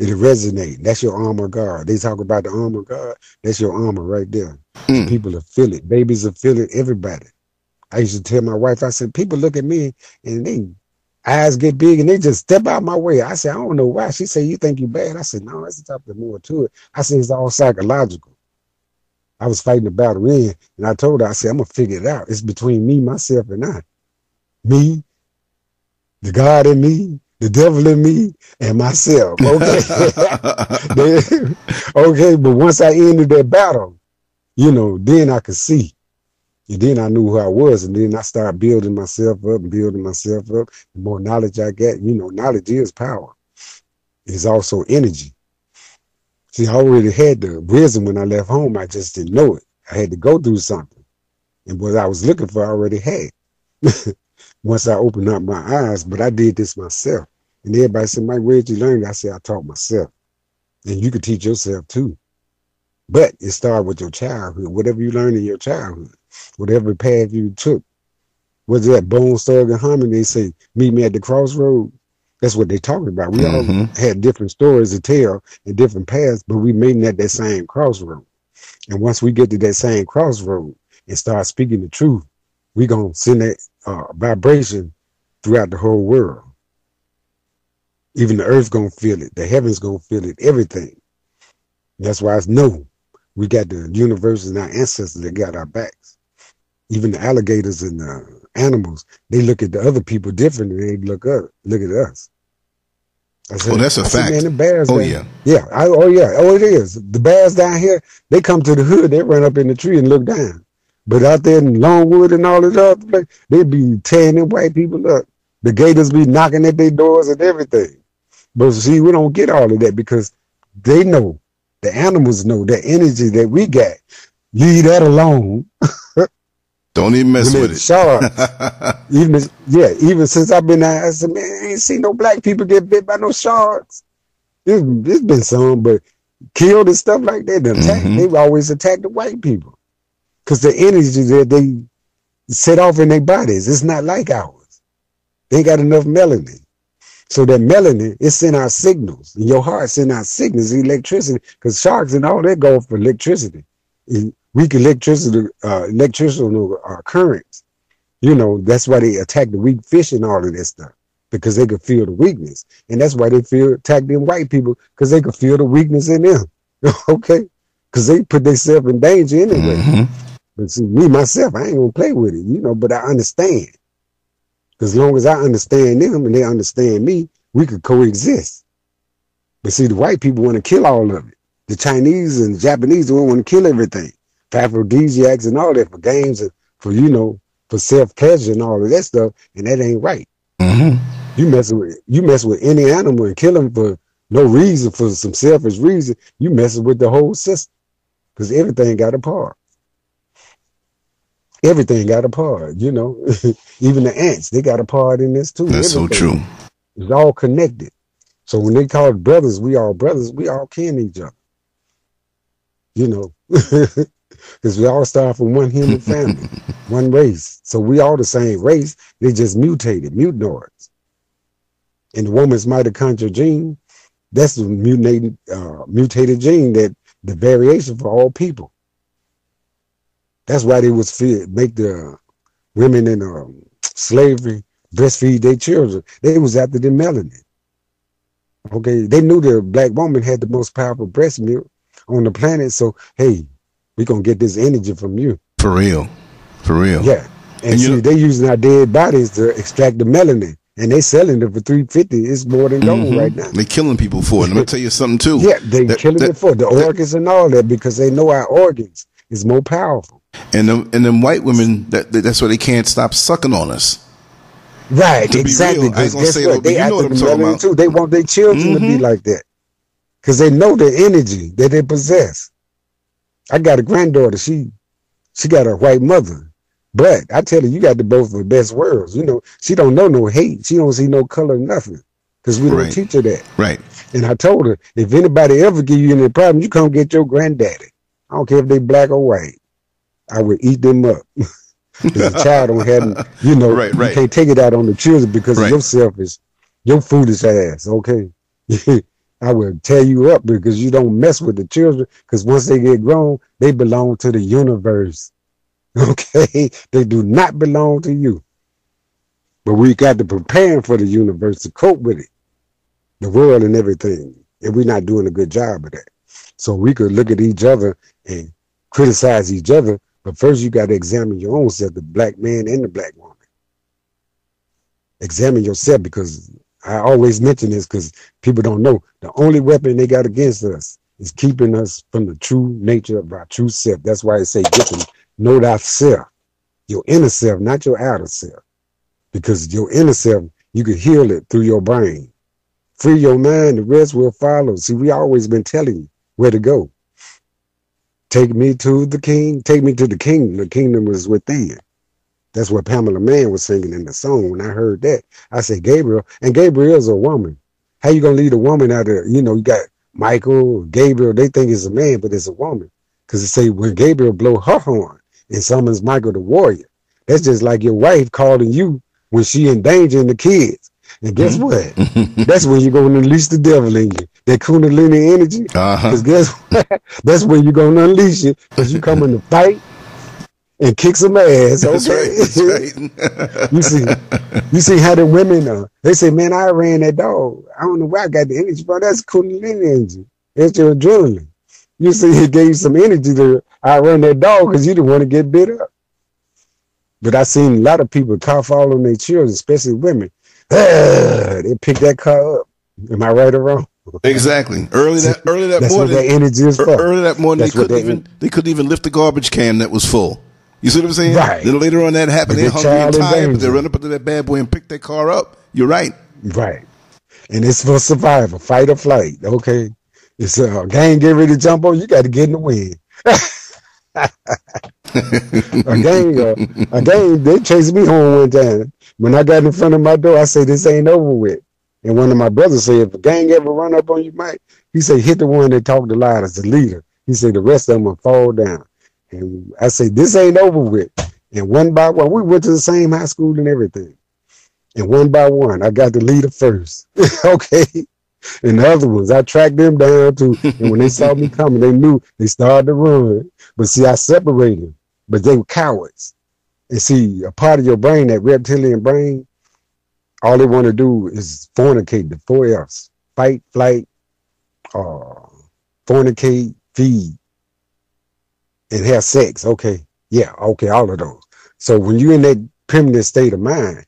it'll resonate. That's your armor guard. They talk about the armor guard. That's your armor right there. Mm. People will feel it. Babies will feel it. Everybody. I used to tell my wife, I said, people look at me and they eyes get big and they just step out my way. I said, I don't know why. She said, you think you bad? I said, no, that's the something more to it. I said, it's all psychological. I was fighting the battle in and I told her, I said, I'm going to figure it out. It's between me, myself, and I. Me, the God in me, the devil in me, and myself. Okay. okay. But once I ended that battle, you know, then I could see. And then I knew who I was, and then I started building myself up and building myself up. The more knowledge I get, you know, knowledge is power. It's also energy. See, I already had the wisdom when I left home. I just didn't know it. I had to go through something. And what I was looking for, I already had. Once I opened up my eyes, but I did this myself. And everybody said, Mike, where'd you learn? I said, I taught myself. And you could teach yourself too. But it started with your childhood, whatever you learned in your childhood whatever path you took. What's that? Bone Thug, and Harmony, they say, meet me at the crossroad. That's what they're talking about. We mm-hmm. all had different stories to tell and different paths, but we meeting at that same crossroad. And once we get to that same crossroad and start speaking the truth, we going to send that uh, vibration throughout the whole world. Even the earth going to feel it. The heavens going to feel it. Everything. That's why it's no. We got the universe and our ancestors that got our backs even the alligators and the animals, they look at the other people different than they look up, look at us. I said, well, that's a I fact. Said, Man, the bears oh down, yeah, yeah. I, oh yeah. Oh, it is. The bears down here, they come to the hood, they run up in the tree and look down. But out there in Longwood and all this other place, they be tearing them white people up. The gators be knocking at their doors and everything. But see, we don't get all of that because they know, the animals know the energy that we got. Leave that alone. Don't even mess with it. Sharks. even yeah, even since I've been out, I said, man, I ain't seen no black people get bit by no sharks. There's, there's been some, but killed and stuff like that. They attack. Mm-hmm. They always attack the white people because the energy that they set off in their bodies, it's not like ours. They got enough melanin. So that melanin, it send out signals. And your heart send out signals, electricity, because sharks and all that go for electricity weak electricity, uh, electrical uh, currents. You know, that's why they attack the weak fish and all of that stuff because they could feel the weakness, and that's why they feel attack them white people because they could feel the weakness in them. okay, because they put themselves in danger anyway. Mm-hmm. But see, me myself, I ain't gonna play with it, you know. But I understand. As long as I understand them and they understand me, we could coexist. But see, the white people want to kill all of it. The Chinese and the Japanese want to kill everything aphrodisiacs and all that for games and for you know for self pleasure and all of that stuff, and that ain't right. Mm-hmm. You mess with you mess with any animal and kill them for no reason for some selfish reason. You messing with the whole system because everything got a part. Everything got a part, you know. Even the ants, they got a part in this too. That's everything. so true. It's all connected. So when they call brothers, we all brothers, we all kin each other. You know. because we all start from one human family, one race. So we all the same race. They just mutated, mutanoids. And the woman's mitochondrial gene, that's the mutated, uh, mutated gene that the variation for all people. That's why they was fear, make the women in um, slavery breastfeed their children. They was after the melanin. Okay, they knew the black woman had the most powerful breast milk on the planet. So hey, we gonna get this energy from you. For real. For real. Yeah. And, and see, they using our dead bodies to extract the melanin. And they selling it for three fifty. It's more than gold mm-hmm. right now. They killing people for it. Let me tell you something too. Yeah, they that, killing that, it for the that, organs and all that because they know our organs is more powerful. And them and them white women that that's why they can't stop sucking on us. Right, to exactly. Real, I gonna say what, they you know what I'm talking about. Too. They want their children mm-hmm. to be mm-hmm. like that because they know the energy that they possess. I got a granddaughter. She she got a white mother. But I tell her, you got the both of the best worlds. You know, she don't know no hate. She don't see no color, nothing. Because we right. don't teach her that. Right. And I told her, if anybody ever give you any problem, you come get your granddaddy. I don't care if they black or white. I would eat them up. the child don't have, you know, right, right. you can't take it out on the children because right. of your selfish, your foolish ass. Okay. I will tear you up because you don't mess with the children. Because once they get grown, they belong to the universe. Okay, they do not belong to you. But we got to prepare for the universe to cope with it, the world and everything. And we're not doing a good job of that. So we could look at each other and criticize each other. But first, you got to examine your own self, the black man and the black woman. Examine yourself because I always mention this because people don't know. The only weapon they got against us is keeping us from the true nature of our true self. That's why I say get to know thyself, your inner self, not your outer self. Because your inner self, you can heal it through your brain. Free your mind, the rest will follow. See, we always been telling you where to go. Take me to the king, take me to the kingdom. The kingdom is within. That's what Tamela Mann was singing in the song. When I heard that, I said, Gabriel, and Gabriel's a woman. How you gonna lead a woman out of, you know, you got Michael, Gabriel, they think it's a man, but it's a woman. Cause it say when Gabriel blow her horn and summons Michael the warrior, that's just like your wife calling you when she endangering the kids. And guess mm-hmm. what? that's when you're gonna unleash the devil in you. That kundalini energy. Uh-huh. Cause guess what? that's when you're gonna unleash it. Cause you come in to fight and kick some ass. Okay, that's right. That's right. you see, you see how the women are. They say, "Man, I ran that dog. I don't know where I got the energy from. That's kundalini energy. It's your adrenaline. You see, it gave you some energy to I run that dog because you didn't want to get bit up. But I seen a lot of people cough all on their children, especially women. they pick that car up. Am I right or wrong? Exactly. Early that early that That's morning. What that energy is for. Early that morning, That's they couldn't even they couldn't even lift the garbage can that was full. You see what I'm saying? Right. Then later on that happened. They're hungry and tired, but they run up into that bad boy and pick their car up. You're right. Right. And it's for survival, fight or flight. Okay. It's a uh, gang get ready to jump on. You got to get in the wind. a gang, uh, a gang, they chased me home one time. When I got in front of my door, I said, "This ain't over with." And one of my brothers said, "If a gang ever run up on you, Mike," he said, "Hit the one that talked the loudest, the leader." He said, "The rest of them will fall down." And I said, "This ain't over with." And one by one, we went to the same high school and everything. And one by one, I got the leader first. okay. And the other ones, I tracked them down too. And when they saw me coming, they knew they started to run. But see, I separated but they were cowards. And see, a part of your brain, that reptilian brain, all they want to do is fornicate the four F's fight, flight, uh, fornicate, feed, and have sex. Okay. Yeah. Okay. All of those. So when you're in that primitive state of mind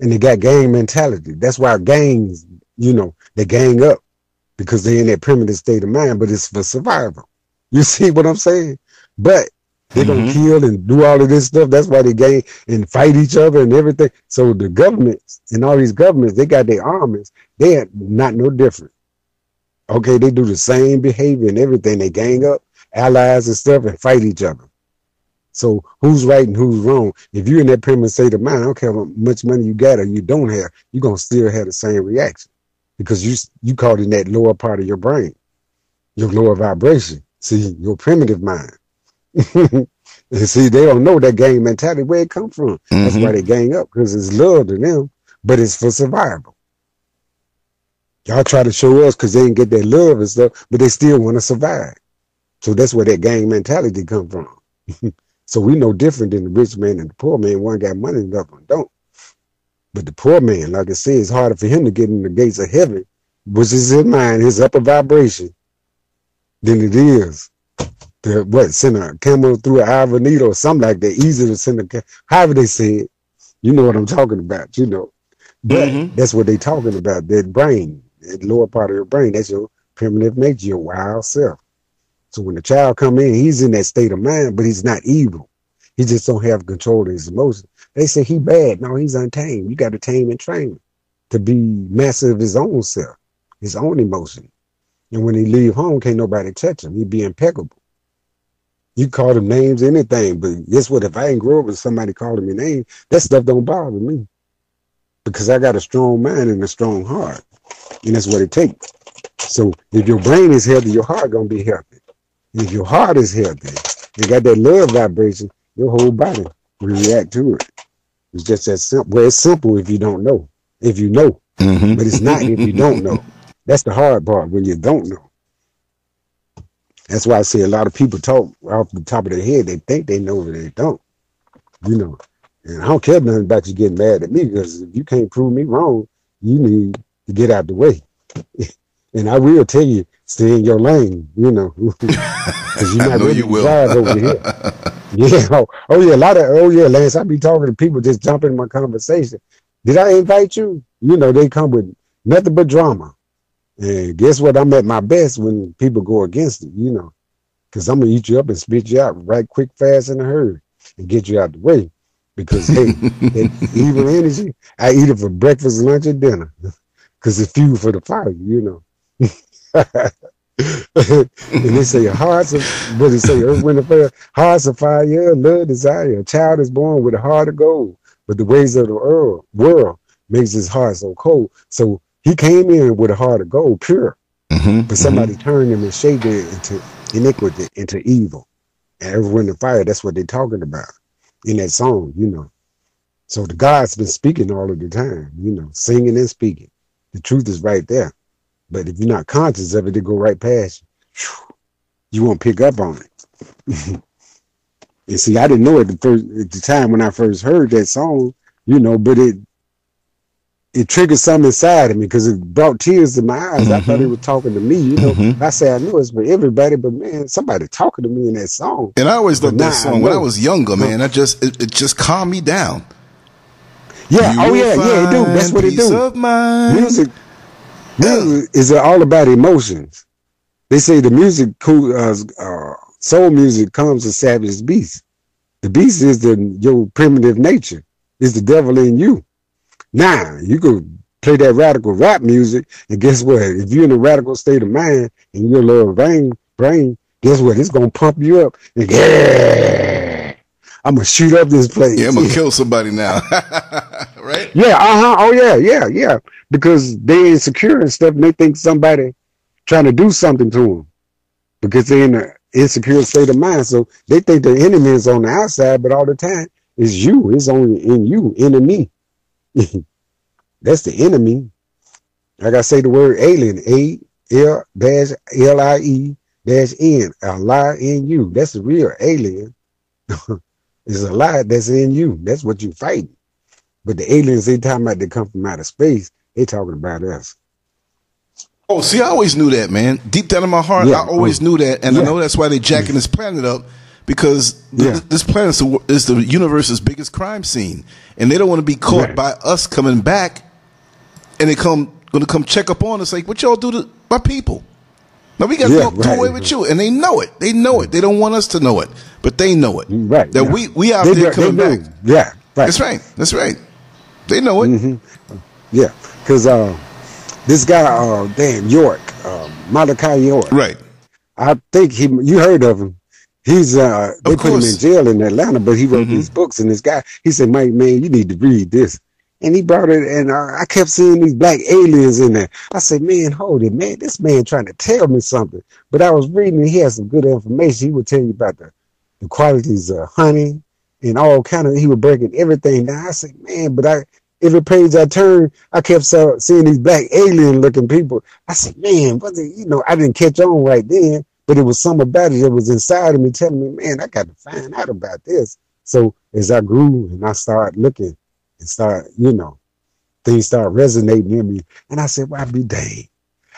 and they got gang mentality, that's why gangs, you know, they gang up because they're in that primitive state of mind, but it's for survival. You see what I'm saying? But they're mm-hmm. gonna kill and do all of this stuff. That's why they gang and fight each other and everything. So the governments and all these governments, they got their armies. They are not no different. Okay, they do the same behavior and everything. They gang up, allies and stuff, and fight each other. So who's right and who's wrong? If you're in that primitive state of mind, I don't care how much money you got or you don't have, you're gonna still have the same reaction because you you caught in that lower part of your brain, your lower vibration. See, your primitive mind. and see, they don't know that gang mentality where it come from. Mm-hmm. That's why mm-hmm. they gang up because it's love to them, but it's for survival. Y'all try to show us because they didn't get that love and stuff, but they still want to survive. So that's where that gang mentality come from. so we know different than the rich man and the poor man. One got money, the other one don't. But the poor man, like I said, it's harder for him to get in the gates of heaven, which is his mind, his upper vibration, than it is to what send a camel through an ivory needle or something like that. Easy to send a camel, however they say it. You know what I'm talking about, you know. But mm-hmm. that's what they talking about. That brain, that lower part of your brain. That's your primitive nature, your wild self. So when the child come in, he's in that state of mind, but he's not evil. He just don't have control of his emotions. They say he bad. No, he's untamed. You got to tame and train him to be master of his own self, his own emotion. And when he leave home, can't nobody touch him. He be impeccable. You call them names, anything, but guess what? If I ain't grow up with somebody calling me name, that stuff don't bother me. Because I got a strong mind and a strong heart. And that's what it takes. So if your brain is healthy, your heart gonna be healthy. If your heart is healthy, you got that love vibration, your whole body will react to it. It's just that simple. Well, it's simple if you don't know. If you know. Mm-hmm. But it's not if you don't know. That's the hard part when you don't know. That's why I say a lot of people talk off the top of their head. They think they know, but they don't. You know. And I don't care nothing about you getting mad at me because if you can't prove me wrong, you need to get out the way. and I will tell you, stay in your lane, you know. Because you're not really you over here. yeah. Oh, oh, yeah. A lot of, oh, yeah, Lance, I be talking to people just jump in my conversation. Did I invite you? You know, they come with nothing but drama. And guess what? I'm at my best when people go against it, you know, because I'm gonna eat you up and spit you out right quick, fast, in a hurry, and get you out the way. Because hey, that evil energy, I eat it for breakfast, lunch, and dinner, because it's fuel for the fire, you know. And they say hearts of what they say, earth, wind, and fire, hearts of fire, love, desire. A child is born with a heart of gold, but the ways of the world, world makes his heart so cold. So he came in with a heart of gold, pure. Mm-hmm, but somebody mm-hmm. turned him and shaped it into iniquity, into evil. And everyone in fire, that's what they're talking about in that song, you know. So the God's been speaking all of the time, you know, singing and speaking. The truth is right there. But if you're not conscious of it, it go right past you. You won't pick up on it. and see, I didn't know it the first at the time when I first heard that song, you know, but it it triggered something inside of me because it brought tears to my eyes. Mm-hmm. I thought he mm-hmm. was talking to me. You know, mm-hmm. I say I knew it's for everybody, but man, somebody talking to me in that song. And I always loved that song when I was younger, man. I just it, it just calmed me down. Yeah. You oh yeah. Yeah. It do. That's what it do. Music. Music is all about emotions. They say the music, uh, uh, soul music, comes to savage beast. The beast is the your primitive nature. Is the devil in you. Now you could play that radical rap music, and guess what? If you're in a radical state of mind and you're little brain, brain, guess what? It's gonna pump you up. And yeah, I'm gonna shoot up this place. Yeah, I'm gonna kill somebody now. right? Yeah, uh-huh. Oh yeah, yeah, yeah. Because they insecure and stuff and they think somebody trying to do something to them. Because they're in an insecure state of mind. So they think the enemy is on the outside, but all the time it's you. It's only in you, enemy. That's the enemy. Like I say the word alien, A L dash L I E dash N, a lie in you. That's the real alien. it's a lie that's in you. That's what you're fighting. But the aliens they talking about they come from outer space. They talking about us. Oh, see, I always knew that, man. Deep down in my heart, yeah. I always knew that, and yeah. I know that's why they jacking this planet up because yeah. this planet is the, is the, universe's biggest crime scene, and they don't want to be caught right. by us coming back, and they come going to come check up on us like, what y'all do to my people? Now we got yeah, to do away with you, and they know it. They know it. They don't want us to know it, but they know it. Right. That we we out they, there coming back. Yeah. Right. That's right. That's right. They know it. Mm-hmm. Yeah, because uh, this guy, uh, damn York, uh, Malachi York. Right. I think he. You heard of him? He's uh. They put him in jail in Atlanta, but he wrote mm-hmm. these books. And this guy, he said, "Mike, man, you need to read this." And he brought it, and uh, I kept seeing these black aliens in there. I said, "Man, hold it, man! This man trying to tell me something." But I was reading, and he had some good information. He would tell you about the the qualities of honey and all kind of. He was breaking everything down. I said, "Man," but I every page I turned, I kept seeing these black alien looking people. I said, man, the, you know, I didn't catch on right then, but it was some about it that was inside of me telling me, man, I got to find out about this. So as I grew and I started looking and start, you know, things start resonating in me. And I said, well, I be dang.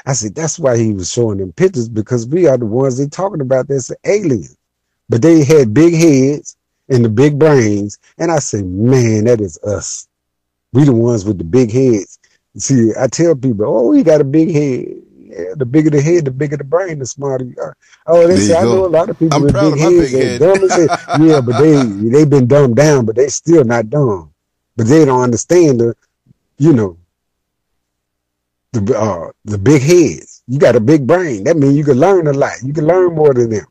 I said, that's why he was showing them pictures because we are the ones they talking about this aliens. But they had big heads and the big brains. And I said, man, that is us. We the ones with the big heads. See, I tell people, oh, you got a big head. Yeah, the bigger the head, the bigger the brain, the smarter you are. Oh, they say I know a lot of people I'm with big heads. Big head. dumb as yeah, but they they been dumbed down, but they still not dumb. But they don't understand the, you know, the uh the big heads. You got a big brain. That means you can learn a lot. You can learn more than them.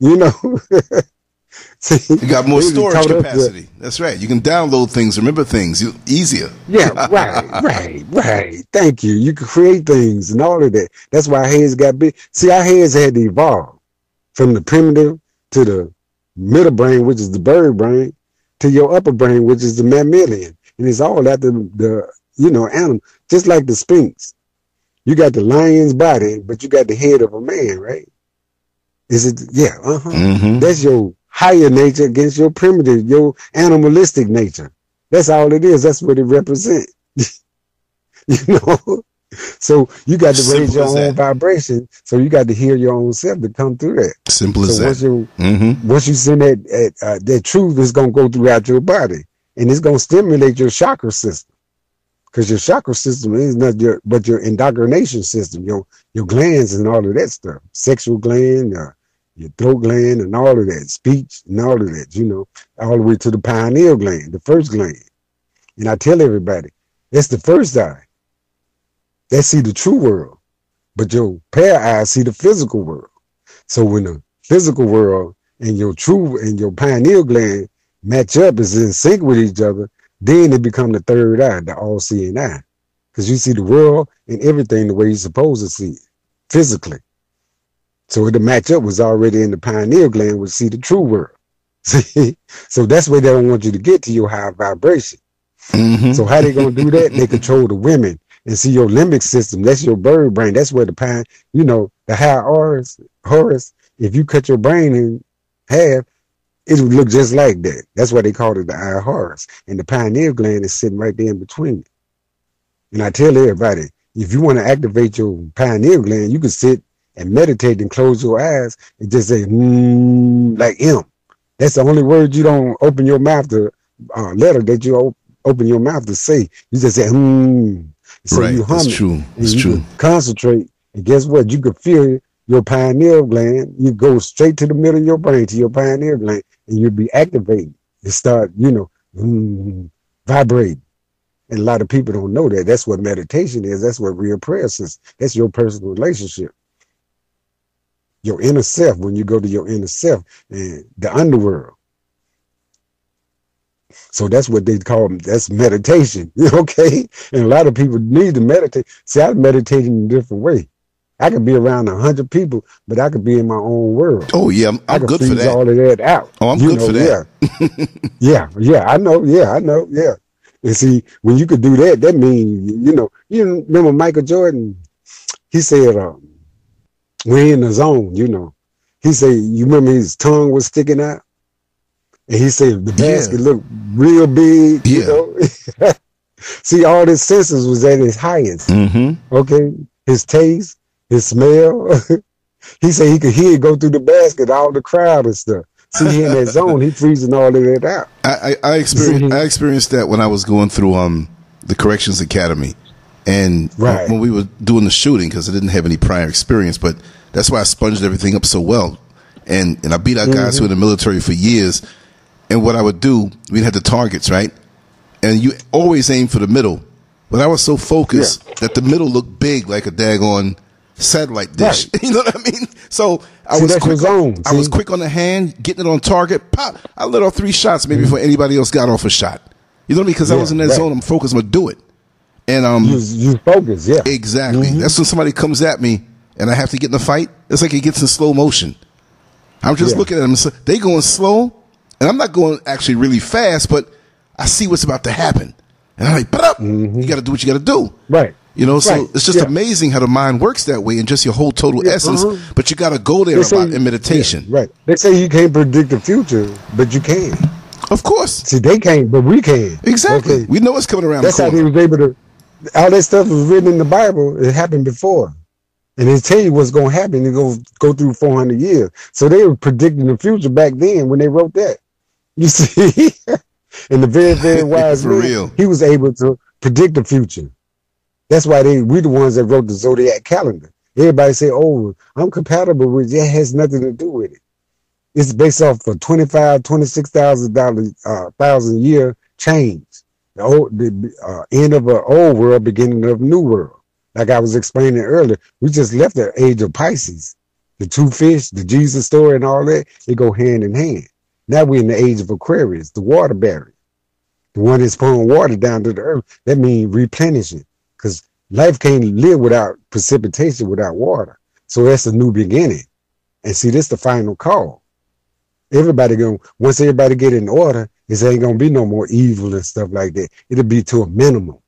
You know. See, you got more storage capacity. That's right. You can download things, remember things easier. Yeah, right, right, right. Thank you. You can create things and all of that. That's why our heads got big. See, our heads had to evolve from the primitive to the middle brain, which is the bird brain, to your upper brain, which is the mammalian. And it's all after the, the you know, animal. Just like the Sphinx. You got the lion's body, but you got the head of a man, right? Is it? Yeah. Uh-huh. Mm-hmm. That's your higher nature against your primitive, your animalistic nature. That's all it is. That's what it represents. you know? So you got to Simple raise your own that. vibration. So you got to hear your own self to come through that. Simple so as once that. You, mm-hmm. Once you send that, that, uh, that truth is going to go throughout your body and it's going to stimulate your chakra system. Because your chakra system is not your, but your indoctrination system, your, your glands and all of that stuff. Sexual gland, uh, your throat gland and all of that, speech and all of that, you know, all the way to the pineal gland, the first gland. And I tell everybody, that's the first eye. They see the true world, but your pair eyes see the physical world. So when the physical world and your true and your pineal gland match up, is in sync with each other, then it become the third eye, the all-seeing eye. Because you see the world and everything the way you're supposed to see it, physically. So the matchup was already in the pineal gland would see the true world. See? So that's where they don't want you to get to your high vibration. Mm-hmm. So how they gonna do that? they control the women and see your limbic system. That's your bird brain. That's where the pine, you know, the high Horus, Horus, if you cut your brain in half, it would look just like that. That's why they called it the eye Horus. And the pineal gland is sitting right there in between it. And I tell everybody, if you want to activate your pineal gland, you can sit and meditate and close your eyes and just say, mm, like M. That's the only word you don't open your mouth to, uh, letter that you op- open your mouth to say. You just say, hmm. So right. you hum That's true. That's true. Concentrate. And guess what? You can feel your pineal gland. You go straight to the middle of your brain, to your pineal gland, and you'll be activated. You start, you know, mm, vibrating. And a lot of people don't know that. That's what meditation is. That's what real prayer is. That's your personal relationship. Your inner self, when you go to your inner self and the underworld. So that's what they call them. That's meditation. Okay. And a lot of people need to meditate. See, I meditate in a different way. I could be around a hundred people, but I could be in my own world. Oh yeah, I'm, I'm good for that. All of that out. Oh, I'm you good know, for that. Yeah. yeah, yeah, I know. Yeah, I know. Yeah. And see, when you could do that, that means you know. You remember Michael Jordan? He said, um, "We're in the zone." You know. He said, "You remember his tongue was sticking out." And he said the basket yeah. looked real big. Yeah. You know? See, all his senses was at his highest. Mm-hmm. Okay, his taste, his smell. he said he could hear it go through the basket, all the crowd and stuff. See, he in that zone, he freezing all of that out. I, I, I experienced I experienced that when I was going through um the corrections academy, and right. when we were doing the shooting because I didn't have any prior experience, but that's why I sponged everything up so well, and and I beat out guys mm-hmm. who were in the military for years and what I would do, we'd have the targets, right? And you always aim for the middle. But I was so focused yeah. that the middle looked big like a daggone satellite dish. Right. you know what I mean? So I see, was quick. Zone, on, I was quick on the hand, getting it on target. Pop! I let off three shots maybe before anybody else got off a shot. You know what I mean? Because yeah, I was in that right. zone. I'm focused. I'm gonna do it. And um, you, you focus, yeah, exactly. Mm-hmm. That's when somebody comes at me and I have to get in the fight. It's like it gets in slow motion. I'm just yeah. looking at them. They going slow and I'm not going actually really fast, but I see what's about to happen, and I'm like, but mm-hmm. you got to do what you got to do, right? You know, so right. it's just yeah. amazing how the mind works that way and just your whole total yeah, essence. Uh-huh. But you got to go there say, about in meditation, yeah, right? They say you can't predict the future, but you can. Of course. See, they can't, but we can. Exactly. Okay. We know what's coming around. That's how they was able to. All that stuff was written in the Bible. It happened before. And they tell you what's going to happen. It go go through 400 years. So they were predicting the future back then when they wrote that. You see, and the very, very wise man, real. he was able to predict the future. That's why they we the ones that wrote the zodiac calendar. Everybody say, "Oh, I'm compatible with it." Has nothing to do with it. It's based off a twenty five, twenty six thousand dollars, uh, thousand year change. The old, the uh, end of an old world, beginning of a new world. Like I was explaining earlier, we just left the age of Pisces. The two fish, the Jesus story, and all that, they go hand in hand. Now we're in the age of Aquarius, the water barrier. The one that's pouring water down to the earth. That means replenishing. Because life can't live without precipitation, without water. So that's a new beginning. And see, this the final call. Everybody going to once everybody get in order, it ain't gonna be no more evil and stuff like that. It'll be to a minimum.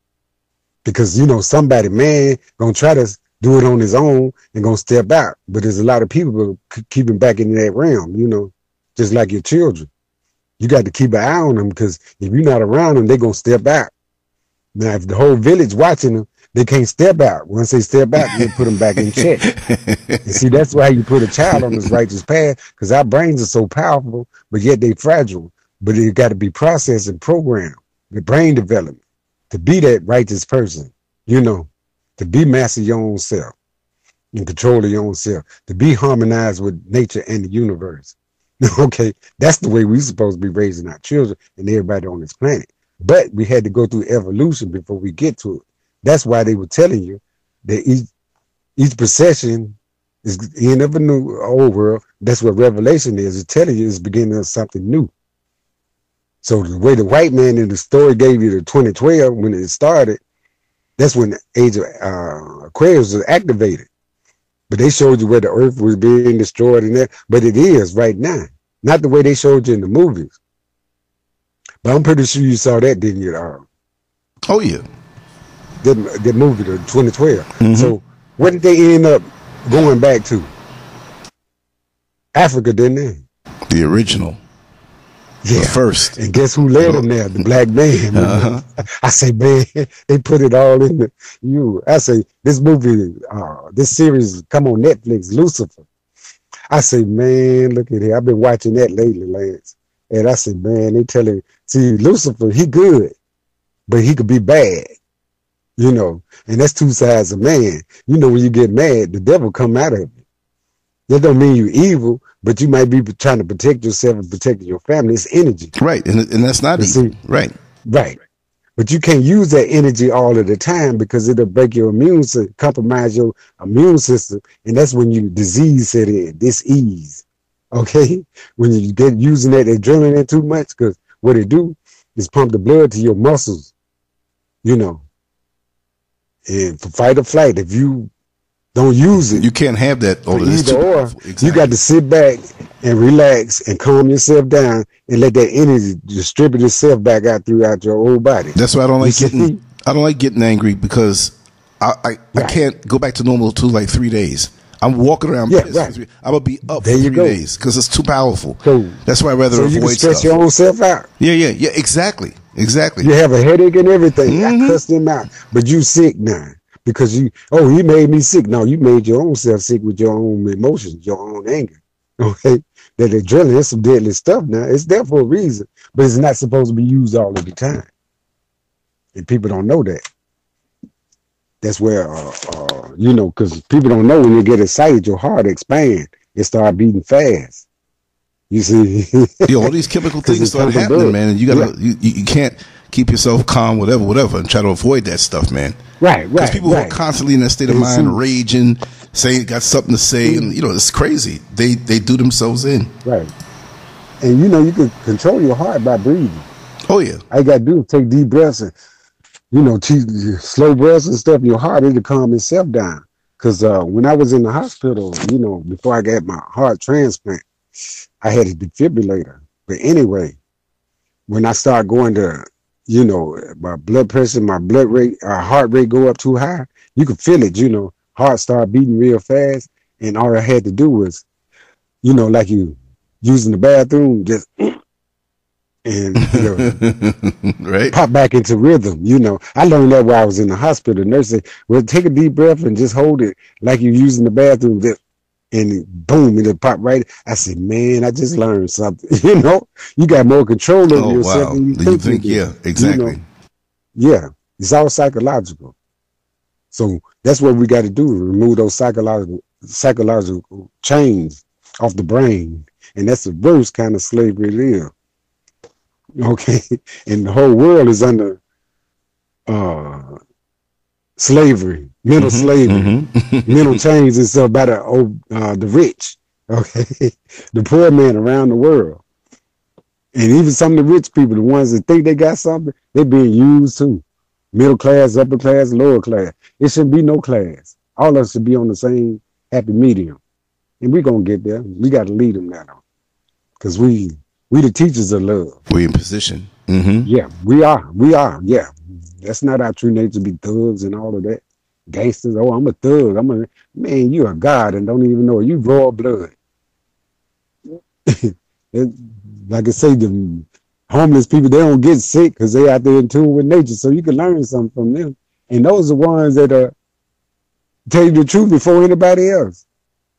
Because you know, somebody man gonna try to do it on his own and gonna step out. But there's a lot of people keeping back in that realm, you know just like your children. You got to keep an eye on them because if you're not around them, they're going to step out. Now, if the whole village watching them, they can't step out. Once they step out, you put them back in check. and see, that's why you put a child on this righteous path because our brains are so powerful, but yet they fragile. But it got to be processed and programmed, the brain development to be that righteous person, you know, to be master your own self and control of your own self, to be harmonized with nature and the universe. okay, that's the way we're supposed to be raising our children and everybody on this planet. But we had to go through evolution before we get to it. That's why they were telling you that each each precession is the end of a new old world. That's what Revelation is. It's telling you it's beginning of something new. So the way the white man in the story gave you the 2012 when it started, that's when the age of uh, Aquarius was activated. But they showed you where the earth was being destroyed and that. But it is right now. Not the way they showed you in the movies. But I'm pretty sure you saw that, didn't you? Uh, oh, yeah. That, that movie, the 2012. Mm-hmm. So what did they end up going back to? Africa, didn't they? The original. Yeah. The first. And guess who led them there? The black man. Uh-huh. I say, man, they put it all in the you. I say, this movie, uh, this series come on Netflix, Lucifer. I say, man, look at here. I've been watching that lately, Lance. And I say, man, they telling see, Lucifer, he good, but he could be bad. You know, and that's two sides of man. You know, when you get mad, the devil come out of you. That don't mean you evil, but you might be trying to protect yourself and protect your family. It's energy. Right. And, and that's not easy. See, right. Right. But you can't use that energy all of the time because it'll break your immune system, compromise your immune system, and that's when you disease set in, this ease. Okay, when you get using that adrenaline too much, because what it do is pump the blood to your muscles, you know. And for fight or flight, if you don't use it, you can't have that. Oh, either or. Exactly. You got to sit back and relax and calm yourself down and let that energy distribute itself back out throughout your whole body. That's why I don't like getting. I don't like getting angry because I I, right. I can't go back to normal to like three days. I'm walking around. Yeah, right. I'm gonna be up there for three days because it's too powerful. Cool. That's why I rather so avoid you can stress stuff. your own self out. Yeah, yeah, yeah. Exactly, exactly. You have a headache and everything. Mm-hmm. I cussed him out, but you sick now because you. Oh, he made me sick. No, you made your own self sick with your own emotions, your own anger. Okay, that adrenaline is some deadly stuff. Now it's there for a reason, but it's not supposed to be used all of the time, and people don't know that that's where uh, uh, you know because people don't know when you get excited your heart expand it start beating fast you see yeah, all these chemical things start happening man and you gotta yeah. you, you can't keep yourself calm whatever whatever and try to avoid that stuff man. Right right because people right. are constantly in that state of mind raging saying got something to say and you know it's crazy. They they do themselves in. Right. And you know you can control your heart by breathing. Oh yeah. All you gotta do is take deep breaths and you know, slow breaths and stuff, your heart it'll calm itself down. Cause uh, when I was in the hospital, you know, before I got my heart transplant, I had a defibrillator. But anyway, when I start going to, you know, my blood pressure, my blood rate, uh, heart rate go up too high, you can feel it. You know, heart start beating real fast, and all I had to do was, you know, like you using the bathroom, just and you know, right. pop back into rhythm. You know, I learned that while I was in the hospital. The nurse said, "Well, take a deep breath and just hold it like you're using the bathroom." And boom, it'll pop right. I said, "Man, I just learned something." you know, you got more control over oh, yourself wow. than you, think, think. You yeah, exactly. You know? Yeah, it's all psychological. So that's what we got to do: remove those psychological psychological chains off the brain, and that's the worst kind of slavery it is okay, and the whole world is under uh, slavery, mental mm-hmm, slavery, mm-hmm. mental chains and stuff by the uh, the rich, okay, the poor man around the world, and even some of the rich people, the ones that think they got something, they're being used too. Middle class, upper class, lower class. It shouldn't be no class. All of us should be on the same happy medium, and we're gonna get there. We got to lead them now, because we we the teachers of love. We in position. Mm-hmm. Yeah, we are. We are. Yeah, that's not our true nature. To be thugs and all of that. Gangsters. Oh, I'm a thug. I'm a man. you're a god and don't even know it. You raw blood. like I say, the homeless people they don't get sick because they out there in tune with nature. So you can learn something from them. And those are the ones that are tell you the truth before anybody else.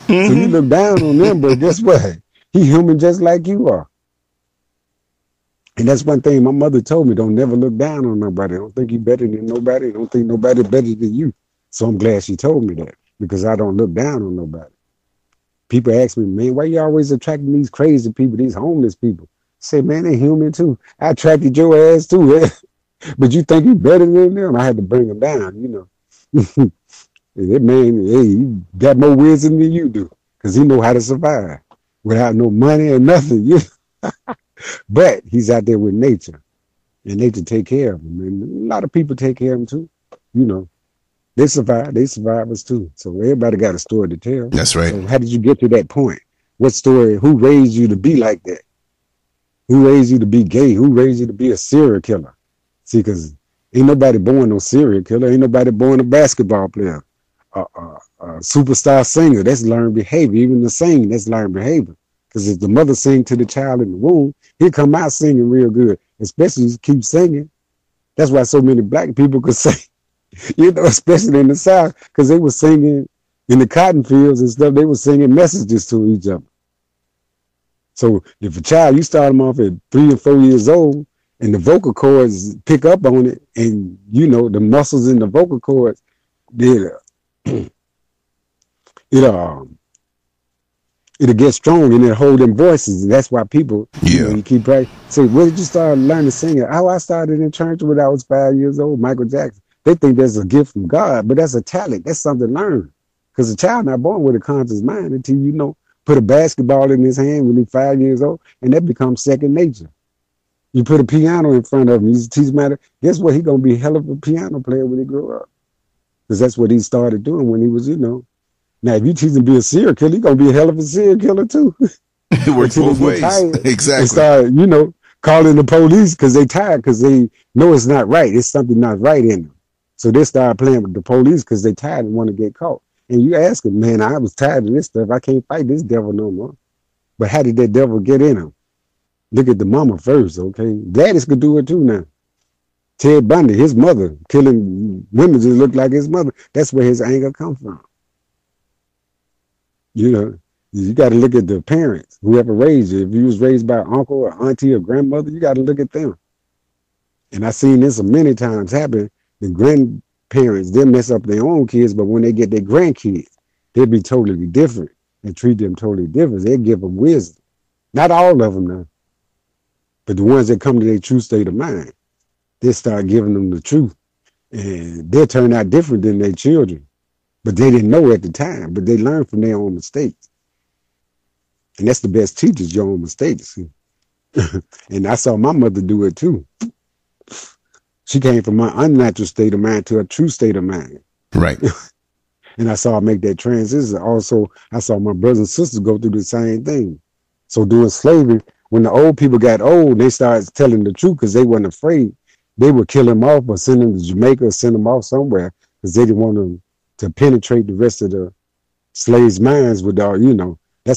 Mm-hmm. So you mm-hmm. look down on them, but guess what? He human just like you are. And that's one thing my mother told me: don't never look down on nobody. Don't think you better than nobody. Don't think nobody better than you. So I'm glad she told me that because I don't look down on nobody. People ask me, man, why you always attracting these crazy people, these homeless people? I say, man, they're human too. I attracted your ass too, but you think you better than them? I had to bring them down, you know. that man, hey, he got more wisdom than you do because he know how to survive without no money or nothing. You but he's out there with nature, and nature take care of him. And a lot of people take care of him too. You know, they survive. They survivors too. So everybody got a story to tell. That's right. So how did you get to that point? What story? Who raised you to be like that? Who raised you to be gay? Who raised you to be a serial killer? See, because ain't nobody born no serial killer. Ain't nobody born a basketball player, a, a, a superstar singer. That's learned behavior. Even the singing, that's learned behavior. Because if the mother sing to the child in the womb, he come out singing real good, especially if you keep singing. That's why so many black people could sing, you know, especially in the South, because they were singing in the cotton fields and stuff, they were singing messages to each other. So if a child, you start them off at three or four years old, and the vocal cords pick up on it, and you know the muscles in the vocal cords, they, it um, it'll get strong and it'll hold them voices. And that's why people, yeah. you, know, you keep praying. So where did you start learning singing? How I started in church when I was five years old, Michael Jackson. They think that's a gift from God, but that's a talent. That's something learned. Because a child not born with a conscious mind until you know, put a basketball in his hand when he's five years old, and that becomes second nature. You put a piano in front of him, you teach him how to, guess what? He gonna be a hell of a piano player when he grow up. Because that's what he started doing when he was, you know, now, if you teach him to be a serial killer, he's gonna be a hell of a serial killer too. it works both ways. exactly. And start, you know, calling the police because they tired because they know it's not right. It's something not right in them. So they start playing with the police because they tired and want to get caught. And you ask them, man, I was tired of this stuff. I can't fight this devil no more. But how did that devil get in him? Look at the mama first, okay? Daddies could do it too now. Ted Bundy, his mother, killing women just look like his mother. That's where his anger comes from. You know, you got to look at the parents, whoever raised you. If you was raised by uncle or auntie or grandmother, you got to look at them. And I've seen this many times happen. The grandparents, they mess up their own kids, but when they get their grandkids, they'll be totally different and treat them totally different. They give them wisdom. Not all of them now, but the ones that come to their true state of mind, they start giving them the truth. And they'll turn out different than their children. But they didn't know at the time, but they learned from their own mistakes. And that's the best teachers, your own mistakes. and I saw my mother do it too. She came from my unnatural state of mind to a true state of mind. Right. and I saw her make that transition. Also, I saw my brothers and sisters go through the same thing. So during slavery, when the old people got old, they started telling the truth because they weren't afraid. They would kill them off or send them to Jamaica or send them off somewhere because they didn't want them to penetrate the rest of the slaves' minds with all, you know,